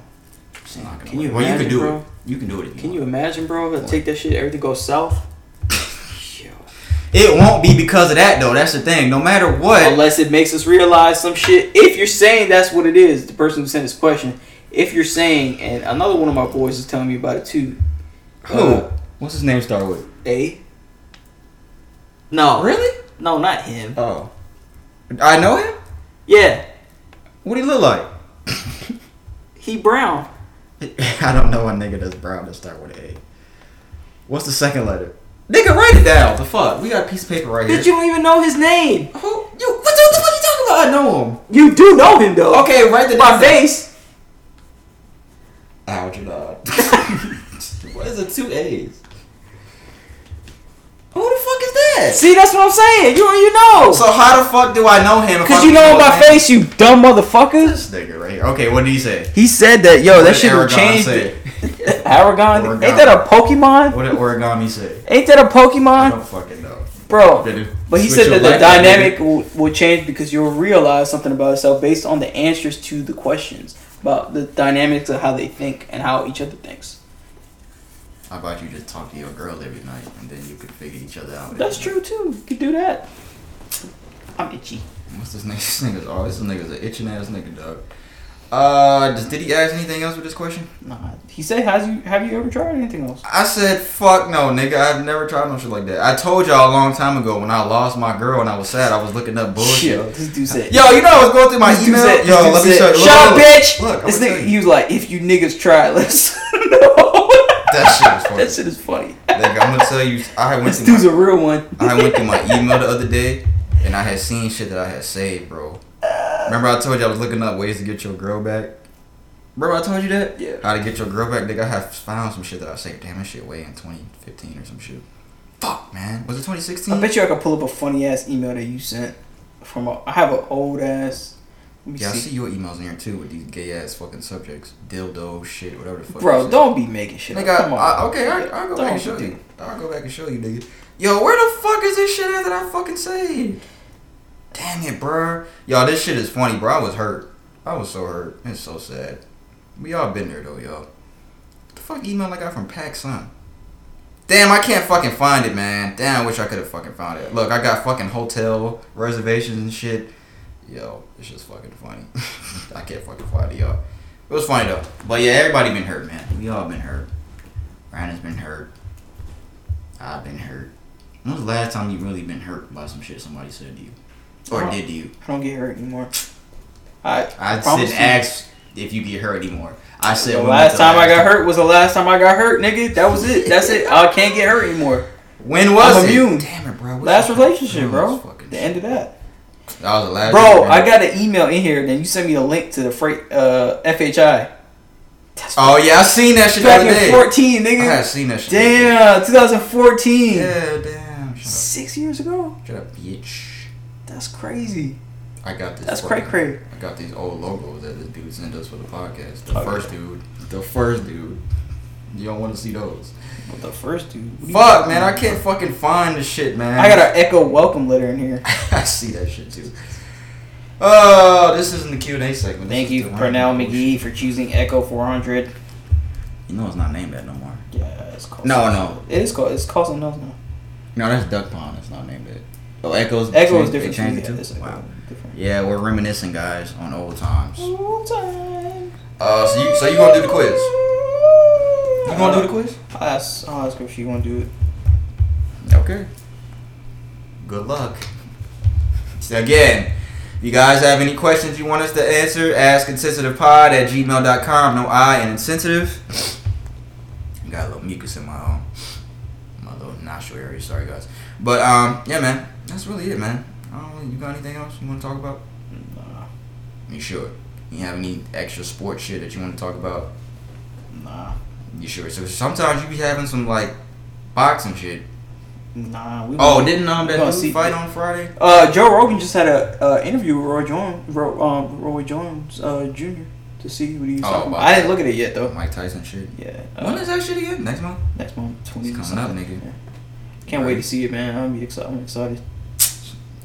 it's not gonna. Can you work. well, you can do bro? it. You can do it. You can you imagine, bro? If I take that shit, everything goes south. Yo. It won't be because of that though. That's the thing. No matter what. Unless it makes us realize some shit. If you're saying that's what it is, the person who sent this question. If you're saying, and another one of my boys is telling me about it too. Who? Uh, What's his name start with? A. No. Really? No, not him. Oh. I know him. Yeah, What do he look like? he brown. I don't know a nigga that's brown that start with A. What's the second letter? Nigga, write it down. The fuck? We got a piece of paper right here. Bitch, you don't even know his name. Who? You? What the, what the fuck you talking about? I know him. You do know him though. Okay, write the My face. Algernon. what is it? Two A's. Who the fuck is that? See, that's what I'm saying. You you know. So how the fuck do I know him? Cause you know him by his face, you dumb motherfuckers. This nigga right here. Okay, what did he say? He said that yo, What that shit will change. Aragon, Aragon. ain't that a Pokemon? What did origami say? Ain't that a Pokemon, I don't fucking know. bro? But he said that the dynamic will change because you'll realize something about yourself based on the answers to the questions about the dynamics of how they think and how each other thinks. How about you just talk to your girl every night and then you could figure each other out? That's true too. You could do that. I'm itchy. What's this nigga? This nigga's oh, this nigga's an itching ass nigga, dog. Uh, just, did he ask anything else with this question? Nah. He said, "Has you have you ever tried anything else?" I said, fuck no, nigga. I've never tried no shit like that. I told y'all a long time ago when I lost my girl and I was sad. I was looking up bullshit. Yo, this dude said. Yo, you know I was going through my This email. said- Yo, let me said, show you. Shut up, bitch. Look, this nigga, he was like, "If you niggas try, let's." no. That shit was funny. That shit is funny. Nigga, I'm gonna tell you. I went This through dude's my, a real one. I went through my email the other day and I had seen shit that I had saved, bro. Remember I told you I was looking up ways to get your girl back. Remember I told you that? Yeah. How to get your girl back? Nigga, I have found some shit that I saved. Damn, that shit way in 2015 or some shit. Fuck, man. Was it 2016? I bet you I could pull up a funny ass email that you sent from. A, I have an old ass. Yeah, I see. see your emails in here too with these gay ass fucking subjects. Dildo, shit, whatever the fuck. Bro, don't be making shit. Nigga, up. Come on. I, okay, I, I'll go Don't back and show do- you. I'll go back and show you, nigga. Yo, where the fuck is this shit at that I fucking saved? Damn it, bruh. Yo, this shit is funny, bro. I was hurt. I was so hurt. It's so sad. We all been there though, yo. What the fuck email I got from PacSun? Damn, I can't fucking find it, man. Damn, I wish I could have fucking found it. Look, I got fucking hotel reservations and shit. Yo, it's just fucking funny. I can't fucking find it, y'all. It was funny though. But yeah, everybody been hurt, man. We all been hurt. Ryan's been hurt. I've been hurt. When was the last time you really been hurt by some shit somebody said to you? Or did to you? I don't get hurt anymore. I I didn't ask if you get hurt anymore. I said The last the time I last got hurt was the last time I got hurt, nigga. That was it. That's it. I can't get hurt anymore. When was I'm it? immune. Damn it, bro. What Last relationship, bro. The end of that. That was the last. Bro, I got an email in here. Then you sent me the link to the freight uh, FHI. That's Oh yeah, I seen that shit back in day. 14, I nigga. had seen that shit. the other day. Damn, 2014. Yeah, damn. Six years ago. Shut up, bitch. That's crazy. I got this. That's cray fucking- cray. I got these old logos that this dude sent us for the podcast. The Oh, first dude. The first dude. You don't want to see those. What the first dude? What are you Fuck, man. I can't fucking find the shit, man. I got an Echo welcome letter in here. I see that shit too. Oh, this isn't the Q and A segment. This Thank you, the Pernell McGee, for choosing Echo 400. You know it's not named that no more. Yeah, it's called. No, no. It is called. It's called something else now. No, that's Duck Pond. It's not named it. Oh, Echoes. Echo is changed- they different. changed yeah, it too? Echo Wow. different. Yeah, we're reminiscing, guys, on old times. Old time. Uh, so you so you gonna do the quiz? You gonna do the quiz? I'll ask, I'll ask her if she want to do it. Okay. Good luck. So again, if you guys have any questions you want us to answer, ask insensitivepod at gmail.com. No I and insensitive. Got a little mucus in my um, my little nostril area. Sorry guys. But um yeah man, that's really it man. I you got anything else you want to talk about? Nah, You sure? You have any extra sports shit that you want to talk about? nah, You sure? So sometimes you be having some like boxing shit. nah. We Oh, didn't um we that gonna dude see- fight on Friday? Uh, Joe Rogan just had a uh, interview with Roy Jones, Ro, um, Roy Jones uh, Jr. to see what he's Oh, talking about about. I didn't look at it yet though. Mike Tyson shit. Yeah. Uh, When is that shit again? Next month? next month? Twenty. It's coming up, nigga. Yeah. Can't wait to see it, man. I'm be excited. I'm excited.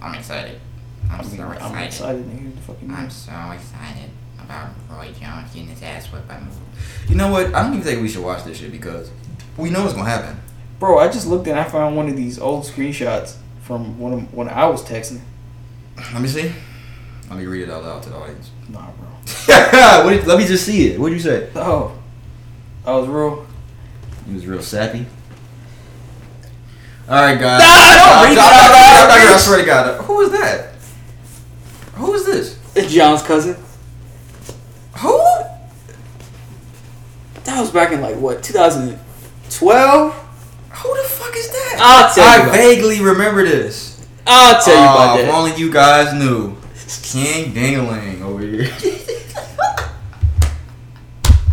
I'm excited. I'm I'm, so I'm excited. excited, nigga. Fucking I'm so excited about Roy Jones getting his ass whipped by me. You know what? I don't even think we should watch this shit because we know it's gonna happen. Bro, I just looked and I found one of these old screenshots from when I'm, when I was texting. Let me see. Let me read it out loud to the audience. Nah, bro. what did, let me just see it. What did you say? Oh, I was real. He was real sappy. All right, guys. Nah, don't read I'm that I'm out, not- I'm not- I bitch. swear to God. Who is that? Who is this? It's John's cousin. Who? That was back in like what 2012. Who the fuck is that? I'll tell you I about vaguely remember this. I'll tell you Aw, about uh, If that. only you guys knew. It's King Dingling over here.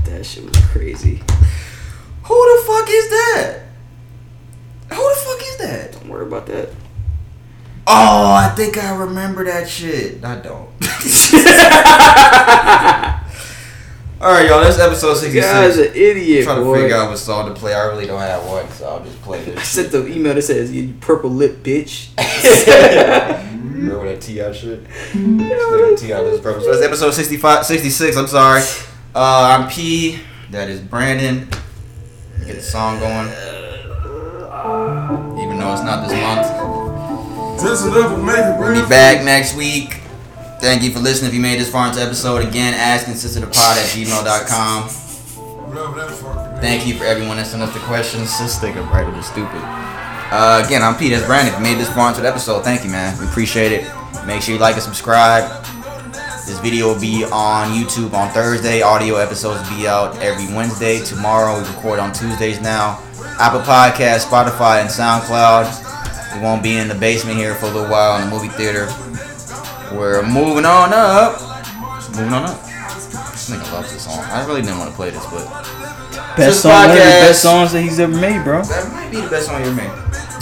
That shit was crazy. Who the fuck is that? Who the fuck is that? Don't worry about that. Oh, I think I remember that shit. I don't. All right, y'all. That's episode This sixty-six. guy's an idiot, trying to figure out what song to play. I really don't have one, so I'll just play I sent the email that says you purple lip bitch. Remember that T.I. shit? T.I. this purpose. So that's episode 65, 66. I'm sorry. Uh, I'm P. That is Brandon. Get the song going. Even though it's not this month. Just a little maybe. We'll be back next week. Thank you for listening. If you made this far into episode, again, askinsensitivepod at gmail.com. Thank you for everyone that sent us the questions. Think I'm right with stupid. Uh, again, I'm Pete. That's Brandon. If you made this far into the episode, thank you, man. We appreciate it. Make sure you like and subscribe. This video will be on YouTube on Thursday. Audio episodes will be out every Wednesday. Tomorrow we record on Tuesdays now. Apple Podcast, Spotify, and SoundCloud. We won't be in the basement here for a little while in the movie theater. We're moving on up. Moving on up. This nigga loves this song. I really didn't want to play this, but Best This song, one of the best songs that he's ever made, bro. that might be the best song you ever made.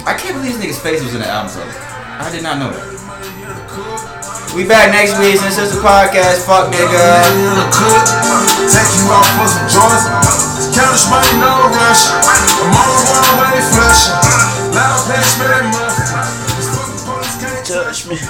I can't believe this nigga's face was in the album cover. I did not know that. We back next week since it's a podcast. Fuck nigga. in cook. Take you out for some joints. Counters money, no rush. I'm on the one way flush. Loud pass, man, muff. Touch me.